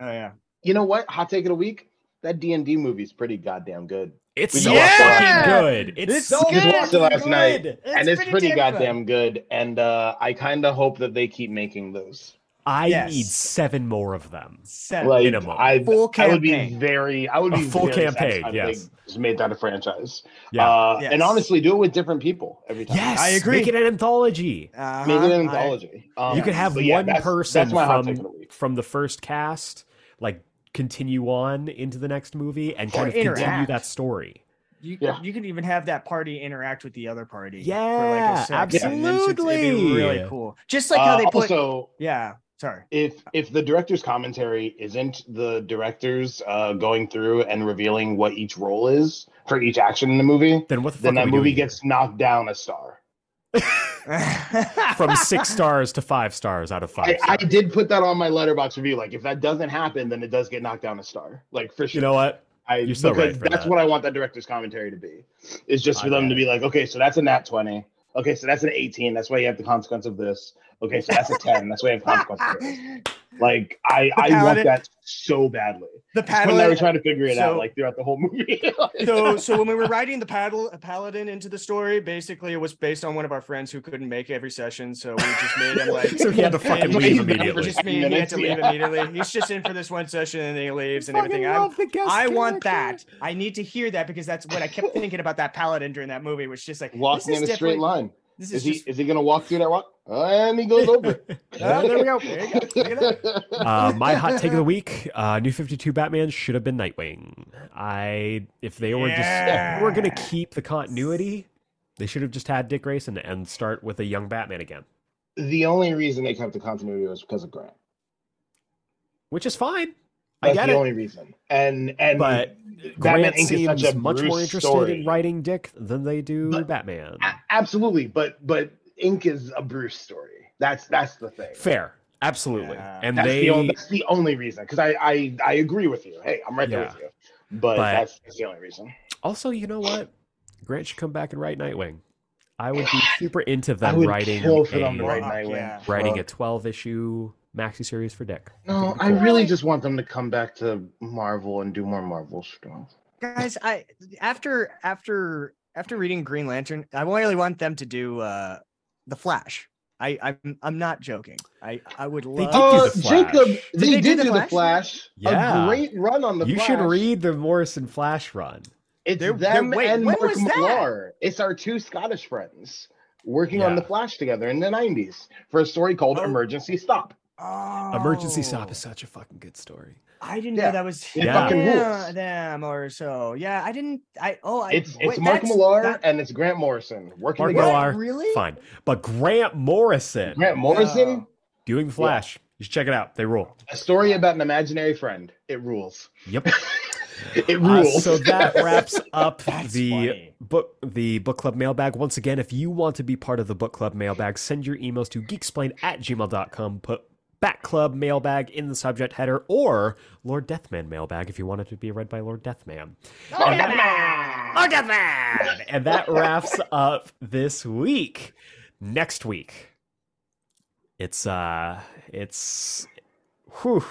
oh yeah you know what? Hot take of the week. That D and D movie's pretty goddamn good. It's We so just watched fucking good. It's, It's so good. Just watched it last good. night, and it's pretty, damn good. goddamn good. And uh, I kind of hope that they keep making those. I Yes. need seven more of them. Seven. Like Minimum. I, Full I would be very, I would be A be full very campaign, satisfied if yes. They just made that a franchise. Yeah. Uh, Yes. And honestly, do it with different people every time. yes, I agree. Make it an anthology. Uh-huh. Make it an I- anthology. Um, you could have but yeah, one that's- person That's my hot take from the from the first cast, like continue on into the next movie and Or kind of continue that story. You, Yeah. you could even have that party interact with the other party. Yeah, second, and then it's- It'd be absolutely. really cool. Just like how Uh, they put. also, yeah. Sorry. if if the director's commentary isn't the directors uh, going through and revealing what each role is for each action in the movie, Then what the fuck then are that movie doing here? gets knocked down a star. (laughs) from six stars to five stars out of five. I, I did put that on my Letterboxd review. Like, if that doesn't happen, then it does get knocked down a star. Like for sure. you know what? I you're so because right that's that. what I want that director's commentary to be. Is just for them get to be like, okay, so that's a nat twenty. Okay, so that's an eighteen. That's why you have the consequence of this. Okay, so that's a ten. That's why I have consequence (laughs) of this. Like I, I want that so badly. the Just when they were paladin. trying to figure it out, like throughout the whole movie. (laughs) So, so when we were writing the paddle paladin into the story, basically it was based on one of our friends who couldn't make every session. So we just made him like. (laughs) So he had to fucking leave immediately. Just me, he had to leave yeah. immediately. He's just in for this one session and then he leaves and everything. I'm, love the guest I want that. I need to hear that because that's what I kept thinking about that paladin during that movie. Was just like Walking this in a straight line. This Is is he just. is he gonna walk through that walk? And he goes over. it. (laughs) Oh, there we go. There you go. Look at that. (laughs) uh, my hot take of the week: uh, New Fifty Two Batman should have been Nightwing. I if they were just if we we're gonna keep the continuity, they should have just had Dick Grayson and start with a young Batman again, the only reason they kept the continuity was because of Grant. which is fine. I That's get the it. only reason. And and But Batman Grant Inc. is such seems a much more interested story. in writing Dick than they do But- Batman. A- absolutely, but but Ink is a Bruce story. That's that's the thing. Fair, absolutely. Yeah. And That's, they the only, that's the only reason. Because I, I I agree with you. Hey, I'm right there with you. But, But- that's, that's the only reason. also, you know what? Grant should come back and write Nightwing. I would be (sighs) super into I them would writing kill for them to a, write Nightwing. yeah. writing a 12 issue maxi series for Dick. No, I really just want them to come back to Marvel and do more Marvel stuff. guys i after after after reading green lantern i really want them to do uh the flash i i'm i'm not joking i i would They love did do Uh, The Flash. Jacob, Did they, they did The do the Flash? Flash. Yeah. A great run on the you Flash. should read the Morrison Flash run. It's They're- them they're- wait, and when Mark was that? It's our two Scottish friends working on the Flash together in the 90s for a story called Oh. Emergency Stop. Emergency Stop Oh, is such a fucking good story. i didn't Yeah. know that was It Yeah. fucking yeah, them or so yeah i didn't i oh I, It's it's Mark Millar that- and it's Grant Morrison working Mark together. Millar. really Fine. But Grant Morrison Grant Morrison, Wow. doing the Flash. You should check it out. They rule. a story about an imaginary friend. It rules. Yep. (laughs) It Uh, rules. so that wraps up (laughs) That's the funny. book the book club mailbag. Once again, if you want to be part of the book club mailbag, send your emails to geeksplained at gmail.com. Put Bat Club mailbag in the subject header or Lord Deathman mailbag if you want it to be read by Lord Deathman. And that- Lord Deathman! And that wraps up this week. Next week. It's uh it's whew,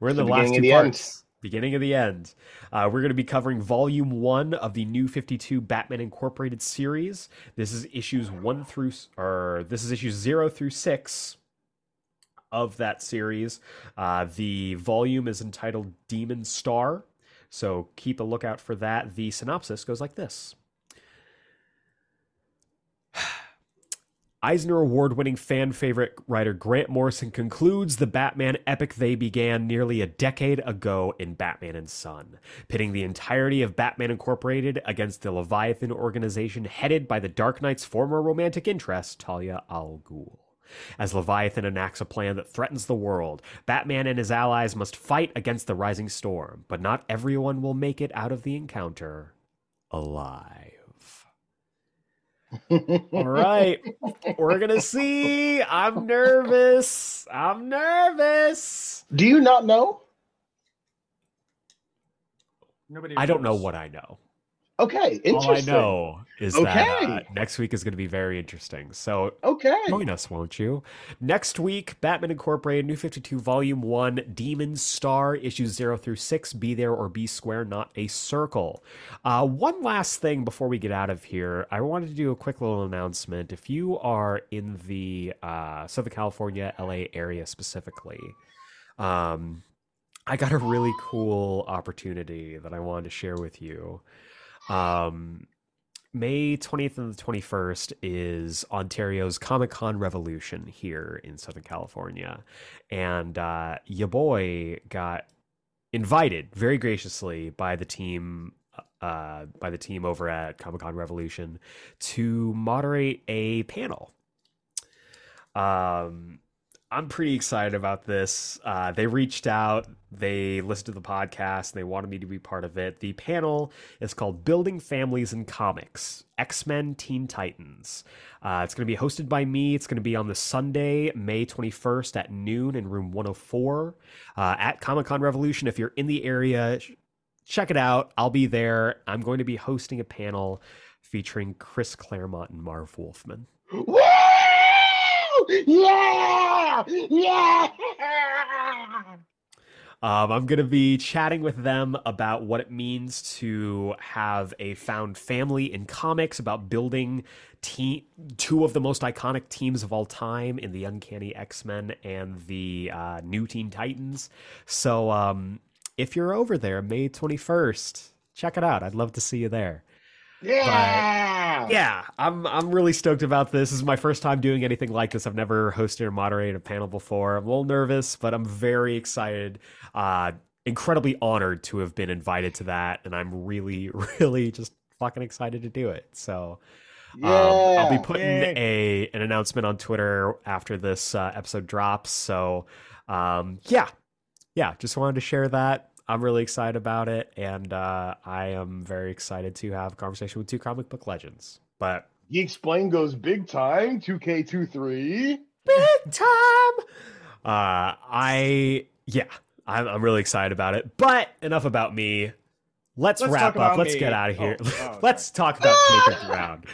we're in the, the last beginning two of the end. parts. Beginning of the end. Uh, we're going to be covering volume one of the new 52 Batman Incorporated series. This is issues one through, or this is issues zero through six of that series. Uh, the volume is entitled Demon Star. So keep a lookout for that. The synopsis goes like this. (sighs) Eisner Award winning fan favorite writer Grant Morrison concludes the Batman epic they began nearly a decade ago in Batman and Son, pitting the entirety of Batman Incorporated against the Leviathan organization headed by the Dark Knight's former romantic interest, Talia al Ghul. As Leviathan enacts a plan that threatens the world, Batman and his allies must fight against the rising storm, but not everyone will make it out of the encounter alive. All right. We're going (laughs) to see. I'm nervous. I'm nervous. Do you not know? Nobody I don't know what I know. Okay, All I interesting. know is that uh, next week is going to be very interesting. So Okay. join us, won't you? Next week, Batman Incorporated, New 52, Volume 1, Demon Star, issues 0 through 6, Be There or Be Square, Not a Circle. Uh, one last thing before we get out of here, I wanted to do a quick little announcement. If you are in the uh, Southern California, LA area specifically, um, I got a really cool opportunity that I wanted to share with you. Um, May 20th and the 21st is Ontario's Comic Con Revolution here in Southern California. And uh, your boy got invited very graciously by the team. Uh, by the team over at Comic Con Revolution to moderate a panel. Um, I'm pretty excited about this. Uh, they reached out, they listened to the podcast, and they wanted me to be part of it. The panel is called Building Families in Comics X Men Teen Titans. Uh, it's going to be hosted by me. It's going to be on the Sunday, May 21st at noon in room 104 uh, at Comic Con Revolution. If you're in the area, check it out. I'll be there. I'm going to be hosting a panel featuring Chris Claremont and Marv Wolfman. Woo! Yeah! Yeah! Um, I'm going to be chatting with them about what it means to have a found family in comics, about building two of the most iconic teams of all time in the Uncanny X Men and the uh, New Teen Titans. So um, if you're over there, May 21st, check it out. I'd love to see you there. Yeah! Yeah, I'm I'm really stoked about this. This is my first time doing anything like this. I've never hosted or moderated a panel before. I'm a little nervous, but I'm very excited. Uh incredibly honored to have been invited to that and I'm really (laughs) really just fucking excited to do it. So um, I'll be putting Yay. a an announcement on Twitter after this uh, episode drops. So um, yeah, yeah, just wanted to share that. I'm really excited about it, and uh, I am very excited to have a conversation with two comic book legends. But Geeksplained goes big time. 2K23. big time. Uh, I yeah, I'm, I'm really excited about it. But enough about me. Let's, Let's wrap up. Let's me. get out of here. Oh, (laughs) oh, Let's talk about (laughs) Jacob Brown.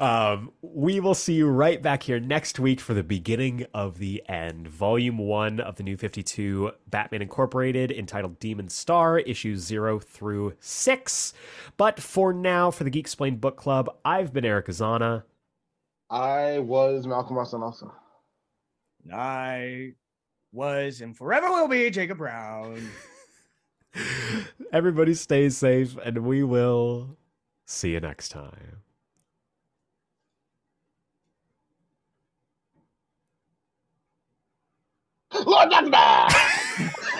Um, we will see you right back here next week for the beginning of the end, volume one of the new 52 Batman Incorporated, entitled Demon Star, issues zero through six. But for now, for the Geeksplained Book Club, I've been Eric Azana. I was Malcolm Austin also. I was and forever will be Jacob Brown. (laughs) (laughs) Everybody stay safe, and we will see you next time. Lord Dunsmore! (laughs)